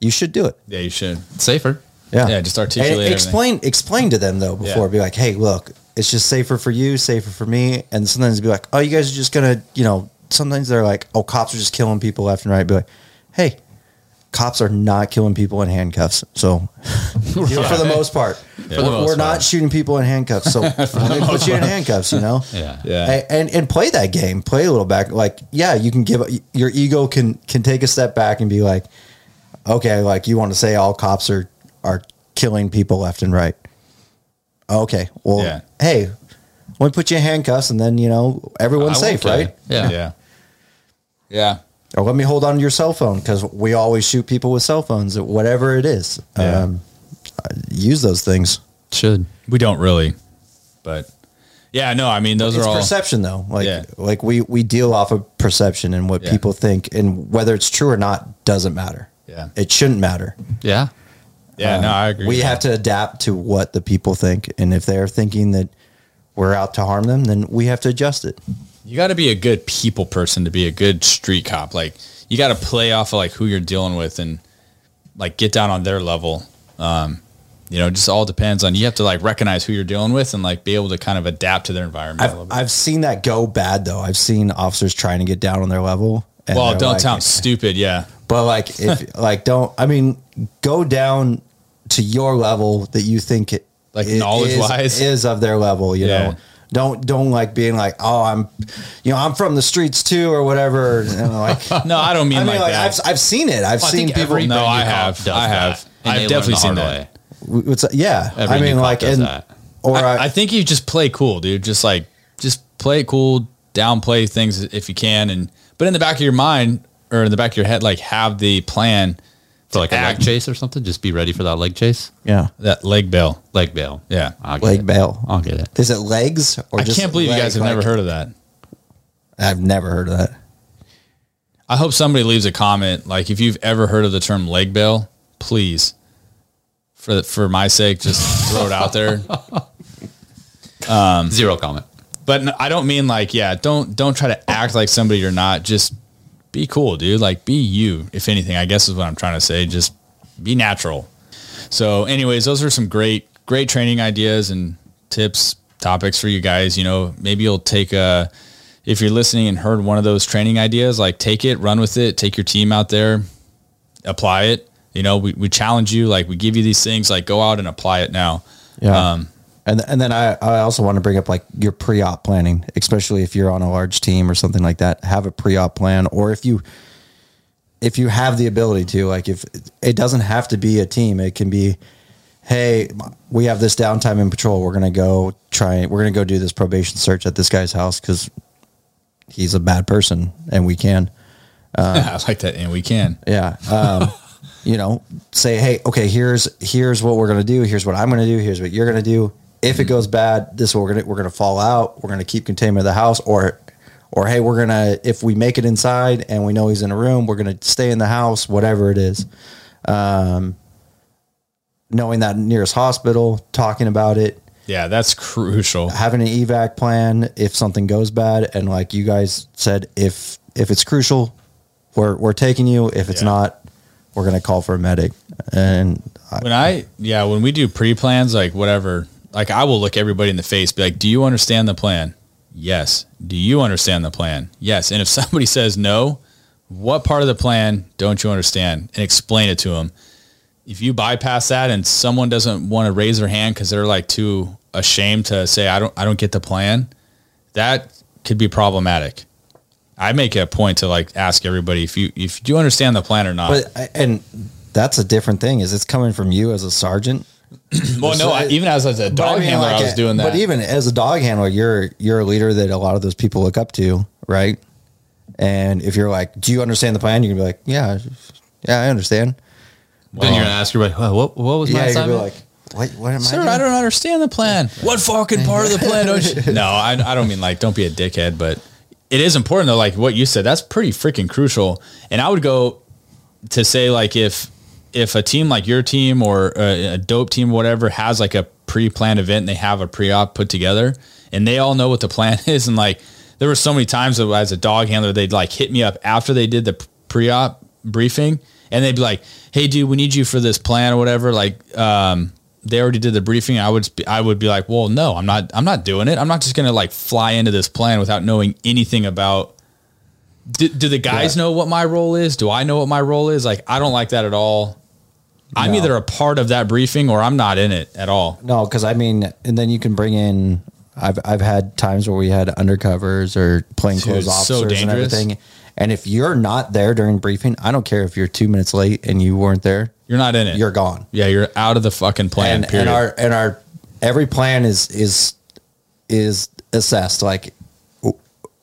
[SPEAKER 3] you should do it.
[SPEAKER 1] yeah, you should.
[SPEAKER 2] safer.
[SPEAKER 3] Yeah,
[SPEAKER 1] Yeah, just articulate
[SPEAKER 3] And
[SPEAKER 1] everything.
[SPEAKER 3] explain, explain to them though before.
[SPEAKER 1] Yeah.
[SPEAKER 3] Be like, hey, look, it's just safer for you, safer for me. And sometimes be like, oh, you guys are just gonna, you know. Sometimes they're like, oh, cops are just killing people left and right. Be like, hey, cops are not killing people in handcuffs. So, you know, for the most part,
[SPEAKER 2] the
[SPEAKER 3] we're,
[SPEAKER 2] most
[SPEAKER 3] we're not shooting people in handcuffs. So let me put you in handcuffs. You know.
[SPEAKER 2] Yeah.
[SPEAKER 1] Yeah.
[SPEAKER 3] A- And, and play that game. Play a little back. Like, yeah, you can give your ego can can take a step back and be like, okay, like you want to say all cops are are killing people left and right. Okay, well,
[SPEAKER 1] Yeah.
[SPEAKER 3] hey, let me put you in handcuffs, and then you know everyone's
[SPEAKER 2] I
[SPEAKER 3] safe, right?
[SPEAKER 2] Yeah.
[SPEAKER 1] yeah, yeah.
[SPEAKER 3] Or let me hold on to your cell phone because we always shoot people with cell phones, whatever it is.
[SPEAKER 1] Yeah.
[SPEAKER 3] Um, use those things.
[SPEAKER 2] Should.
[SPEAKER 1] We don't really, but yeah, no. I mean, those
[SPEAKER 3] it's
[SPEAKER 1] are all.
[SPEAKER 3] perception though like
[SPEAKER 1] Yeah.
[SPEAKER 3] like we we deal off of perception and what
[SPEAKER 1] Yeah.
[SPEAKER 3] people think and whether it's true or not doesn't matter
[SPEAKER 1] Yeah.
[SPEAKER 3] it shouldn't matter
[SPEAKER 2] Yeah.
[SPEAKER 1] Yeah, no, I agree.
[SPEAKER 3] we have
[SPEAKER 1] that.
[SPEAKER 3] to adapt to what the people think and if they're thinking that we're out to harm them then we have to adjust it
[SPEAKER 1] You got to be a good people person to be a good street cop. Like you got to play off of like who you're dealing with and like get down on their level. Um, you know, it just all depends on you have to like recognize who you're dealing with and like be able to kind of adapt to their environment.
[SPEAKER 3] I've. I've seen that go bad though i've seen officers trying to get down on their level and
[SPEAKER 1] well, don't
[SPEAKER 3] like-
[SPEAKER 1] sound stupid. Yeah.
[SPEAKER 3] but like if like don't i mean go down to your level that you think it
[SPEAKER 1] Like
[SPEAKER 3] it
[SPEAKER 1] knowledge-wise?
[SPEAKER 3] is, is of their level you
[SPEAKER 1] Yeah.
[SPEAKER 3] know don't don't like being like oh i'm you know i'm from the streets too or whatever and like
[SPEAKER 1] No, I don't mean,
[SPEAKER 3] i mean
[SPEAKER 1] like,
[SPEAKER 3] like,
[SPEAKER 1] that.
[SPEAKER 3] I've, I've seen it i've
[SPEAKER 2] I
[SPEAKER 3] seen people
[SPEAKER 2] every
[SPEAKER 1] No, I have. I have.
[SPEAKER 2] that,
[SPEAKER 1] I've definitely seen that.
[SPEAKER 3] What's yeah
[SPEAKER 2] Every
[SPEAKER 3] i mean like
[SPEAKER 2] does
[SPEAKER 3] and
[SPEAKER 2] that.
[SPEAKER 3] or
[SPEAKER 1] I,
[SPEAKER 3] I,
[SPEAKER 1] I think you just play cool, dude. Just like just play it cool, downplay things if you can, and but in the back of your mind or in the back of your head, like have the plan
[SPEAKER 2] For like a leg chase or something, just be ready for that leg chase.
[SPEAKER 3] yeah
[SPEAKER 1] that leg bail.
[SPEAKER 2] Leg bail.
[SPEAKER 1] Yeah.
[SPEAKER 2] I'll
[SPEAKER 3] leg
[SPEAKER 2] it.
[SPEAKER 3] bail
[SPEAKER 2] I'll get it.
[SPEAKER 3] is it legs or
[SPEAKER 1] I
[SPEAKER 3] just
[SPEAKER 1] can't believe you guys
[SPEAKER 3] leg,
[SPEAKER 1] have never heard of that.
[SPEAKER 3] i've never heard of that
[SPEAKER 1] I hope somebody leaves a comment. Like if you've ever heard of the term leg bail, please, for for my sake, just throw it out there.
[SPEAKER 2] Um, Zero comment.
[SPEAKER 1] But no, I don't mean like, yeah, don't don't try to act like somebody you're not. Just be cool, dude. Like be you. If anything, I guess is what I'm trying to say. Just be natural. So, anyways, those are some great great training ideas and tips, topics for you guys. You know, maybe you'll take a if you're listening and heard one of those training ideas, like take it, run with it, take your team out there, apply it. You know, we, we challenge you, like we give you these things, like go out and apply it now.
[SPEAKER 3] Yeah.
[SPEAKER 1] Um,
[SPEAKER 3] and and then I, I also want to bring up like your pre-op planning, especially if you're on a large team or something like that. Have a pre-op plan, or if you if you have the ability to, like if it doesn't have to be a team, it can be, hey, we have this downtime in patrol. We're gonna go try. We're gonna go do this probation search at this guy's house because he's a bad person, and we can.
[SPEAKER 1] I like that, and we can.
[SPEAKER 3] Yeah. Um, you know, say, hey, okay, here's here's what we're gonna do. Here's what I'm gonna do. Here's what you're gonna do. If it goes bad, this is we're gonna we're gonna fall out. We're gonna keep containment of the house, or or hey, we're gonna if we make it inside and we know he's in a room, we're gonna stay in the house, whatever it is. Um, knowing that nearest hospital, talking about it,
[SPEAKER 1] Yeah, that's crucial.
[SPEAKER 3] having an evac plan if something goes bad, and like you guys said, if if it's crucial, we're we're taking you. If it's
[SPEAKER 1] Yeah.
[SPEAKER 3] not, we're gonna call for a medic. And I,
[SPEAKER 1] When I yeah, when we do pre-plans, like whatever, like I will look everybody in the face, be like, "Do you understand the plan?" Yes. Do you understand the plan? Yes. And if somebody says no, what part of the plan don't you understand? And explain it to them. If you bypass that and someone doesn't want to raise their hand because they're like too ashamed to say, "I don't, I don't get the plan," that could be problematic. I make a point to like ask everybody if you if you understand the plan or not.
[SPEAKER 3] but and that's a different thing. Is it's coming from you as a sergeant.
[SPEAKER 1] well, no, I, even as, as a dog
[SPEAKER 3] I mean,
[SPEAKER 1] handler,
[SPEAKER 3] like,
[SPEAKER 1] I was doing that.
[SPEAKER 3] But even as a dog handler, you're you're a leader that a lot of those people look up to, right? And if you're like, "Do you understand the plan?" You're gonna be like, "Yeah, yeah, I understand."
[SPEAKER 2] then you're gonna ask your buddy, "Well, what, what was my
[SPEAKER 3] Yeah, you're gonna be
[SPEAKER 2] assignment?
[SPEAKER 3] like, "What? What am
[SPEAKER 1] Sir,
[SPEAKER 3] I?" Doing?
[SPEAKER 1] I don't understand the plan. What fucking part of the plan don't you? No, I, I don't mean like, don't be a dickhead, but it is important though. Like what you said, that's pretty freaking crucial. And I would go to say like, if, if a team like your team or a, a dope team, whatever, has like a pre-planned event and they have a pre-op put together and they all know what the plan is. And like, there were so many times that as a dog handler, they'd like hit me up after they did the pre-op briefing and they'd be like, Hey dude, we need you for this plan or whatever. Like, um, they already did the briefing. I would, I would be like, well, no, I'm not, I'm not doing it. I'm not just going to like fly into this plan without knowing anything about, do, do the guys know what my role is? Do I know what my role is? Like, I don't like that at all. I'm
[SPEAKER 3] No.
[SPEAKER 1] either a part of that briefing or I'm not in it at all.
[SPEAKER 3] No, because I mean, and then you can bring in. I've I've had times where we had undercovers or plainclothes
[SPEAKER 1] Dude, so
[SPEAKER 3] officers and everything. And if you're not there during briefing, I don't care if you're two minutes late and you weren't there.
[SPEAKER 1] You're not in it.
[SPEAKER 3] You're gone.
[SPEAKER 1] yeah, you're out of the fucking plan.
[SPEAKER 3] and,
[SPEAKER 1] period.
[SPEAKER 3] and our and our every plan is is is assessed like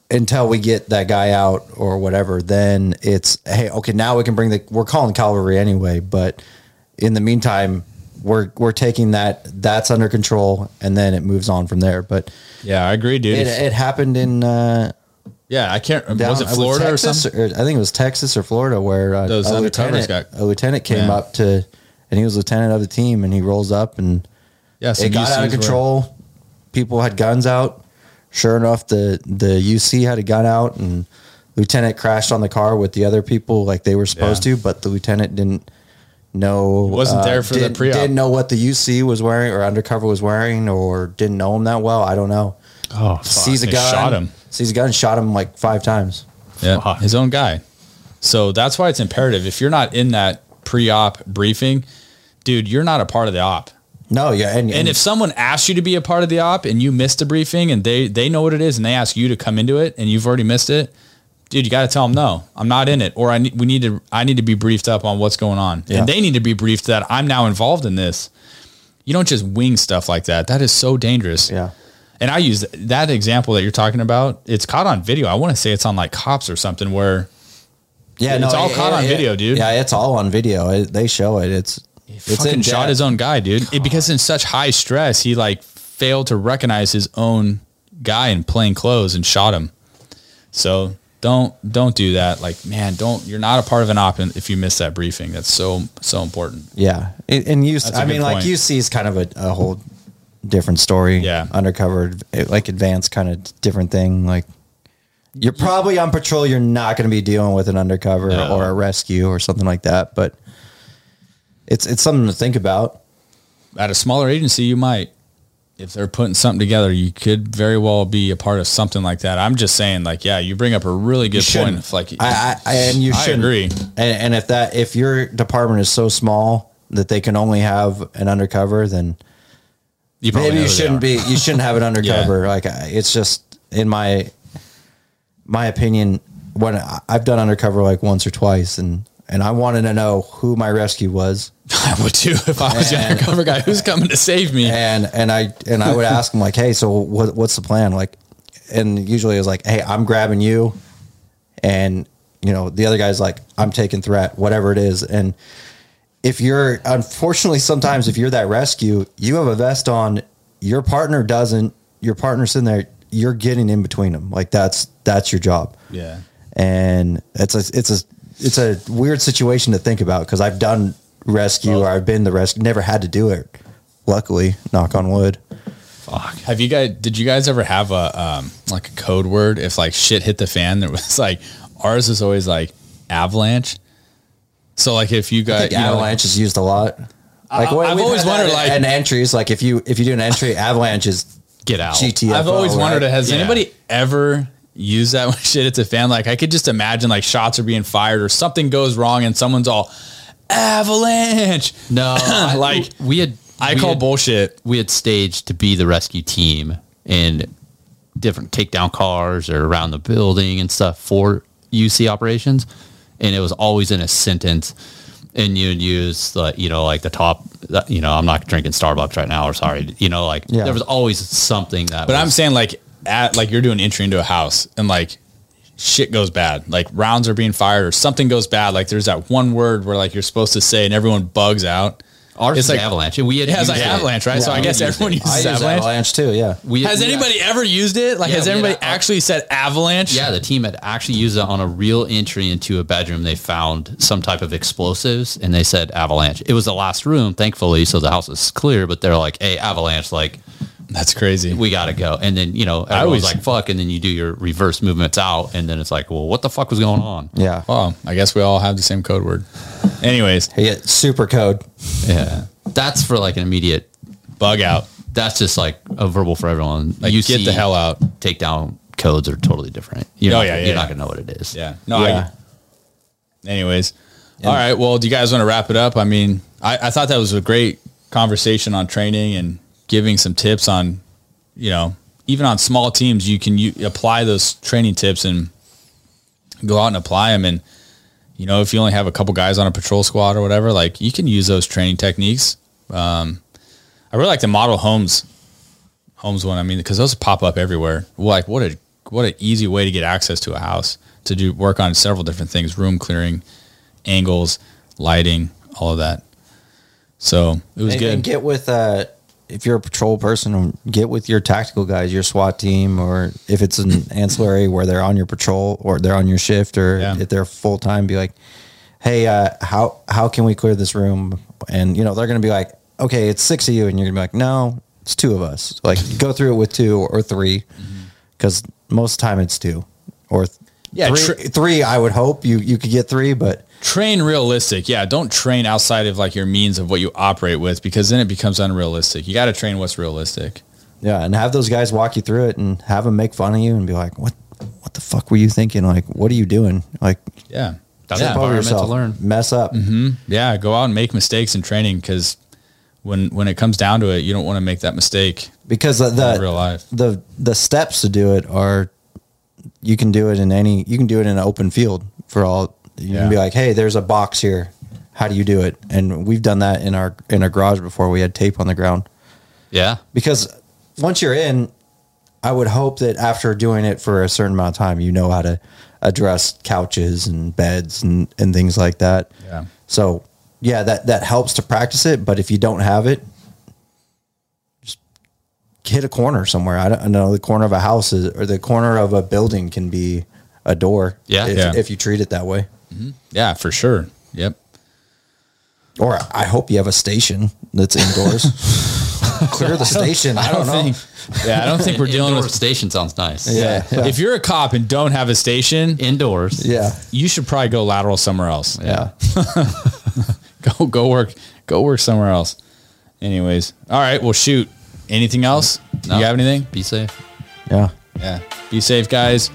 [SPEAKER 3] until we get that guy out or whatever then it's hey okay now we can bring the we're calling cavalry anyway but in the meantime we're we're taking that that's under control and then it moves on from there but
[SPEAKER 1] yeah, I agree, dude.
[SPEAKER 3] it, it happened in uh
[SPEAKER 1] yeah, I can't.
[SPEAKER 3] down,
[SPEAKER 1] was it Florida or
[SPEAKER 3] Texas
[SPEAKER 1] something?
[SPEAKER 3] or, I think it was Texas or Florida where uh,
[SPEAKER 1] Those
[SPEAKER 3] a
[SPEAKER 1] undercovers got-
[SPEAKER 3] a lieutenant came
[SPEAKER 1] Yeah.
[SPEAKER 3] up to and he was lieutenant of the team and he rolls up and
[SPEAKER 1] Yeah,
[SPEAKER 3] it got out
[SPEAKER 1] UCs
[SPEAKER 3] of
[SPEAKER 1] were-
[SPEAKER 3] control. People had guns out. Sure enough, the the UC had a gun out, and lieutenant crashed on the car with the other people like they were supposed
[SPEAKER 1] Yeah.
[SPEAKER 3] to. But the lieutenant didn't know. uh,
[SPEAKER 1] He wasn't there for the
[SPEAKER 3] didn't,
[SPEAKER 1] pre-op.
[SPEAKER 3] Didn't know what the UC was wearing or undercover was wearing, or didn't know him that well. I don't know.
[SPEAKER 2] Oh, fuck.
[SPEAKER 3] Sees a
[SPEAKER 1] They
[SPEAKER 3] gun.
[SPEAKER 1] shot him.
[SPEAKER 3] Sees a gun. And shot him like five times.
[SPEAKER 1] Yeah,
[SPEAKER 2] Fuck.
[SPEAKER 1] his own guy. So that's why it's imperative. If you're not in that pre-op briefing, dude, you're not a part of the op.
[SPEAKER 3] No, yeah, and,
[SPEAKER 1] And if someone asks you to be a part of the op and you missed a briefing and they they know what it is and they ask you to come into it and you've already missed it, dude, you got to tell them no, I'm not in it, or I need we need to I need to be briefed up on what's going on,
[SPEAKER 3] Yeah.
[SPEAKER 1] and they need to be briefed that I'm now involved in this. You don't just wing stuff like that. That is so dangerous.
[SPEAKER 3] yeah,
[SPEAKER 1] And I use that example that you're talking about. It's caught on video. I want to say it's on like cops or something where
[SPEAKER 3] yeah,
[SPEAKER 1] It's all
[SPEAKER 3] it-
[SPEAKER 1] caught on
[SPEAKER 3] it-
[SPEAKER 1] video, dude.
[SPEAKER 3] Yeah, it's all on video. It, they show it. It's it's
[SPEAKER 1] fucking
[SPEAKER 3] in
[SPEAKER 1] shot his own guy, dude. It, because in such high stress, he like failed to recognize his own guy in plain clothes and shot him. So don't don't do that. Like, man, don't. You're not a part of an op if you miss that briefing. That's so so important.
[SPEAKER 3] Yeah, and, and you. I mean, like. UC is kind of a, a whole different story.
[SPEAKER 1] Yeah.
[SPEAKER 3] undercover, like advanced, kind of different thing. Like you're probably on patrol. You're not going to be dealing with an undercover
[SPEAKER 1] No.
[SPEAKER 3] or a rescue or something like that. But it's it's something to think about.
[SPEAKER 1] At a smaller agency, you might. If they're putting something together, you could very well be a part of something like that. I'm just saying, like, yeah, you bring up a really good point. If, like,
[SPEAKER 3] I, I and you should
[SPEAKER 1] agree.
[SPEAKER 3] And, and if that if your department is so small that they can only have an undercover, then
[SPEAKER 1] you
[SPEAKER 3] maybe you shouldn't be you shouldn't have an undercover like it's just in my my opinion when i've done undercover like once or twice and and i wanted to know who my rescue was.
[SPEAKER 1] I would too if I was the
[SPEAKER 3] And-
[SPEAKER 1] undercover guy. Who's coming to save me.
[SPEAKER 3] and and i and i would ask him like hey so what, what's the plan? Like and usually it was like hey i'm grabbing you. And you know the other guy's like i'm taking threat whatever it is. And if you're unfortunately sometimes if you're that rescue you have a vest on your partner doesn't your partner's in there you're getting in between them like that's that's your job.
[SPEAKER 1] Yeah.
[SPEAKER 3] and it's a it's a it's a weird situation to think about because i've done rescue or i've been the rescue never had to do it luckily knock on wood Fuck.
[SPEAKER 1] Have you guys? Did you guys ever have a um, like a code word if like shit hit the fan? There was like ours is always like avalanche. So like if you
[SPEAKER 3] I
[SPEAKER 1] got you know, like-
[SPEAKER 3] avalanche is used a lot. Like
[SPEAKER 1] I, I've
[SPEAKER 3] we've
[SPEAKER 1] always wondered,
[SPEAKER 3] that
[SPEAKER 1] like-
[SPEAKER 3] in entries, like if you if you do an entry, avalanche is
[SPEAKER 2] Get out.
[SPEAKER 3] GTFO.
[SPEAKER 1] I've always wondered,
[SPEAKER 3] right?
[SPEAKER 1] has
[SPEAKER 2] Yeah.
[SPEAKER 1] anybody ever used that shit hits a fan? Like I could just imagine like shots are being fired or something goes wrong and someone's all avalanche.
[SPEAKER 2] No, I-
[SPEAKER 1] Like,
[SPEAKER 2] we had.
[SPEAKER 1] I
[SPEAKER 2] we
[SPEAKER 1] call
[SPEAKER 2] had-
[SPEAKER 1] bullshit.
[SPEAKER 2] we had staged to be the rescue team and different takedown cars or around the building and stuff for UC operations. And it was always in a sentence. And you'd use the, you know, like the top you know, I'm not drinking Starbucks right now or sorry. You know, like
[SPEAKER 3] Yeah.
[SPEAKER 2] there was always something that
[SPEAKER 1] But I'm saying like at like you're doing entry into a house and like shit goes bad. Like rounds are being fired or something goes bad. Like there's that one word where like you're supposed to say and everyone bugs out.
[SPEAKER 2] ours
[SPEAKER 1] it's
[SPEAKER 2] is
[SPEAKER 1] like-
[SPEAKER 2] avalanche. We had
[SPEAKER 1] It has like
[SPEAKER 2] it.
[SPEAKER 1] avalanche, right? so
[SPEAKER 3] Yeah,
[SPEAKER 1] I guess everyone
[SPEAKER 2] it.
[SPEAKER 1] uses
[SPEAKER 3] I use
[SPEAKER 1] avalanche.
[SPEAKER 3] avalanche too. Yeah.
[SPEAKER 2] We,
[SPEAKER 1] Has
[SPEAKER 2] we had-
[SPEAKER 1] anybody ever used it? Like
[SPEAKER 2] Yeah,
[SPEAKER 1] has
[SPEAKER 2] had
[SPEAKER 1] anybody
[SPEAKER 2] a-
[SPEAKER 1] actually said avalanche?
[SPEAKER 2] Yeah, the team had actually used it on a real entry into a bedroom. They found some type of explosives and they said avalanche. It was the last room, thankfully, so the house is clear, but they're like, hey, avalanche, like,
[SPEAKER 1] That's crazy.
[SPEAKER 2] we got to go. And then, you know,
[SPEAKER 1] I was
[SPEAKER 2] like, fuck. And then you do your reverse movements out. And then it's like, well, what the fuck was going on?
[SPEAKER 3] Yeah.
[SPEAKER 1] well, I guess we all have the same code word. Anyways,
[SPEAKER 3] Yeah. Super code.
[SPEAKER 2] Yeah. That's for like an immediate,
[SPEAKER 1] bug out.
[SPEAKER 2] that's just like a verbal for everyone.
[SPEAKER 1] Like you get the hell out.
[SPEAKER 2] Takedown codes are totally different. You're
[SPEAKER 1] Oh,
[SPEAKER 2] not,
[SPEAKER 1] yeah, yeah,
[SPEAKER 2] You're
[SPEAKER 1] yeah.
[SPEAKER 2] not going to know what it is.
[SPEAKER 1] Yeah. No,
[SPEAKER 3] Yeah.
[SPEAKER 1] I anyways. all right. Well, do you guys want to wrap it up? I mean, I, I thought that was a great conversation on training and giving some tips on, you know, even on small teams, you can apply those training tips and go out and apply them. And, you know, if you only have a couple guys on a patrol squad or whatever, like you can use those training techniques. Um, I really like the model homes, homes one. I mean, because those pop up everywhere. Like what a what an easy way to get access to a house to do work on several different things: room clearing, angles, lighting, all of that. So it was
[SPEAKER 3] and,
[SPEAKER 1] good.
[SPEAKER 3] and get with uh if you're a patrol person get with your tactical guys your swat team or if it's an ancillary where they're on your patrol or they're on your shift or
[SPEAKER 1] Yeah.
[SPEAKER 3] if they're full-time be like hey uh how how can we clear this room? And you know they're gonna be like okay it's six of you. And you're gonna be like no it's two of us. Like go through it with two or 3 because most of the time it's two or th-
[SPEAKER 1] Yeah,
[SPEAKER 3] three,
[SPEAKER 1] tr-
[SPEAKER 3] three i would hope you you could get three but
[SPEAKER 1] train realistic. Yeah, don't train outside of like your means of what you operate with because then it becomes unrealistic. You got to train what's realistic.
[SPEAKER 3] Yeah, and have those guys walk you through it and have them make fun of you and be like, "What, what the fuck were you thinking? Like, what are you doing? Like,
[SPEAKER 1] Yeah.
[SPEAKER 2] That's
[SPEAKER 1] yeah.
[SPEAKER 2] the environment to learn.
[SPEAKER 3] mess up." Mm-hmm.
[SPEAKER 1] Yeah, go out and make mistakes in training because when when it comes down to it, you don't want to make that mistake
[SPEAKER 3] Because the
[SPEAKER 1] in real life.
[SPEAKER 3] the the steps to do it are, you can do it in any, you can do it in an open field for all. You
[SPEAKER 1] Yeah.
[SPEAKER 3] can be like, "Hey, there's a box here. How do you do it?" And we've done that in our in our garage before. We had tape on the ground
[SPEAKER 2] Yeah.
[SPEAKER 3] because once you're in, I would hope that after doing it for a certain amount of time, you know how to address couches and beds and, and things like that.
[SPEAKER 1] Yeah.
[SPEAKER 3] So yeah, that that helps to practice it. But if you don't have it, just hit a corner somewhere. I don't I know the corner of a house is, or the corner of a building can be a door.
[SPEAKER 2] Yeah.
[SPEAKER 3] if,
[SPEAKER 1] Yeah.
[SPEAKER 3] if you treat it that way. Mm-hmm.
[SPEAKER 1] Yeah, for sure. Yep.
[SPEAKER 3] Or I hope you have a station that's indoors. Clear the station. I don't, know.
[SPEAKER 1] think. Yeah, I don't think we're dealing
[SPEAKER 2] Indoor
[SPEAKER 1] with.
[SPEAKER 2] station sounds nice.
[SPEAKER 3] Yeah. yeah.
[SPEAKER 1] If you're a cop and don't have a station,
[SPEAKER 2] Indoors.
[SPEAKER 3] yeah.
[SPEAKER 1] you should probably go lateral somewhere else.
[SPEAKER 3] Yeah.
[SPEAKER 1] Go go work go work somewhere else. Anyways, all right. Well, shoot. Anything else?
[SPEAKER 2] No.
[SPEAKER 1] You have anything?
[SPEAKER 2] Be safe.
[SPEAKER 3] Yeah.
[SPEAKER 1] Yeah. Be safe, guys.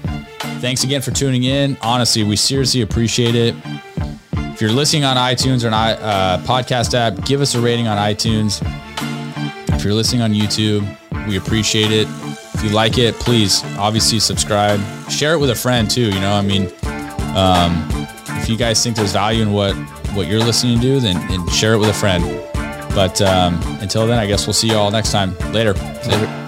[SPEAKER 1] Thanks again for tuning in. Honestly, we seriously appreciate it. If you're listening on iTunes or an uh, podcast app, give us a rating on iTunes. If you're listening on YouTube, we appreciate it. If you like it, please obviously subscribe. Share it with a friend too. You know, I mean, um, if you guys think there's value in what what you're listening to, then, then share it with a friend. But um, until then, I guess we'll see you all next time. Later.
[SPEAKER 4] Hey,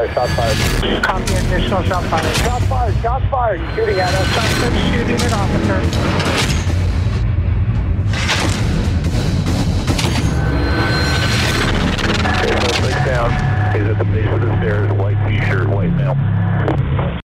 [SPEAKER 4] our shot fired.
[SPEAKER 5] Copy additional shot fired.
[SPEAKER 4] Shot fired, shot fired. Shooting at us.
[SPEAKER 5] Suspect shooting an officer.
[SPEAKER 4] Down. He's at the base of the stairs. White t-shirt, white male.